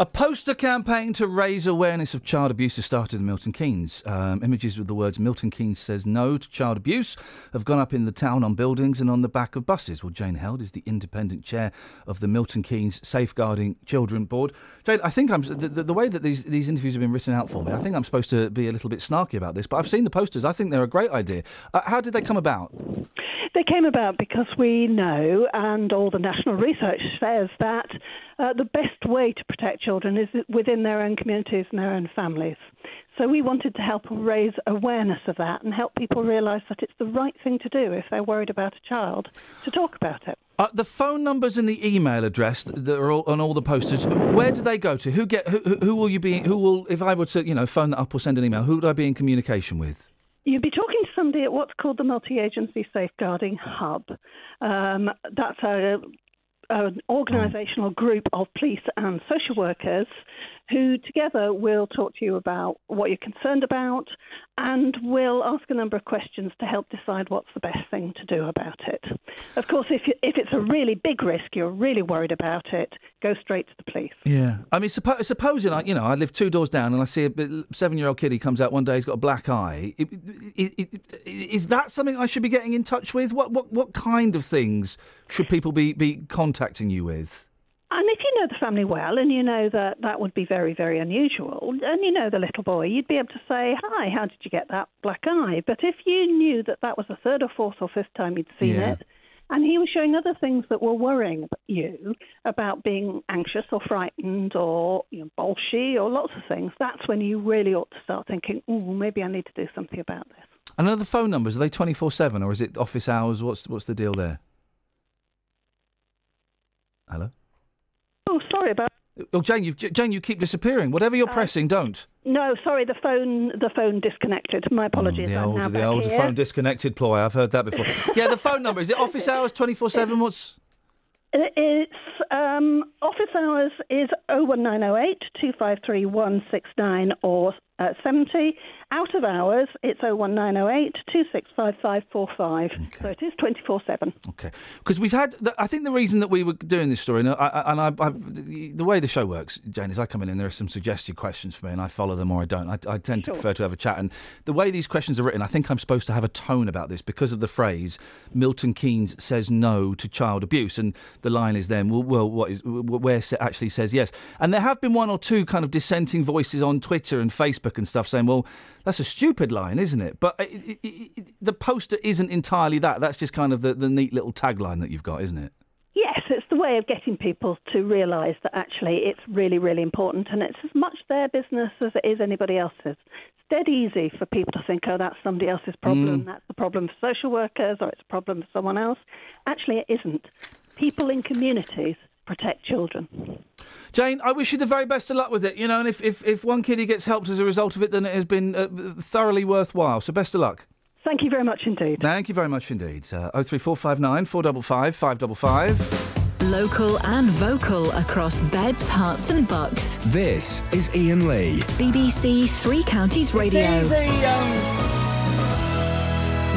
A poster campaign to raise awareness of child abuse has started in Milton Keynes. Um, images with the words Milton Keynes says no to child abuse have gone up in the town on buildings and on the back of buses. Well, Jane Held is the independent chair of the Milton Keynes Safeguarding Children Board. Jane, I think I'm the, the, way that these, these interviews have been written out for me, I think I'm supposed to be a little bit snarky about this, but I've seen the posters. I think they're a great idea. Uh, how did they come about? They came about because we know, and all the national research says, that uh, the best way to protect children is within their own communities and their own families. So we wanted to help raise awareness of that and help people realise that it's the right thing to do if they're worried about a child to talk about it. Uh, the phone numbers and the email address that are all, on all the posters. Where do they go to? Who get? Who, who will you be? Who will? If I were to, you know, phone that up or send an email, who would I be in communication with? You'd be talking somebody at what's called the Multi Agency Safeguarding Hub. Um, that's a, an organisational group of police and social workers who together will talk to you about what you're concerned about and we'll ask a number of questions to help decide what's the best thing to do about it. Of course, if, you, if it's a really big risk, you're really worried about it, go straight to the police. Yeah. I mean, suppo- supposing, I, you know, I live two doors down and I see a seven year old kid, he comes out one day, he's got a black eye. It, it, it, is that something I should be getting in touch with? What, what, what kind of things should people be, be contacting you with? And if you know the family well and you know that that would be very, very unusual, and you know the little boy, you'd be able to say, Hi, how did you get that black eye? But if you knew that that was the third or fourth or fifth time you'd seen Yeah. it, and he was showing other things that were worrying you about being anxious or frightened or you know, bolshy or lots of things, that's when you really ought to start thinking, oh, maybe I need to do something about this. And are the phone numbers, are they 24 7 or is it office hours? What's, what's the deal there? Hello? Oh, sorry about. Oh, Jane, you Jane, you keep disappearing. Whatever you're pressing, don't. No, sorry, the phone the phone disconnected. My apologies. The I'm old, now the old here. phone disconnected ploy. I've heard that before. yeah, the phone number is it office hours twenty four seven? What's It's um, office hours is 01908 253 169 or uh, 70. Out of hours, it's 01908 265545. So it is 24 7. Okay, because we've had. The, I think the reason that we were doing this story, and I, and I, I, the way the show works, Jane, is I come in and there are some suggested questions for me, and I follow them or I don't. I, I tend to prefer to have a chat, and the way these questions are written, I think I'm supposed to have a tone about this because of the phrase Milton Keynes says no to child abuse, and the line is then, well, well what is where actually says yes, and there have been one or two kind of dissenting voices on Twitter and Facebook and stuff saying, well, that's a stupid line, isn't it? But it, it, it, it- the poster isn't entirely that. That's just kind of the, the neat little tagline that you've got, isn't it? Yes, it's the way of getting people to realise that actually it's really, really important and it's as much their business as it is anybody else's. It's dead easy for people to think, oh, that's somebody else's problem, Mm. that's the problem for social workers, or it's a problem for someone else. Actually, it isn't. People in communities protect children. Jane, I wish you the very best of luck with it. You know, and if, if, if one kiddie gets helped as a result of it, then it has been uh, thoroughly worthwhile. So best of luck. Thank you very much indeed. Thank you very much indeed. Uh, 03459 455 555. Local and vocal across Beds, Herts, and Bucks. This is Iain Lee. BBC Three Counties Radio.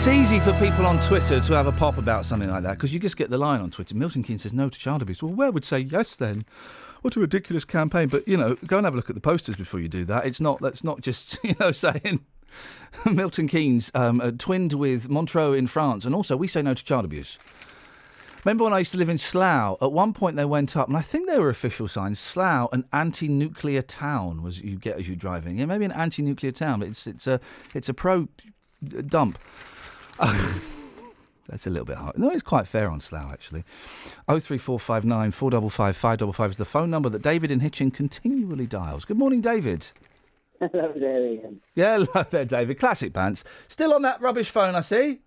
It's easy for people on Twitter to have a pop about something like that because you just get the line on Twitter. Milton Keynes says no to child abuse. Well, where would say yes then? What a ridiculous campaign! But you know, go and have a look at the posters before you do that. It's not. That's not just you know saying Milton Keynes um, twinned with Montreux in France, and also we say no to child abuse. Remember when I used to live in Slough? At one point they went up, and I think they were official signs. Slough, an anti-nuclear town, was you get as you're driving. Yeah, maybe an anti-nuclear town, but it's it's a it's a pro dump. That's a little bit hard. No, it's quite fair on Slough actually. Oh three four five nine four double five five double five is the phone number that David in Hitchin continually dials. Good morning, David. Hello there, Iain. Yeah, hello there, David. Classic pants. Still on that rubbish phone, I see.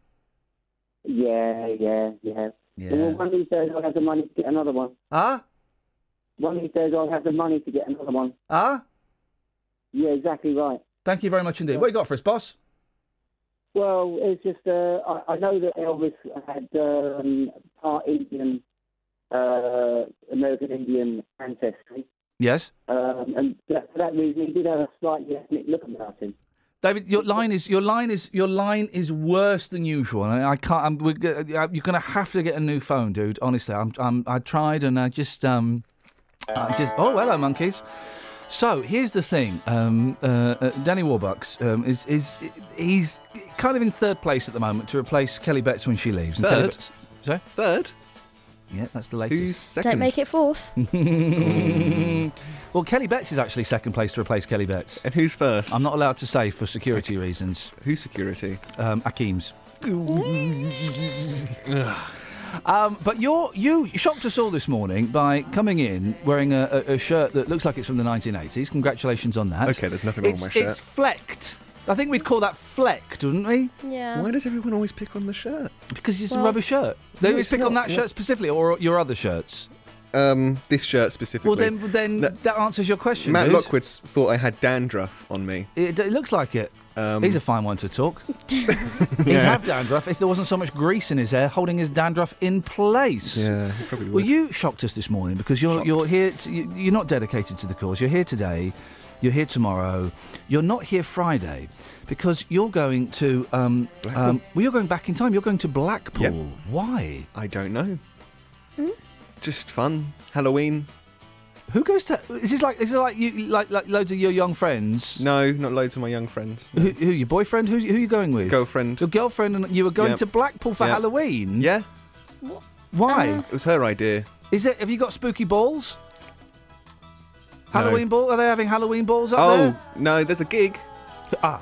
Yeah, yeah, yeah. Yeah. Well, one of these days I'll have the money to get another one. Ah? One of these days I'll have the money to get another one. Ah? Yeah, exactly right. Thank you very much indeed. What you got for us, boss? Well, it's just uh, I, I know that Elvis had um, part Indian, uh, American Indian ancestry, Yes. um, and that, for that reason he did have a slightly ethnic look about him. David, your line is your line is your line is worse than usual. I can't. I'm, we're, uh, you're going to have to get a new phone, dude. Honestly, I'm, I'm. I tried and I just um, I just. Oh, hello, monkeys. So here's the thing. Um, uh, uh, Danny Warbucks um, is is he's kind of in third place at the moment to replace Kelly Betts when she leaves. And Kelly Third? Betts- sorry, third. Yeah, that's the latest. Who's second? Don't make it fourth. well, Kelly Betts is actually second place to replace Kelly Betts. And who's first? I'm not allowed to say for security reasons. Who's security? Um, Akeem's. Um, but you're, you shocked us all this morning by coming in wearing a, a, a shirt that looks like it's from the 1980s. Congratulations on that. Okay, there's nothing wrong with it's, my shirt. It's flecked. I think we'd call that flecked, wouldn't we? Yeah. Why does everyone always pick on the shirt? Because it's a Well, rubber shirt. They no, always it's pick on not. that shirt specifically, or your other shirts. Um, this shirt specifically. Well, then, then that answers your question. Matt dude. Lockwood thought I had dandruff on me. It, it looks like it. Um, He's a fine one to talk. He'd have dandruff if there wasn't so much grease in his hair holding his dandruff in place. Yeah, he probably Well, you shocked us this morning because you're you're here. To, you, you're not dedicated to the cause. You're here today. You're here tomorrow. You're not here Friday because you're going to. Um, um, well, you're going back in time. You're going to Blackpool. Yep. Why? I don't know. Just fun. Halloween. Who goes to? Is this like? Is it like you like like loads of your young friends? No, not loads of my young friends. Who, who your boyfriend? Who, who are you going with? Girlfriend. Your girlfriend, and you were going Yep. to Blackpool for Yep. Halloween. Yeah. Why? It was her idea. Is it? Have you got spooky balls? Halloween ball? Are they having Halloween balls up Oh there? no, there's a gig. Ah.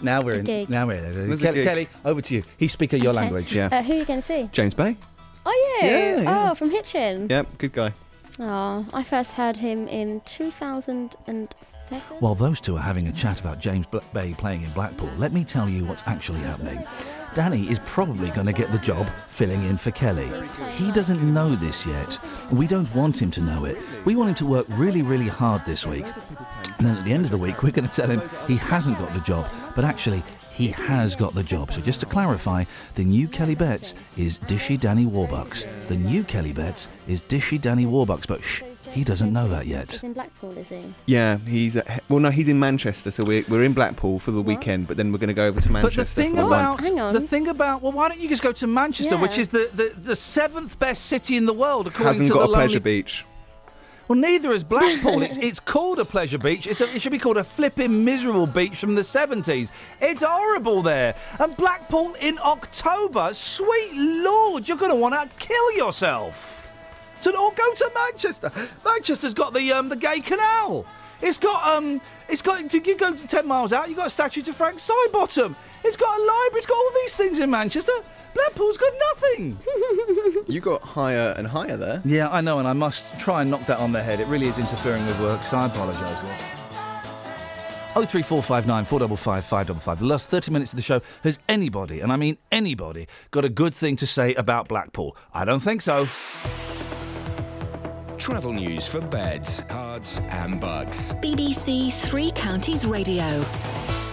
Now we're A in. gig. Now we're in. There's a Kelly, gig. Kelly, over to you. He speak your Okay. language. Yeah. Uh, who are you going to see? James Bay. Oh, you? Yeah, yeah. Oh, from Hitchin. Yep, good guy. Oh, I first heard him in 2007. While those two are having a chat about James Bay playing in Blackpool, let me tell you what's actually happening. Danny is probably going to get the job filling in for Kelly. He doesn't know this yet. We don't want him to know it. We want him to work really, really hard this week. And then at the end of the week, we're going to tell him he hasn't got the job, but actually, he has got the job. So just to clarify, the new Kelly Betts is Dishy Danny Warbucks. The new Kelly Betts is Dishy Danny Warbucks, but shh, he doesn't know that yet. He's in Blackpool, is he? Yeah, he's at, well, no, he's in Manchester, so we're we're in Blackpool for the weekend, but then we're going to go over to But Manchester. the thing for about one. the thing about well, why don't you just go to Manchester, which is the, the, the seventh best city in the world according hasn't to got the a pleasure beach. Well, neither is Blackpool. it's, it's called a pleasure beach. It's a, it should be called a flipping miserable beach from the seventies. It's horrible there. And Blackpool in October, sweet lord, you're going to want to kill yourself. So, or go to Manchester. Manchester's got the um, the gay canal. It's got um, it's got. to- You go ten miles out, you have got a statue to Frank Sidebottom. It's got a library. It's got all these things in Manchester. Blackpool's got nothing. You got higher and higher there. Yeah, I know, and I must try and knock that on the head. It really is interfering with work, so I apologise. Oh three four five nine four double five five double five. The last thirty minutes of the show has anybody, and I mean anybody, got a good thing to say about Blackpool? I don't think so. Travel news for Beds, Herts, and Bucks. BBC Three Counties Radio.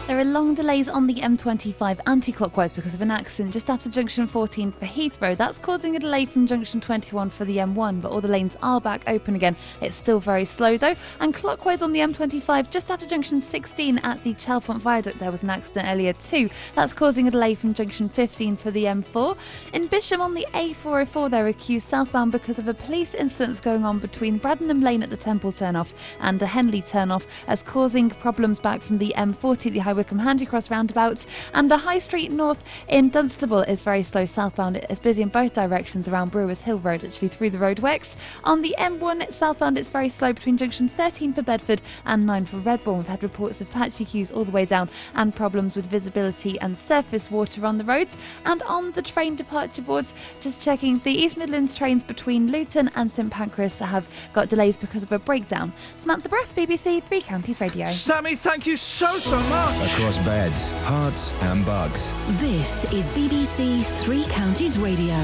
There are long delays on the M25 anti clockwise because of an accident just after junction 14 for Heathrow. That's causing a delay from junction 21 for the M1, but all the lanes are back open again. It's still very slow though. And clockwise on the M25 just after junction 16 at the Chalfont Viaduct, there was an accident earlier too. That's causing a delay from junction 15 for the M4. In Bisham on the A404, they're accused southbound because of a police incident that's going on between Bradenham Lane at the Temple turnoff and the Henley turnoff, as causing problems back from the M40 the High Wycombe Handycross roundabouts. And the High Street North in Dunstable is very slow southbound. It's busy in both directions around Brewers Hill Road, actually through the roadworks. On the M1 southbound, it's very slow between junction 13 for Bedford and 9 for Redbourn. We've had reports of patchy queues all the way down and problems with visibility and surface water on the roads. And on the train departure boards, just checking the East Midlands trains between Luton and St Pancras have got delays because of a breakdown. Samantha Breath, BBC Three Counties Radio. Sammy, thank you so, so much. Across Beds, Herts, and Bucks. This is BBC Three Counties Radio.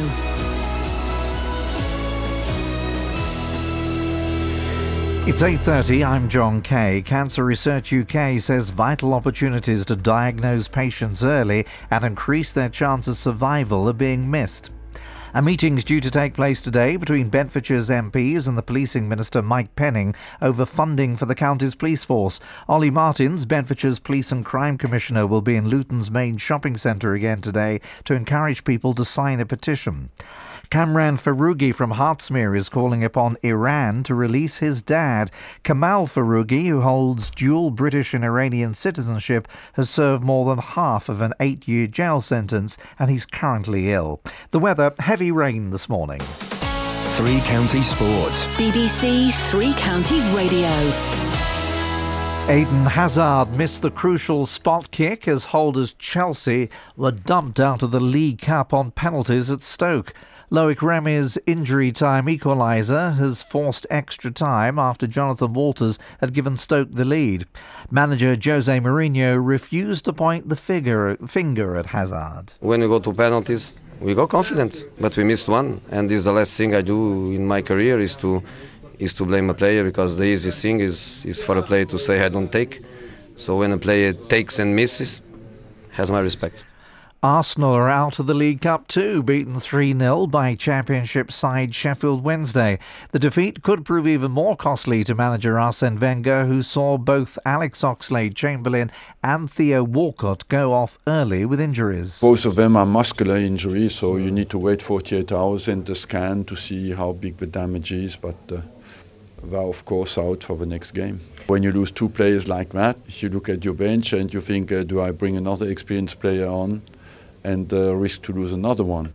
It's 8:30. I'm John Kay. Cancer Research UK says vital opportunities to diagnose patients early and increase their chance of survival are being missed. A meeting is due to take place today between Bedfordshire's MPs and the Policing Minister Mike Penning over funding for the county's police force. Olly Martins, Bedfordshire's Police and Crime Commissioner, will be in Luton's main shopping centre again today to encourage people to sign a petition. Kamran Foroughi from Hertsmere is calling upon Iran to release his dad. Kamal Foroughi, who holds dual British and Iranian citizenship, has served more than half of an eight year jail sentence and he's currently ill. The weather heavy rain this morning. Three Counties Sports. BBC Three Counties Radio. Eden Hazard missed the crucial spot kick as holders Chelsea were dumped out of the League Cup on penalties at Stoke. Loic Remy's injury time equaliser has forced extra time after Jonathan Walters had given Stoke the lead. Manager Jose Mourinho refused to point the figure, finger at Hazard. When we go to penalties, we go confident, but we missed one, and this is the last thing I do in my career is to is to blame a player because the easiest thing is is for a player to say I don't take. So when a player takes and misses, has my respect. Arsenal are out of the League Cup too, beaten 3 0 by Championship side Sheffield Wednesday. The defeat could prove even more costly to manager Arsene Wenger, who saw both Alex Oxlade Chamberlain and Theo Walcott go off early with injuries. Both of them are muscular injuries, so you need to wait 48 hours in the scan to see how big the damage is. But uh, they're of course out for the next game. When you lose two players like that, you look at your bench and you think, uh, do I bring another experienced player on? And uh, risk to lose another one.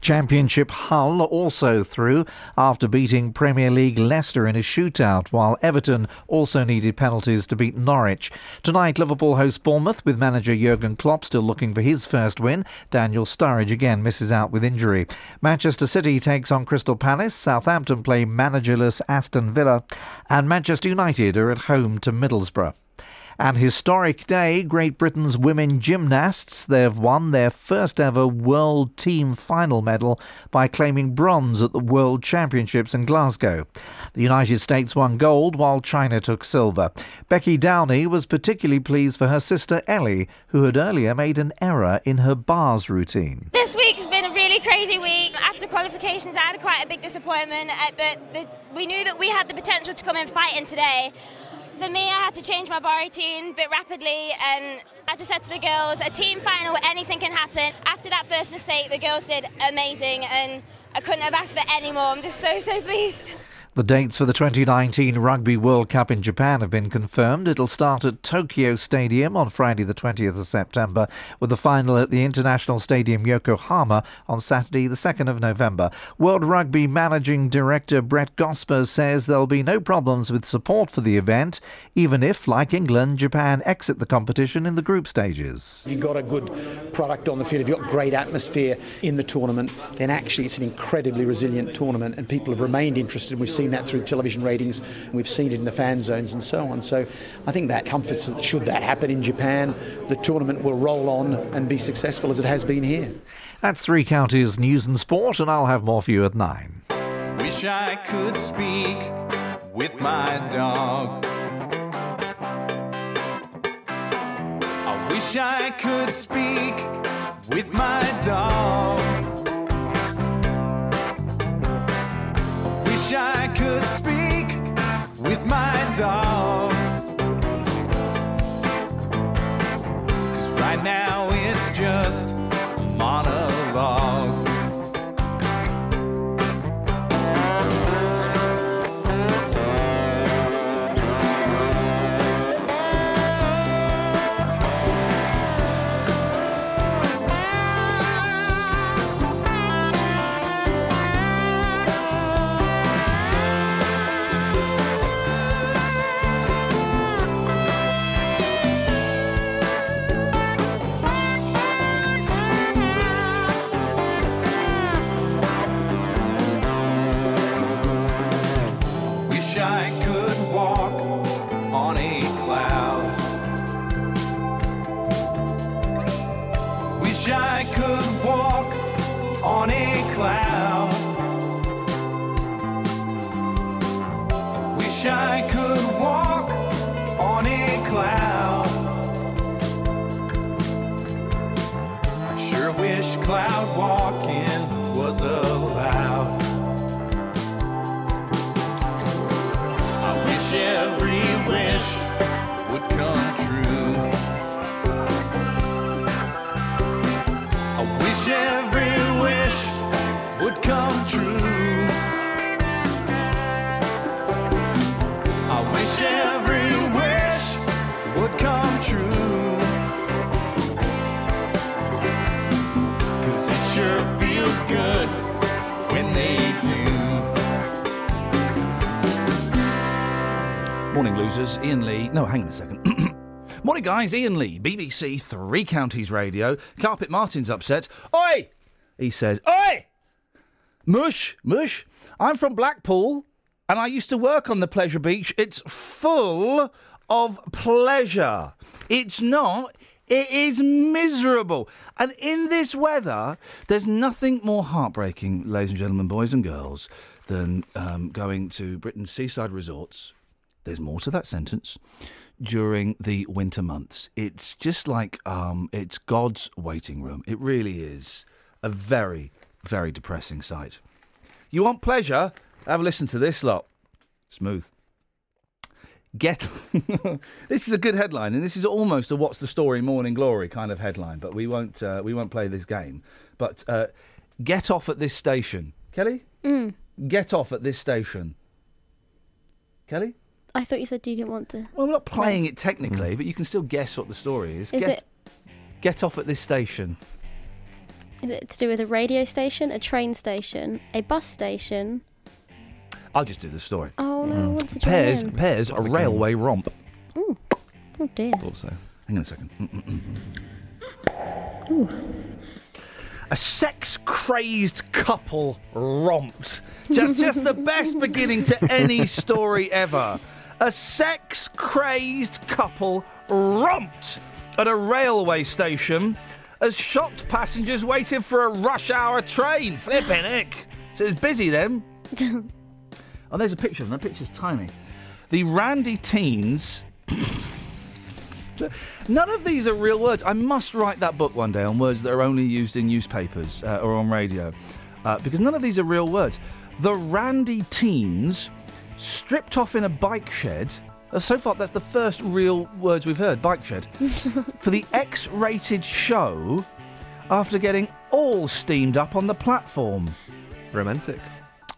Championship Hull also through after beating Premier League Leicester in a shootout, while Everton also needed penalties to beat Norwich. Tonight, Liverpool host Bournemouth with manager Jurgen Klopp still looking for his first win. Daniel Sturridge again misses out with injury. Manchester City takes on Crystal Palace. Southampton play managerless Aston Villa, and Manchester United are at home to Middlesbrough. An historic day, Great Britain's women gymnasts. They've won their first ever World Team Final medal by claiming bronze at the World Championships in Glasgow. The United States won gold while China took silver. Becky Downie was particularly pleased for her sister Ellie, who had earlier made an error in her bars routine. This week's been a really crazy week. After qualifications, I had quite a big disappointment, uh, but the, we knew that we had the potential to come in fighting today for me, I had to change my bar routine a bit rapidly, and I just said to the girls, a team final, anything can happen. After that first mistake, the girls did amazing, and I couldn't have asked for any more. I'm just so, so pleased. The dates for the 2019 Rugby World Cup in Japan have been confirmed. It'll start at Tokyo Stadium on Friday, the 20th of September, with the final at the International Stadium Yokohama on Saturday, the 2nd of November. World Rugby Managing Director Brett Gosper says there'll be no problems with support for the event, even if, like England, Japan exit the competition in the group stages. If you've got a good product on the field, if you've got great atmosphere in the tournament, then actually it's an incredibly resilient tournament and people have remained interested. We've seen that through television ratings, we've seen it in the fan zones and so on. So I think that comforts that should that happen in Japan, the tournament will roll on and be successful as it has been here. That's Three Counties News and Sport, and I'll have more for you at nine. Wish I could speak with my dog. I Wish I could speak with my dog. Dog. Cause right now it's just a monologue. Cloud walking was allowed. I wish every wish would come true. I wish every wish would come true. Good when they do. Morning, losers. Iain Lee. No, hang on a second. Morning, guys. Iain Lee, BBC Three Counties Radio. Carpet Martin's upset. Oi! He says, Oi! Mush, mush. I'm from Blackpool and I used to work on the pleasure beach. It's full of pleasure. It's not. It is miserable. And in this weather, there's nothing more heartbreaking, ladies and gentlemen, boys and girls, than um, going to Britain's seaside resorts. There's more to that sentence. During the winter months, it's just like um, it's God's waiting room. It really is a very, very depressing sight. You want pleasure? Have a listen to this lot. Smooth. Get. this is a good headline, and this is almost a "What's the story?" Morning Glory kind of headline. But we won't. Uh, we won't play this game. But uh, get off at this station, Kelly. Mm. Get off at this station, Kelly. I thought you said you didn't want to. Well, we're not playing it technically, but you can still guess what the story is. Is get, it- Get off at this station. Is it to do with a radio station, a train station, a bus station? I'll just do the story. Oh no, mm. I want to join Pairs, pairs, a railway romp. Ooh. Oh dear. Thought so. Hang on a second. Mm-mm-mm. Ooh. A sex crazed couple romped. Just, just the best beginning to any story ever. A sex crazed couple romped at a railway station as shocked passengers waited for a rush hour train. Flipping heck. So it's busy then. Oh, there's a picture of them. That picture's tiny. The Randy teens. None of these are real words. I must write that book one day on words that are only used in newspapers uh, or on radio, uh, because none of these are real words. The Randy teens stripped off in a bike shed. Uh, so far, that's the first real words we've heard. Bike shed for the X-rated show after getting all steamed up on the platform. Romantic.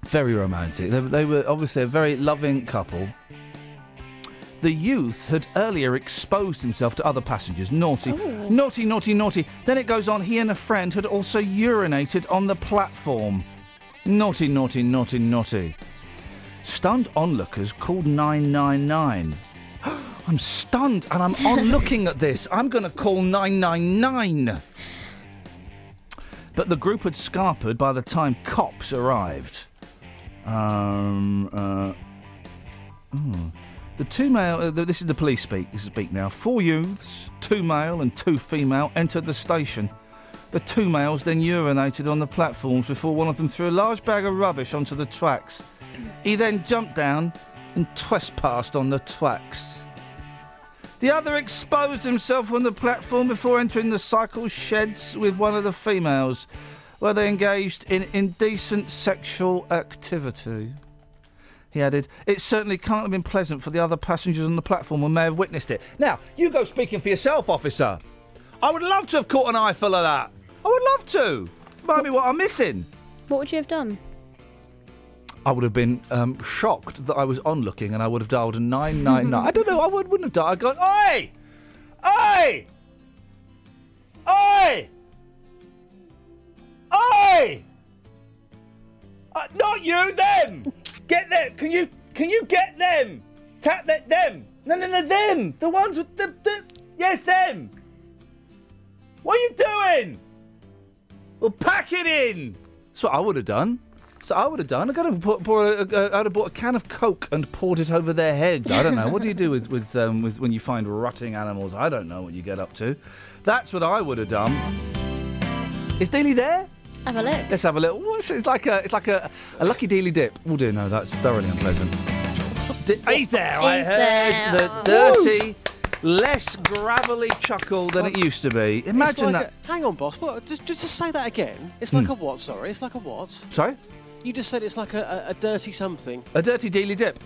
Very romantic. They, they were obviously a very loving couple. The youth had earlier exposed himself to other passengers. Naughty, Oh. naughty, naughty, naughty. Then it goes on, he and a friend had also urinated on the platform. Naughty, naughty, naughty, naughty. Stunned onlookers called 999. I'm stunned and I'm on looking at this. I'm going to call 999. But the group had scarpered by the time cops arrived. Um, uh, hmm. The two male, uh, th- this is the police speak, this is speak now. Four youths, two male and two female, entered the station. The two males then urinated on the platforms before one of them threw a large bag of rubbish onto the tracks. He then jumped down and trespassed on the tracks. The other exposed himself on the platform before entering the cycle sheds with one of the females, where they engaged in indecent sexual activity. He added, It certainly can't have been pleasant for the other passengers on the platform and may have witnessed it. Now, you go speaking for yourself, officer. I would love to have caught an eyeful of that. I would love to. Might be what I'm missing. What would you have done? I would have been um, shocked that I was onlooking and I would have dialed a 999. I don't know, I would, wouldn't have dialed. I'd gone, Oi! Oi! Oi! Oi! Uh, not you, them! Get them! Can you can you get them? Tap that them! No, no, no, them! The ones with the, the yes, them! What are you doing? Well, pack it in. That's what I would have done. So I would have done. I got to put, pour a, a, I'd have bought a can of Coke and poured it over their heads. I don't know. what do you do with with, um, with when you find rotting animals? I don't know what you get up to. That's what I would have done. Is Dealey there? Have a look. Let's have a little. What's it? It's like a it's like a, a lucky Dealey dip. Oh dear, no, that's thoroughly unpleasant. Di- he's there. I heard there. the dirty, less gravelly chuckle than it used to be. Imagine like that. A, hang on, boss. What, just, just just say that again. It's like Hmm. a what? Sorry, it's like a what? Sorry, You just said it's like a, a, a dirty something. a dirty Dealey dip.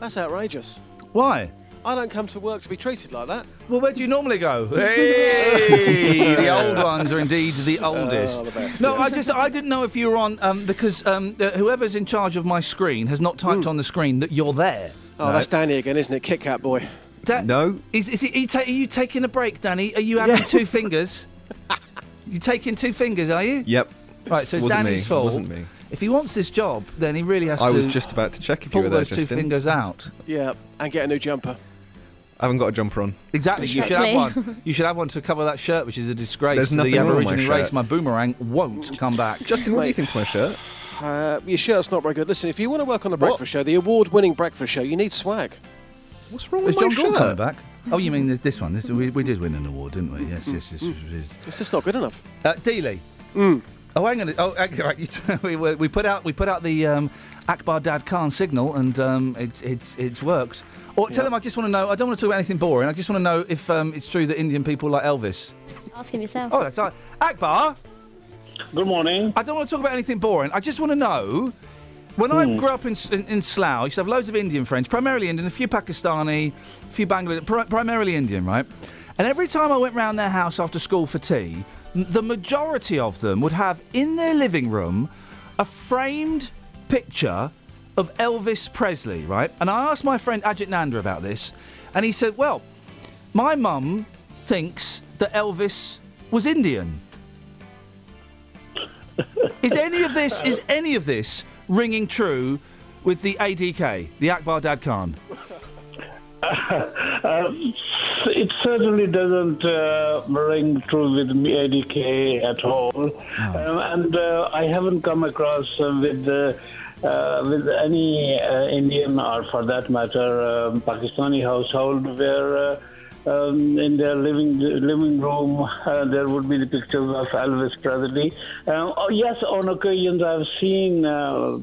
That's outrageous. Why? I don't come to work to be treated like that. Well, where do you normally go? Hey, the old ones are indeed the oldest. Oh, the best, no, yes. I just I didn't know if you were on um, because um, uh, whoever's in charge of my screen has not typed on the screen that you're there. Oh, that's Danny again, isn't it? Kit Kat boy. Da- no. Is, is it, are, you ta- are you taking a break, Danny? Are you having Yeah. two fingers? You're taking two fingers, are you? Yep. Right, so it's Wasn't Danny's me. fault. Wasn't me. If he wants this job, then he really has I to was just about to check if you were there, those two fingers out. Yeah, and get a new jumper. I haven't got a jumper on. Exactly. You should have one. You should have one to cover that shirt, which is a disgrace There's to the nothing wrong with my Aborigine race. My boomerang won't come back. Justin, what do you think to my shirt? Uh, your shirt's not very good. Listen, if you want to work on the breakfast show, the award-winning breakfast show, you need swag. What's wrong Is with John my Gordon shirt? coming back? Oh, you mean this, this one? This, we, we did win an award, didn't we? Yes, yes, yes. yes, yes. It's just not good enough. Uh, Dealey. Oh, hang on. Oh, hang- right. you t- we, we we put out we put out the um, Akbar Dad Khan signal, and um, it's it's it's worked. Or tell Yeah. him I just want to know. I don't want to talk about anything boring. I just want to know if um, it's true that Indian people like Elvis. Ask him yourself. Oh, that's right. Akbar. Good morning. I don't want to talk about anything boring. I just want to know. When I grew up in, in, in Slough, I used to have loads of Indian friends, primarily Indian, a few Pakistani, a few Bangladesh, pri- primarily Indian, right? And every time I went round their house after school for tea, the majority of them would have in their living room a framed picture of Elvis Presley, right? And I asked my friend Ajit Nanda about this, and he said, well, my mum thinks that Elvis was Indian. Is any of this is any of this ringing true with the ADK, the Akbar Dad Khan? Uh, it certainly doesn't uh, ring true with me, ADK at all, um, and uh, I haven't come across uh, with uh, with any uh, Indian or, for that matter, um, Pakistani household where. Uh, um, in their living living room, uh, there would be the pictures of Elvis Presley. Uh, oh, yes, on occasions I've seen uh,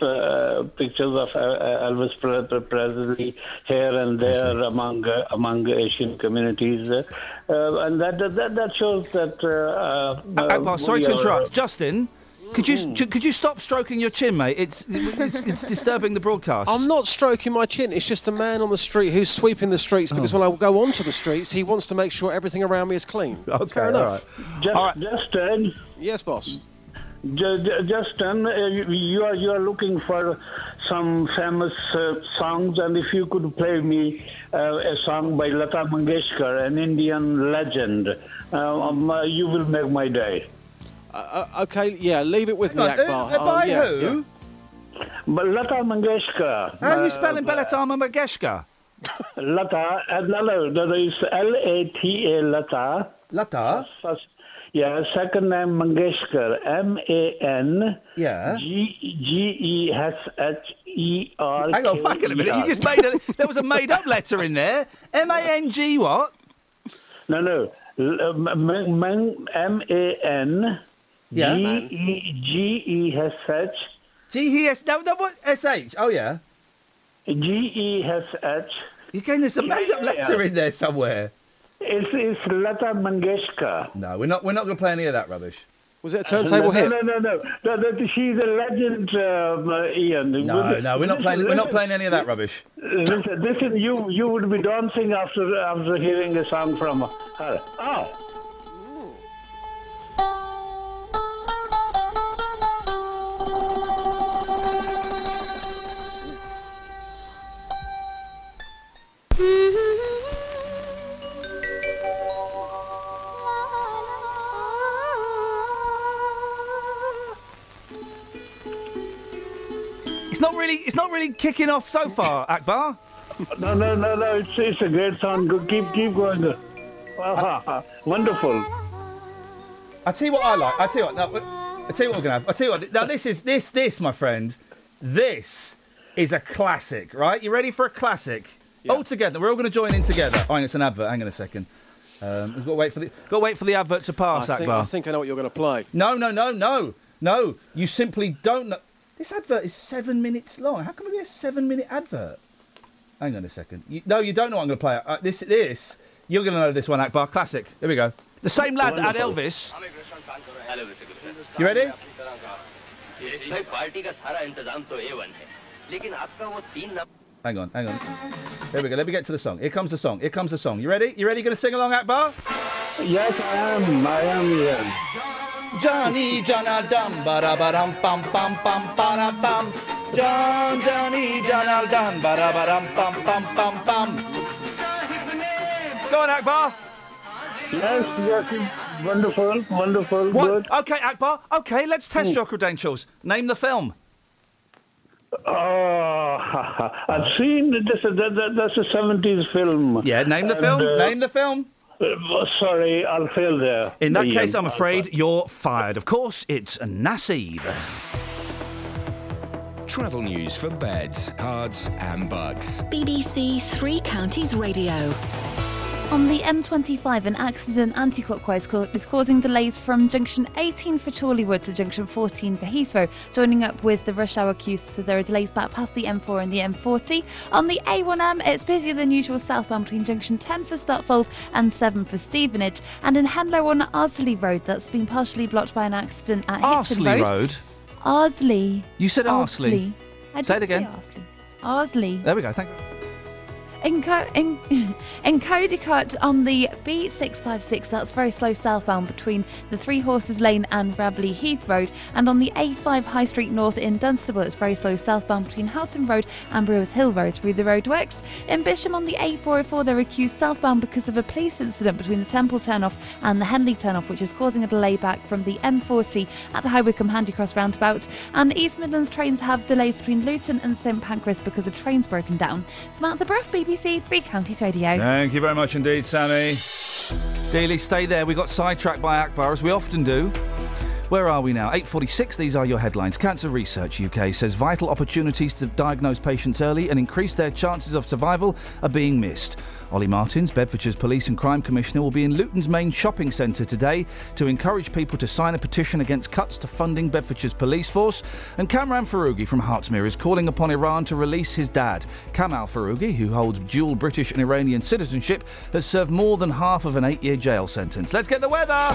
uh, pictures of uh, Elvis Presley here and there among uh, among Asian communities, uh, and that, that that shows that. Uh, uh, Akbar, sorry to interrupt. Justin, could you could you stop stroking your chin, mate? It's it's, it's disturbing the broadcast. I'm not stroking my chin. It's just a man on the street who's sweeping the streets because when I go onto the streets, he wants to make sure everything around me is clean. Okay, Fair enough. Just, Justin, Yes, boss. Ju- Ju- Justin, uh, you you are you are looking for some famous uh, songs, and if you could play me uh, a song by Lata Mangeshkar, an Indian legend, uh, um, uh, you will make my day. Uh, uh, okay, yeah, leave it with me, on, Akbar. uh, uh, Oh, by yeah, who? yeah. Lata Mangeshkar. How are you uh, spelling Bellatar Mangeshkar? Lata, uh, no, no, that is L A T A Lata. Lata. First, yeah, second name Mangeshkar, M A N Yeah. G G E S H E R. Hang on, wait a minute. You just made a, there was a made up letter in there. M A N G what? No, no. L- uh, M M- M A N G Yeah. E G E S H G E S. No, no, what? S H. Oh yeah. G E S H Again, there's a made-up letter in there somewhere. It's, it's Lata Mangeshkar. No, we're not. We're not going to play any of that rubbish. Was it no, no, No, no, no, no. She's a legend, um, uh, Iain. No, no, we're not playing. We're not playing any of that rubbish. Listen, listen, you you would be dancing after after hearing a song from her. Oh. It's not really. It's not really kicking off so far, Akbar. No, no, no, no. It's it's a great song. Go, keep keep going. Wonderful. I tell you what I like. I tell you what. No, I tell you what we're gonna have. I tell you what. Now this is this this my friend. This is a classic, right? You ready for a classic? All together. We're all going to join in together. Oh, hang on, it's an advert. Hang on a second. Um, we've got to wait for the got to wait for the advert to pass. I think, Akbar. I think I know what you're going to play. No, no, no, no, no. You simply don't know. This advert is seven minutes long. How can it be a seven-minute advert? Hang on a second. You, no, you don't know what I'm going to play. Uh, this, this, you're going to know this one, Akbar. Classic. Here we go. The same lad that had Elvis. You ready? भाई party का सारा इंतजाम तो ए one है लेकिन आपका वो तीन number Hang on, hang on. Here we go. Let me get to the song. Here comes the song. Here comes the song. You ready? You ready? To sing along, Akbar? Yes, I am. I am here. Johnny Jana Dum Bara Baram Pam Pam Pam Para Pam John Johnny Jana Dum Bara Baram Pam Pam Pam Pam Go on Akbar Yes, yes, wonderful, wonderful, What? good. Okay Akbar, okay, let's test hmm. your credentials. Name the film. Oh, I've seen this. That, that, that's a seventies film. Yeah, name the And, film. uh, Name the film. uh, sorry, I'll fail there. In that Iain. case, I'm afraid you're fired. Of course, it's Nasib. Travel news for beds, cards, and bugs. BBC Three Counties Radio. On the M25, an accident anti-clockwise is causing delays from junction 18 for Chorleywood to junction 14 for Heathrow, joining up with the rush hour queues, so there are delays back past the M4 and the M40. On the A1M, it's busier than usual southbound between junction 10 for Stotfold and 7 for Stevenage, and in Henlow on Arsley Road, that's been partially blocked by an accident at Hitchin Arsley Road. Road. Arsley. You said Arsley. I Say it again. Arsley. Arsley. There we go. Thank you. In, in Codicote on the B656, that's very slow southbound between the Three Houses Lane and Rabley Heath Road, and on the A5 High Street North in Dunstable, it's very slow southbound between Houghton Road and Brewers Hill Road through the roadworks. In Bisham on the A404, they're accused southbound because of a police incident between the Temple turnoff and the Henley turnoff, which is causing a delay back from the M40 at the High Wycombe Handycross roundabout. And East Midlands trains have delays between Luton and St Pancras because a train's broken down. Samantha Bruff, BBC Three Counties Radio. Thank you very much indeed, Sammy. Dealey, stay there. We got sidetracked by Akbar, as we often do. Where are we now? 8.46, these are your headlines. Cancer Research UK says vital opportunities to diagnose patients early and increase their chances of survival are being missed. Olly Martins, Bedfordshire's Police and Crime Commissioner, will be in Luton's main shopping centre today to encourage people to sign a petition against cuts to funding Bedfordshire's police force. And Kamran Foroughi from Hertsmere is calling upon Iran to release his dad. Kamal Foroughi, who holds dual British and Iranian citizenship, has served more than half of an eight year jail sentence. Let's get the weather!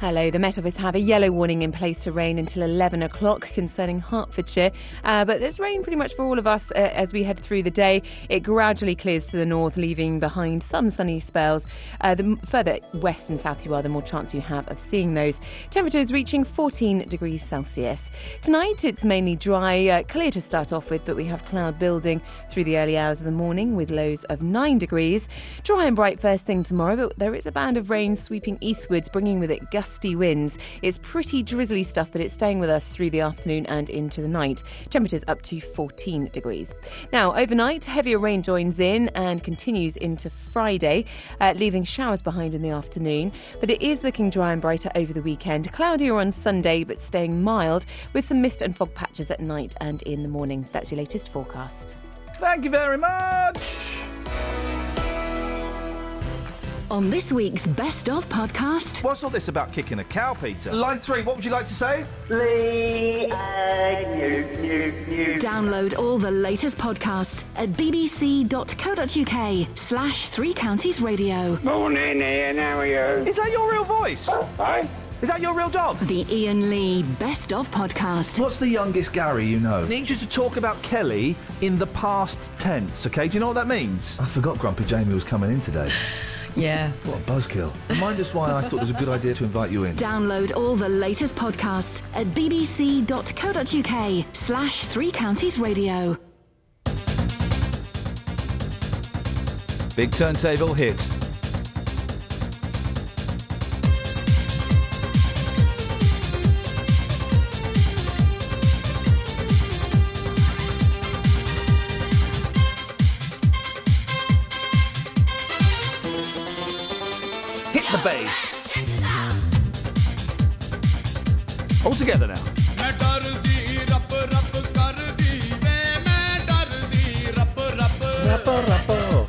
Hello, the Met Office have a yellow warning in place for rain until 11 o'clock concerning Hertfordshire. Uh, but there's rain pretty much for all of us uh, as we head through the day. It gradually clears to the north, leaving behind some sunny spells. Uh, the further west and south you are, the more chance you have of seeing those. Temperatures reaching 14 degrees Celsius. Tonight it's mainly dry, uh, clear to start off with, but we have cloud building through the early hours of the morning with lows of 9 degrees. Dry and bright first thing tomorrow, but there is a band of rain sweeping eastwards, bringing with it gusty winds. It's pretty drizzly stuff, but it's staying with us through the afternoon and into the night. Temperatures up to 14 degrees. Now, overnight, heavier rain joins in and continues into Friday, uh, leaving showers behind in the afternoon. But it is looking dry and brighter over the weekend. Cloudier on Sunday, but staying mild with some mist and fog patches at night and in the morning. That's your latest forecast. Thank you very much. On this week's Best of podcast. What's all this about kicking a cow, Peter? Line three, what would you like to say? Lee. Uh, Download all the latest podcasts at bbc.co.uk slash three counties radio. Morning, Iain. How are you? Is that your real voice? Hi. Is that your real dog? The Iain Lee Best of podcast. What's the youngest Gary you know? I need you to talk about Kelly in the past tense, okay? Do you know what that means? I forgot Grumpy Jamie was coming in today. Yeah. What a buzzkill. Remind us why I thought it was a good idea to invite you in. Download all the latest podcasts at bbc.co.uk slash three counties radio. Big turntable hit. Hit All together now. Rapper, rapper.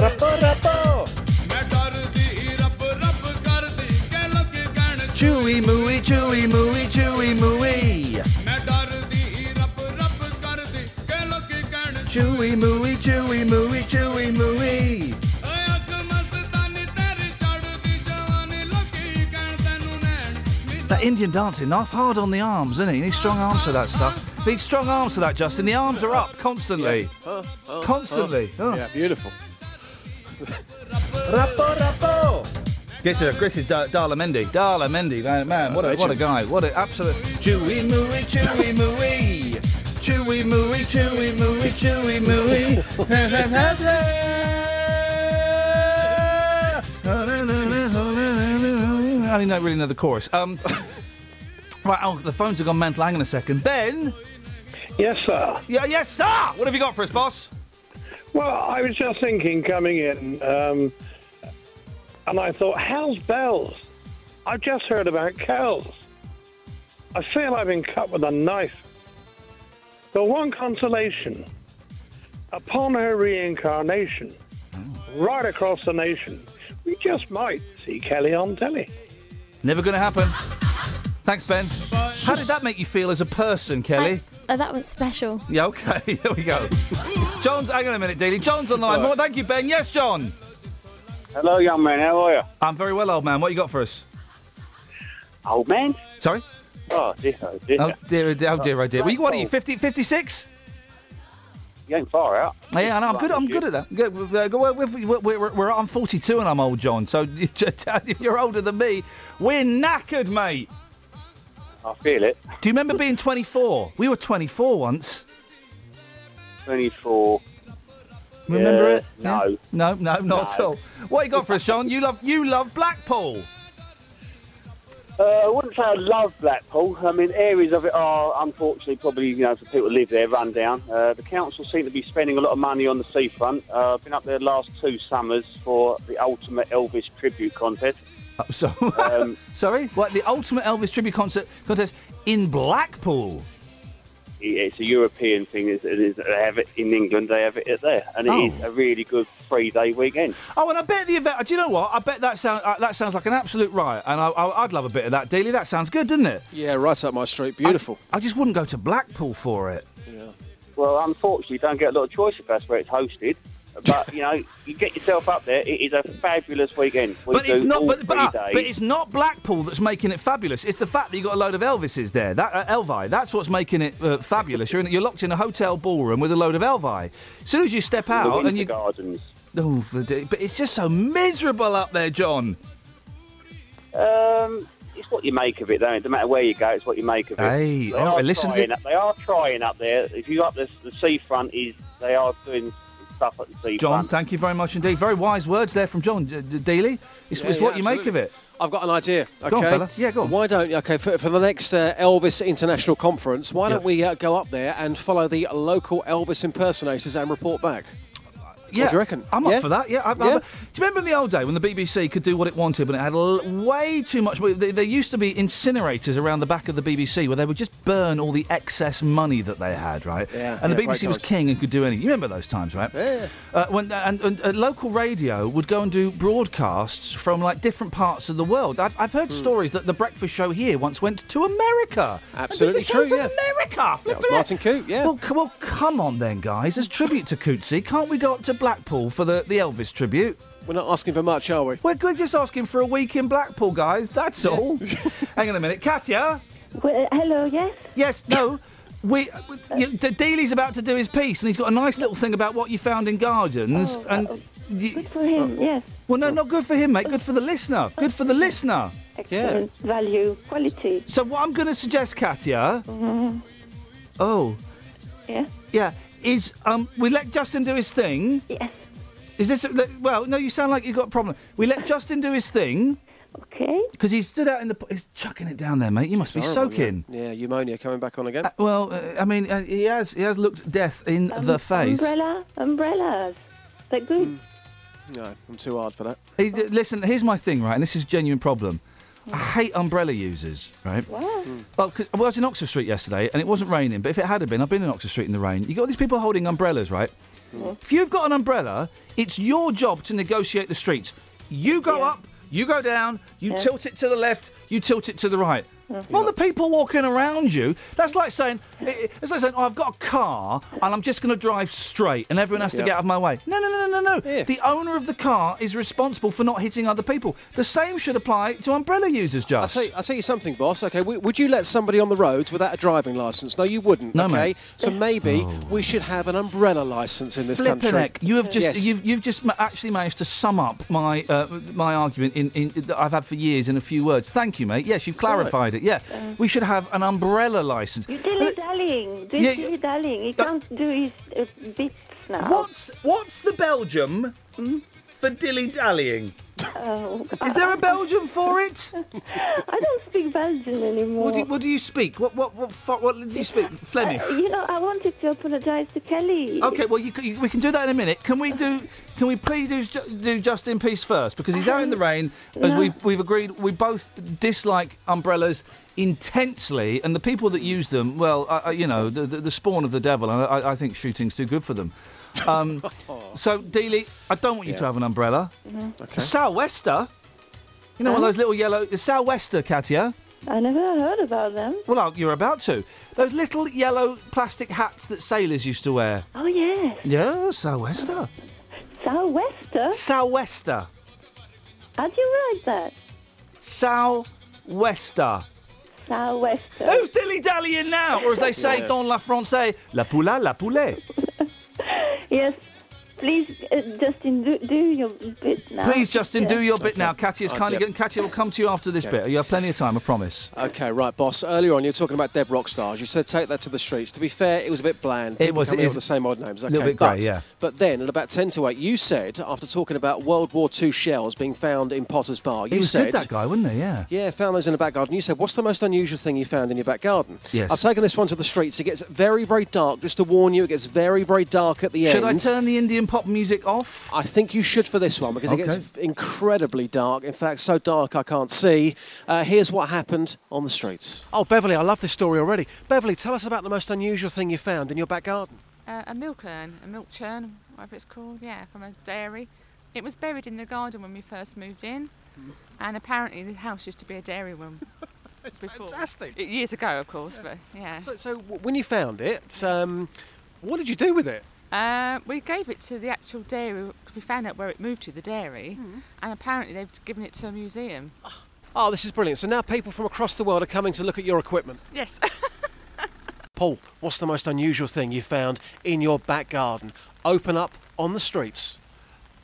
Rapper, rapper. Chewy, mooey, chewy, mooey, chewy, mooey. Indian dancing, knife hard on the arms, isn't it? You need strong arms for that stuff. Need strong arms for that, Justin. The arms are up constantly. Constantly. Oh. Yeah, beautiful. Rappo, rappo. Guess uh, Chris is da- Daler Mehndi. Daler Mehndi, man, man what, a, what a guy. What an absolute. Chewy mooey, chewy mooey. Chewy mooey, chewy mooey, chewy mooey. I only don't really know the chorus. Um, right, oh, the phones have gone mental. Hang on a second. Ben? Yes, sir. Yeah, yes, sir. What have you got for us, boss? Well, I was just thinking coming in, um, and I thought, how's bells? I've just heard about cows. I feel I've been cut with a knife. The one consolation, upon her reincarnation, right across the nation, we just might see Kelly on telly. Never going to happen. Thanks, Ben. How did that make you feel as a person, Kelly? Oh, that was special. Yeah, okay, there we go. John's, hang on a minute, Dealey. John's on the line. More, thank you, Ben. Yes, John. Hello, young man. How are you? I'm very well, old man. What you got for us? Old man? Sorry? Oh, dear, oh, dear. Oh, dear, oh, dear, oh, dear, oh, dear. Well, you, what are you, 50, 56? You ain't far out. Yeah, I know. I'm good. I'm good at that. Good. We're, we're, we're, we're, we're, I'm 42 and I'm old, John. So if you're older than me, we're knackered, mate. I feel it. Do you remember being 24? We were 24 once. 24. Remember Yeah, it? no. Yeah? No, no, not at all. What you got for us, John? You love you love Blackpool. Uh, I wouldn't say I love Blackpool. I mean, areas of it are, unfortunately, probably, you know, for people who live there, run down. Uh, the council seem to be spending a lot of money on the seafront. Uh, I've been up there the last two summers for the Ultimate Elvis Tribute Contest. Oh, so, Um, sorry, what the ultimate Elvis tribute concert contest in Blackpool? It's a European thing. It is, they have it in England, they have it there. And it Oh. is a really good three day weekend. Oh, and I bet the event. Do you know what? I bet that sounds uh, that sounds like an absolute riot, and I, I, I'd love a bit of that, Dealey. That sounds good, doesn't it? Yeah, right up my street. Beautiful. I, I just wouldn't go to Blackpool for it. Yeah. Well, unfortunately, you don't get a lot of choice if that's where it's hosted. But, you know, you get yourself up there, it is a fabulous weekend. We But it's not. But, but, days. but it's not Blackpool that's making it fabulous. It's the fact that you have got a load of Elvises there. That uh, Elvi. That's what's making it uh, fabulous. You're in, you're locked in a hotel ballroom with a load of Elvi. As soon as you step out Winter and you. Gardens. Oh, but it's just so miserable up there, John. Um, it's what you make of it, though. It doesn't matter where you go, it's what you make of it. Hey, they, all are listen- trying, up- they are trying up there. If you go up the, the seafront, is they are doing stuff at the seafront. John, thank you very much indeed. Very wise words there from John D- Daly. It's, Yeah, it's yeah, what you make of it. I've got an idea. Okay, Go on, fella. Yeah, go on. Why don't okay for, for the next uh, Elvis International Conference? Why don't we uh, go up there and follow the local Elvis impersonators and report back? Yeah, What do you reckon? I'm Yeah? up for that. Yeah. I, Yeah? I, do you remember in the old day when the BBC could do what it wanted, but it had l- way too much? There, there used to be incinerators around the back of the BBC where they would just burn all the excess money that they had, right? Yeah, And the BBC was king and could do anything. You remember those times, right? Yeah. Uh, when and, and uh, local radio would go and do broadcasts from like different parts of the world. I've, I've heard stories that the breakfast show here once went to America. Absolutely true, yeah. America. That was it. Martin Coote, yeah. Well, c- well, come on then, guys. As tribute to Cootsy, can't we go up to Blackpool for the, the Elvis tribute? We're not asking for much, are we? We're, we're just asking for a week in Blackpool, guys. That's all. Hang on a minute, Katya. Well, hello, yes? Yes, no. We, you, the Dealey's about to do his piece, and he's got a nice little thing about what you found in gardens. Oh, and uh, good for him, yes. Well, no, not good for him, mate. Good for the listener. Good for the listener. Excellent value, quality. So what I'm going to suggest, Katya. Mhm. Oh, Yeah? yeah, is um, we let Justin do his thing. Yes. Is this well? No, you sound like you've got a problem. We let Justin do his thing. Okay. Because he stood out in the. He's chucking it down there, mate. You must be Horrible, soaking. Yeah, pneumonia coming back on again. Well, uh, I mean, uh, he has he has looked death in Um, the face. Umbrella, umbrellas. They're good. No, I'm too hard for that. He, d- listen, here's my thing, right? And this is a genuine problem. I hate umbrella users, right? Why? Well, 'cause- well, I was in Oxford Street yesterday, and it wasn't raining. But if it had been, I've been in Oxford Street in the rain. You got these people holding umbrellas, right? If you've got an umbrella, it's your job to negotiate the streets. You go up, you go down, you Yeah. tilt it to the left, you tilt it to the right. Well, the people walking around you, that's like saying, it- it's like saying, oh, I've got a car and I'm just going to drive straight and everyone has to Yep. get out of my way. No, no, no, no, no, no. The owner of the car is responsible for not hitting other people. The same should apply to umbrella users, just. I'll tell you something, boss. Okay, w- would you let somebody on the roads without a driving license? No, you wouldn't. No, okay, mate. so maybe we should have an umbrella license in this Flippin' country. heck, you have just Yes. you've, you've just actually managed to sum up my uh, my argument in, in that I've had for years in a few words. Thank you, mate. Yes, you've clarified it. Yeah, we should have an umbrella license. You're dilly dallying. Do Yeah, dilly dallying. He can't do his uh, bits now. What's what's the Belgium for dilly dallying? Oh, Is there a Belgium for it? I don't speak Belgian anymore. What do you, what do you speak? What what what fu- what do you speak? Flemish. Uh, you know, I wanted to apologise to Kelly. Okay, well, you, you, we can do that in a minute. Can we do? Can we please do, do Justin Peace first because he's out in the rain. As No. we've we've agreed, we both dislike umbrellas intensely, and the people that use them, well, uh, you know, the, the, the spawn of the devil. And I, I think shooting's too good for them. Um, so, Dealey, I don't want you to have an umbrella. Mhm. A sou'wester. You know, one of those little yellow. Sou'wester, Katia. I never heard about them. Well, uh, you're about to. Those little yellow plastic hats that sailors used to wear. Oh, yes. Yeah, sou'wester. Sou'wester? Sou'wester. How do you write that? Sou'wester. Sou'wester. Who's dilly dallying now? Or as they say, Yeah. dans la français, la poula, la poulet. Yes. Please, uh, Justin, do, do your bit now. Please, Justin, do your bit now. Katya's Uh, kindly yep. getting. Katya will come to you after this Okay. bit. You have plenty of time, I promise. Okay, right, boss. Earlier on, you were talking about Deb Rockstars. You said take that to the streets. To be fair, it was a bit bland. It People was- it up is with the same odd names. Okay, little bit but, grey, yeah. But then, at about ten to eight, you said after talking about World War II shells being found in Potters Bar, you he was said good, that guy, wasn't he? Yeah. Yeah, found those in the back garden. You said, what's the most unusual thing you found in your back garden? Yes. I've taken this one to the streets. It gets very, very dark. Just to warn you, it gets very, very dark at the end. Should I turn the Indian pop music off? I think you should for this one because it gets incredibly dark. In fact, so dark I can't see. Uh, here's what happened on the streets. Oh, Beverly, I love this story already. Beverly, tell us about the most unusual thing you found in your back garden. Uh, a milk urn, a milk churn, whatever it's called, yeah, from a dairy. It was buried in the garden when we first moved in, and apparently the house used to be a dairy room. it's before. fantastic. Years ago, of course, but yeah. So, so w- when you found it, um, what did you do with it? Uh, we gave it to the actual dairy because we found out where it moved to, the dairy, and apparently they've given it to a museum. Oh, this is brilliant. So now people from across the world are coming to look at your equipment. Yes. Paul, what's the most unusual thing you found in your back garden? Open up on the streets.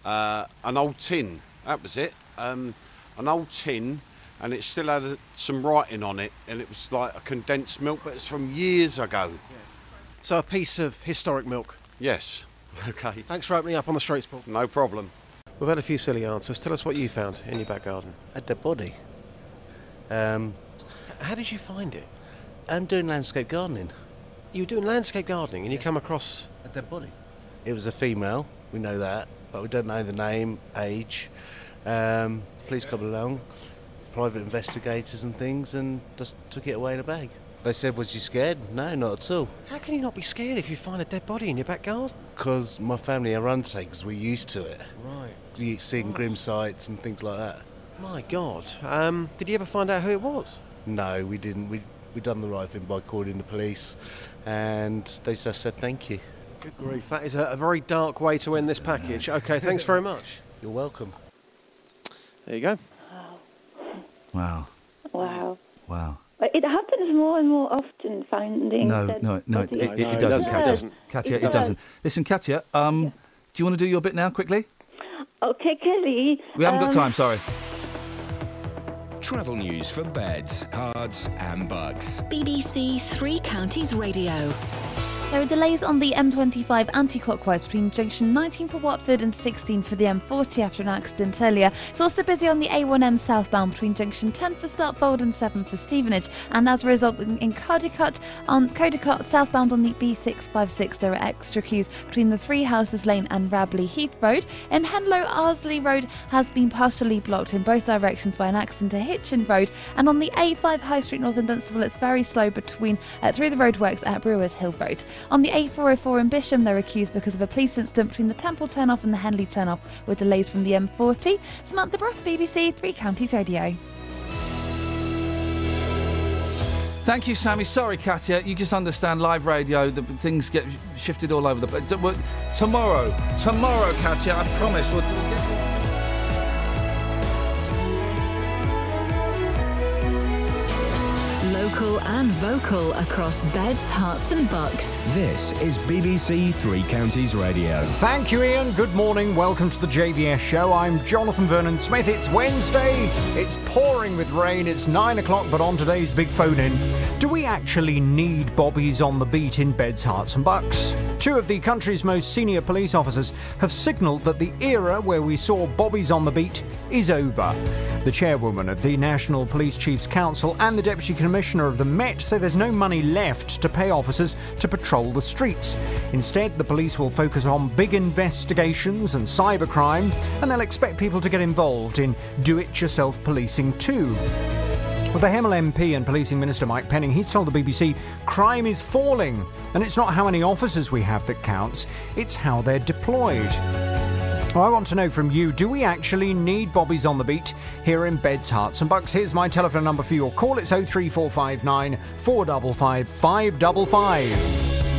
uh, an old tin. That was it. Um, an old tin, and it still had some writing on it, and it was like a condensed milk, but it's from years ago. So a piece of historic milk. Yes. Okay. Thanks for opening up on the streets, Paul. No problem. We've had a few silly answers. Tell us what you found in your back garden. A dead body. Um, How did you find it? I'm doing landscape gardening. You were doing landscape gardening and you come across. A dead body. It was a female. We know that, but we don't know the name, age. Um, police come along, private investigators and things, and just took it away in a bag. They said, "Was you scared?" No, not at all. How can you not be scared if you find a dead body in your back garden? Because my family are undertakers, we're used to it. Right. You seeing grim sights and things like that. My God. Um, did you ever find out who it was? No, we didn't. We we done the right thing by calling the police, and they just said thank you. Good grief. That is a, a very dark way to end this package. Okay, thanks very much. You're welcome. There you go. Wow. Wow. Wow. But It happens more and more often, finding. No, dead no, no, it, bodies. it, it doesn't, Katia. Katia, it doesn't. Listen, Katya, um, do you want to do your bit now, quickly? Okay, Kelly. We haven't got um, time, sorry. Travel news for beds, cards, and bugs. BBC Three Counties Radio. There are delays on the M25 anti-clockwise between junction 19 for Watford and 16 for the M40 after an accident earlier. It's also busy on the A1M southbound between junction 10 for Stotfold and 7 for Stevenage. And as a result, in Cardicott, on Codicote southbound on the B656, there are extra queues between the Three Houses Lane and Rabley Heath Road. In Henlow, Arsley Road has been partially blocked in both directions by an accident at Hitchin Road. And on the A5 High Street North in Dunstable, it's very slow between uh, through the roadworks at Brewers Hill Road. On the A404 in Bisham, they're accused because of a police incident between the Temple turnoff and the Henley turnoff, with delays from the M40. Samantha Bruff, BBC Three Counties Radio. Thank you, Sammy. Sorry, Katia. You just understand live radio. The things get shifted all over the place. Tomorrow, tomorrow, Katia. I promise. We'll, we'll Local and vocal across Beds, Herts, and Bucks. This is BBC Three Counties Radio. Thank you, Iain. Good morning. Welcome to the JVS show. I'm Jonathan Vernon Smith. It's Wednesday. It's pouring with rain. It's nine o'clock, but on today's big phone in, do we actually need bobbies on the beat in Beds, Herts, and Bucks? Two of the country's most senior police officers have signalled that the era where we saw bobbies on the beat is over. The chairwoman of the National Police Chiefs Council and the Deputy Commissioner of the Met say there's no money left to pay officers to patrol the streets. Instead, the police will focus on big investigations and cybercrime, and they'll expect people to get involved in do it yourself policing too. Well, the Hemel MP and Policing Minister Mike Penning, he's told the BBC crime is falling, and it's not how many officers we have that counts, it's how they're deployed. I want to know from you do we actually need Bobby's on the beat here in Beds, Herts, and Bucks? Here's my telephone number for your call it's 03459 455 555.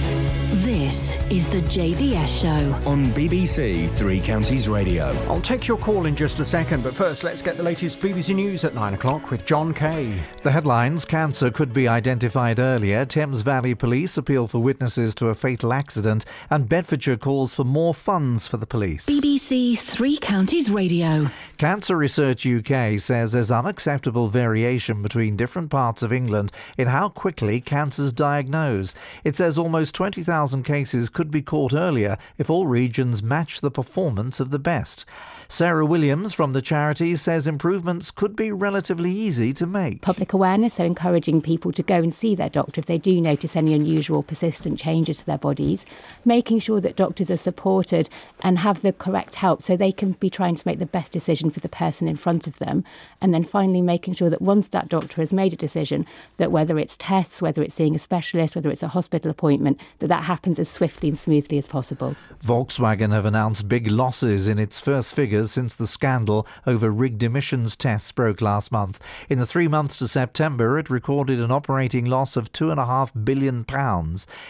This is the JVS show. On BBC Three Counties Radio. I'll take your call in just a second, but first let's get the latest BBC News at 9 o'clock with John Kay. The headlines Cancer could be identified earlier. Thames Valley Police appeal for witnesses to a fatal accident. And Bedfordshire calls for more funds for the police. BBC Three Counties Radio. Cancer Research UK says there's unacceptable variation between different parts of England in how quickly cancer's diagnosed. It says almost 20,000 cases could be caught earlier if all regions match the performance of the best. Sarah Williams from the charity says improvements could be relatively easy to make. public awareness, so encouraging people to go and see their doctor if they do notice any unusual, persistent changes to their bodies, making sure that doctors are supported and have the correct help so they can be trying to make the best decision for the person in front of them, and then finally making sure that once that doctor has made a decision, that whether it's tests, whether it's seeing a specialist, whether it's a hospital appointment, that that happens as swiftly and smoothly as possible. Volkswagen have announced big losses in its first figures since the scandal over rigged emissions tests broke last month. In the three months to September, it recorded an operating loss of £2.5 billion.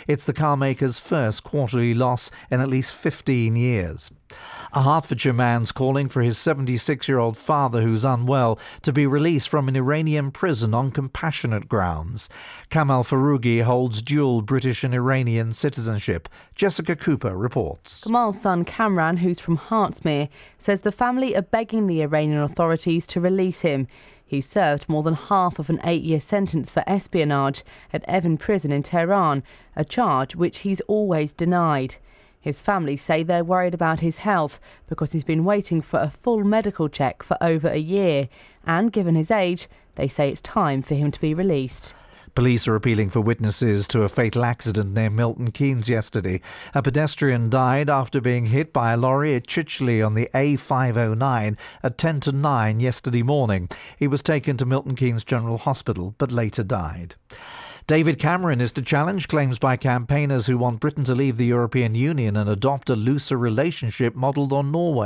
It's the carmaker's first quarterly loss in at least 15 years. A Hertfordshire man's calling for his 76 year old father, who's unwell, to be released from an Iranian prison on compassionate grounds. Kamal Foroughi holds dual British and Iranian citizenship. Jessica Cooper reports. Kamal's son Kamran, who's from Hertsmere, says the family are begging the Iranian authorities to release him. He served more than half of an eight year sentence for espionage at Evin Prison in Tehran, a charge which he's always denied. His family say they're worried about his health because he's been waiting for a full medical check for over a year, and given his age, they say it's time for him to be released. Police are appealing for witnesses to a fatal accident near Milton Keynes yesterday. A pedestrian died after being hit by a lorry at Chicheley on the A509 at 10 to 9 yesterday morning. He was taken to Milton Keynes General Hospital but later died. David Cameron is to challenge claims by campaigners who want Britain to leave the European Union and adopt a looser relationship modelled on Norway.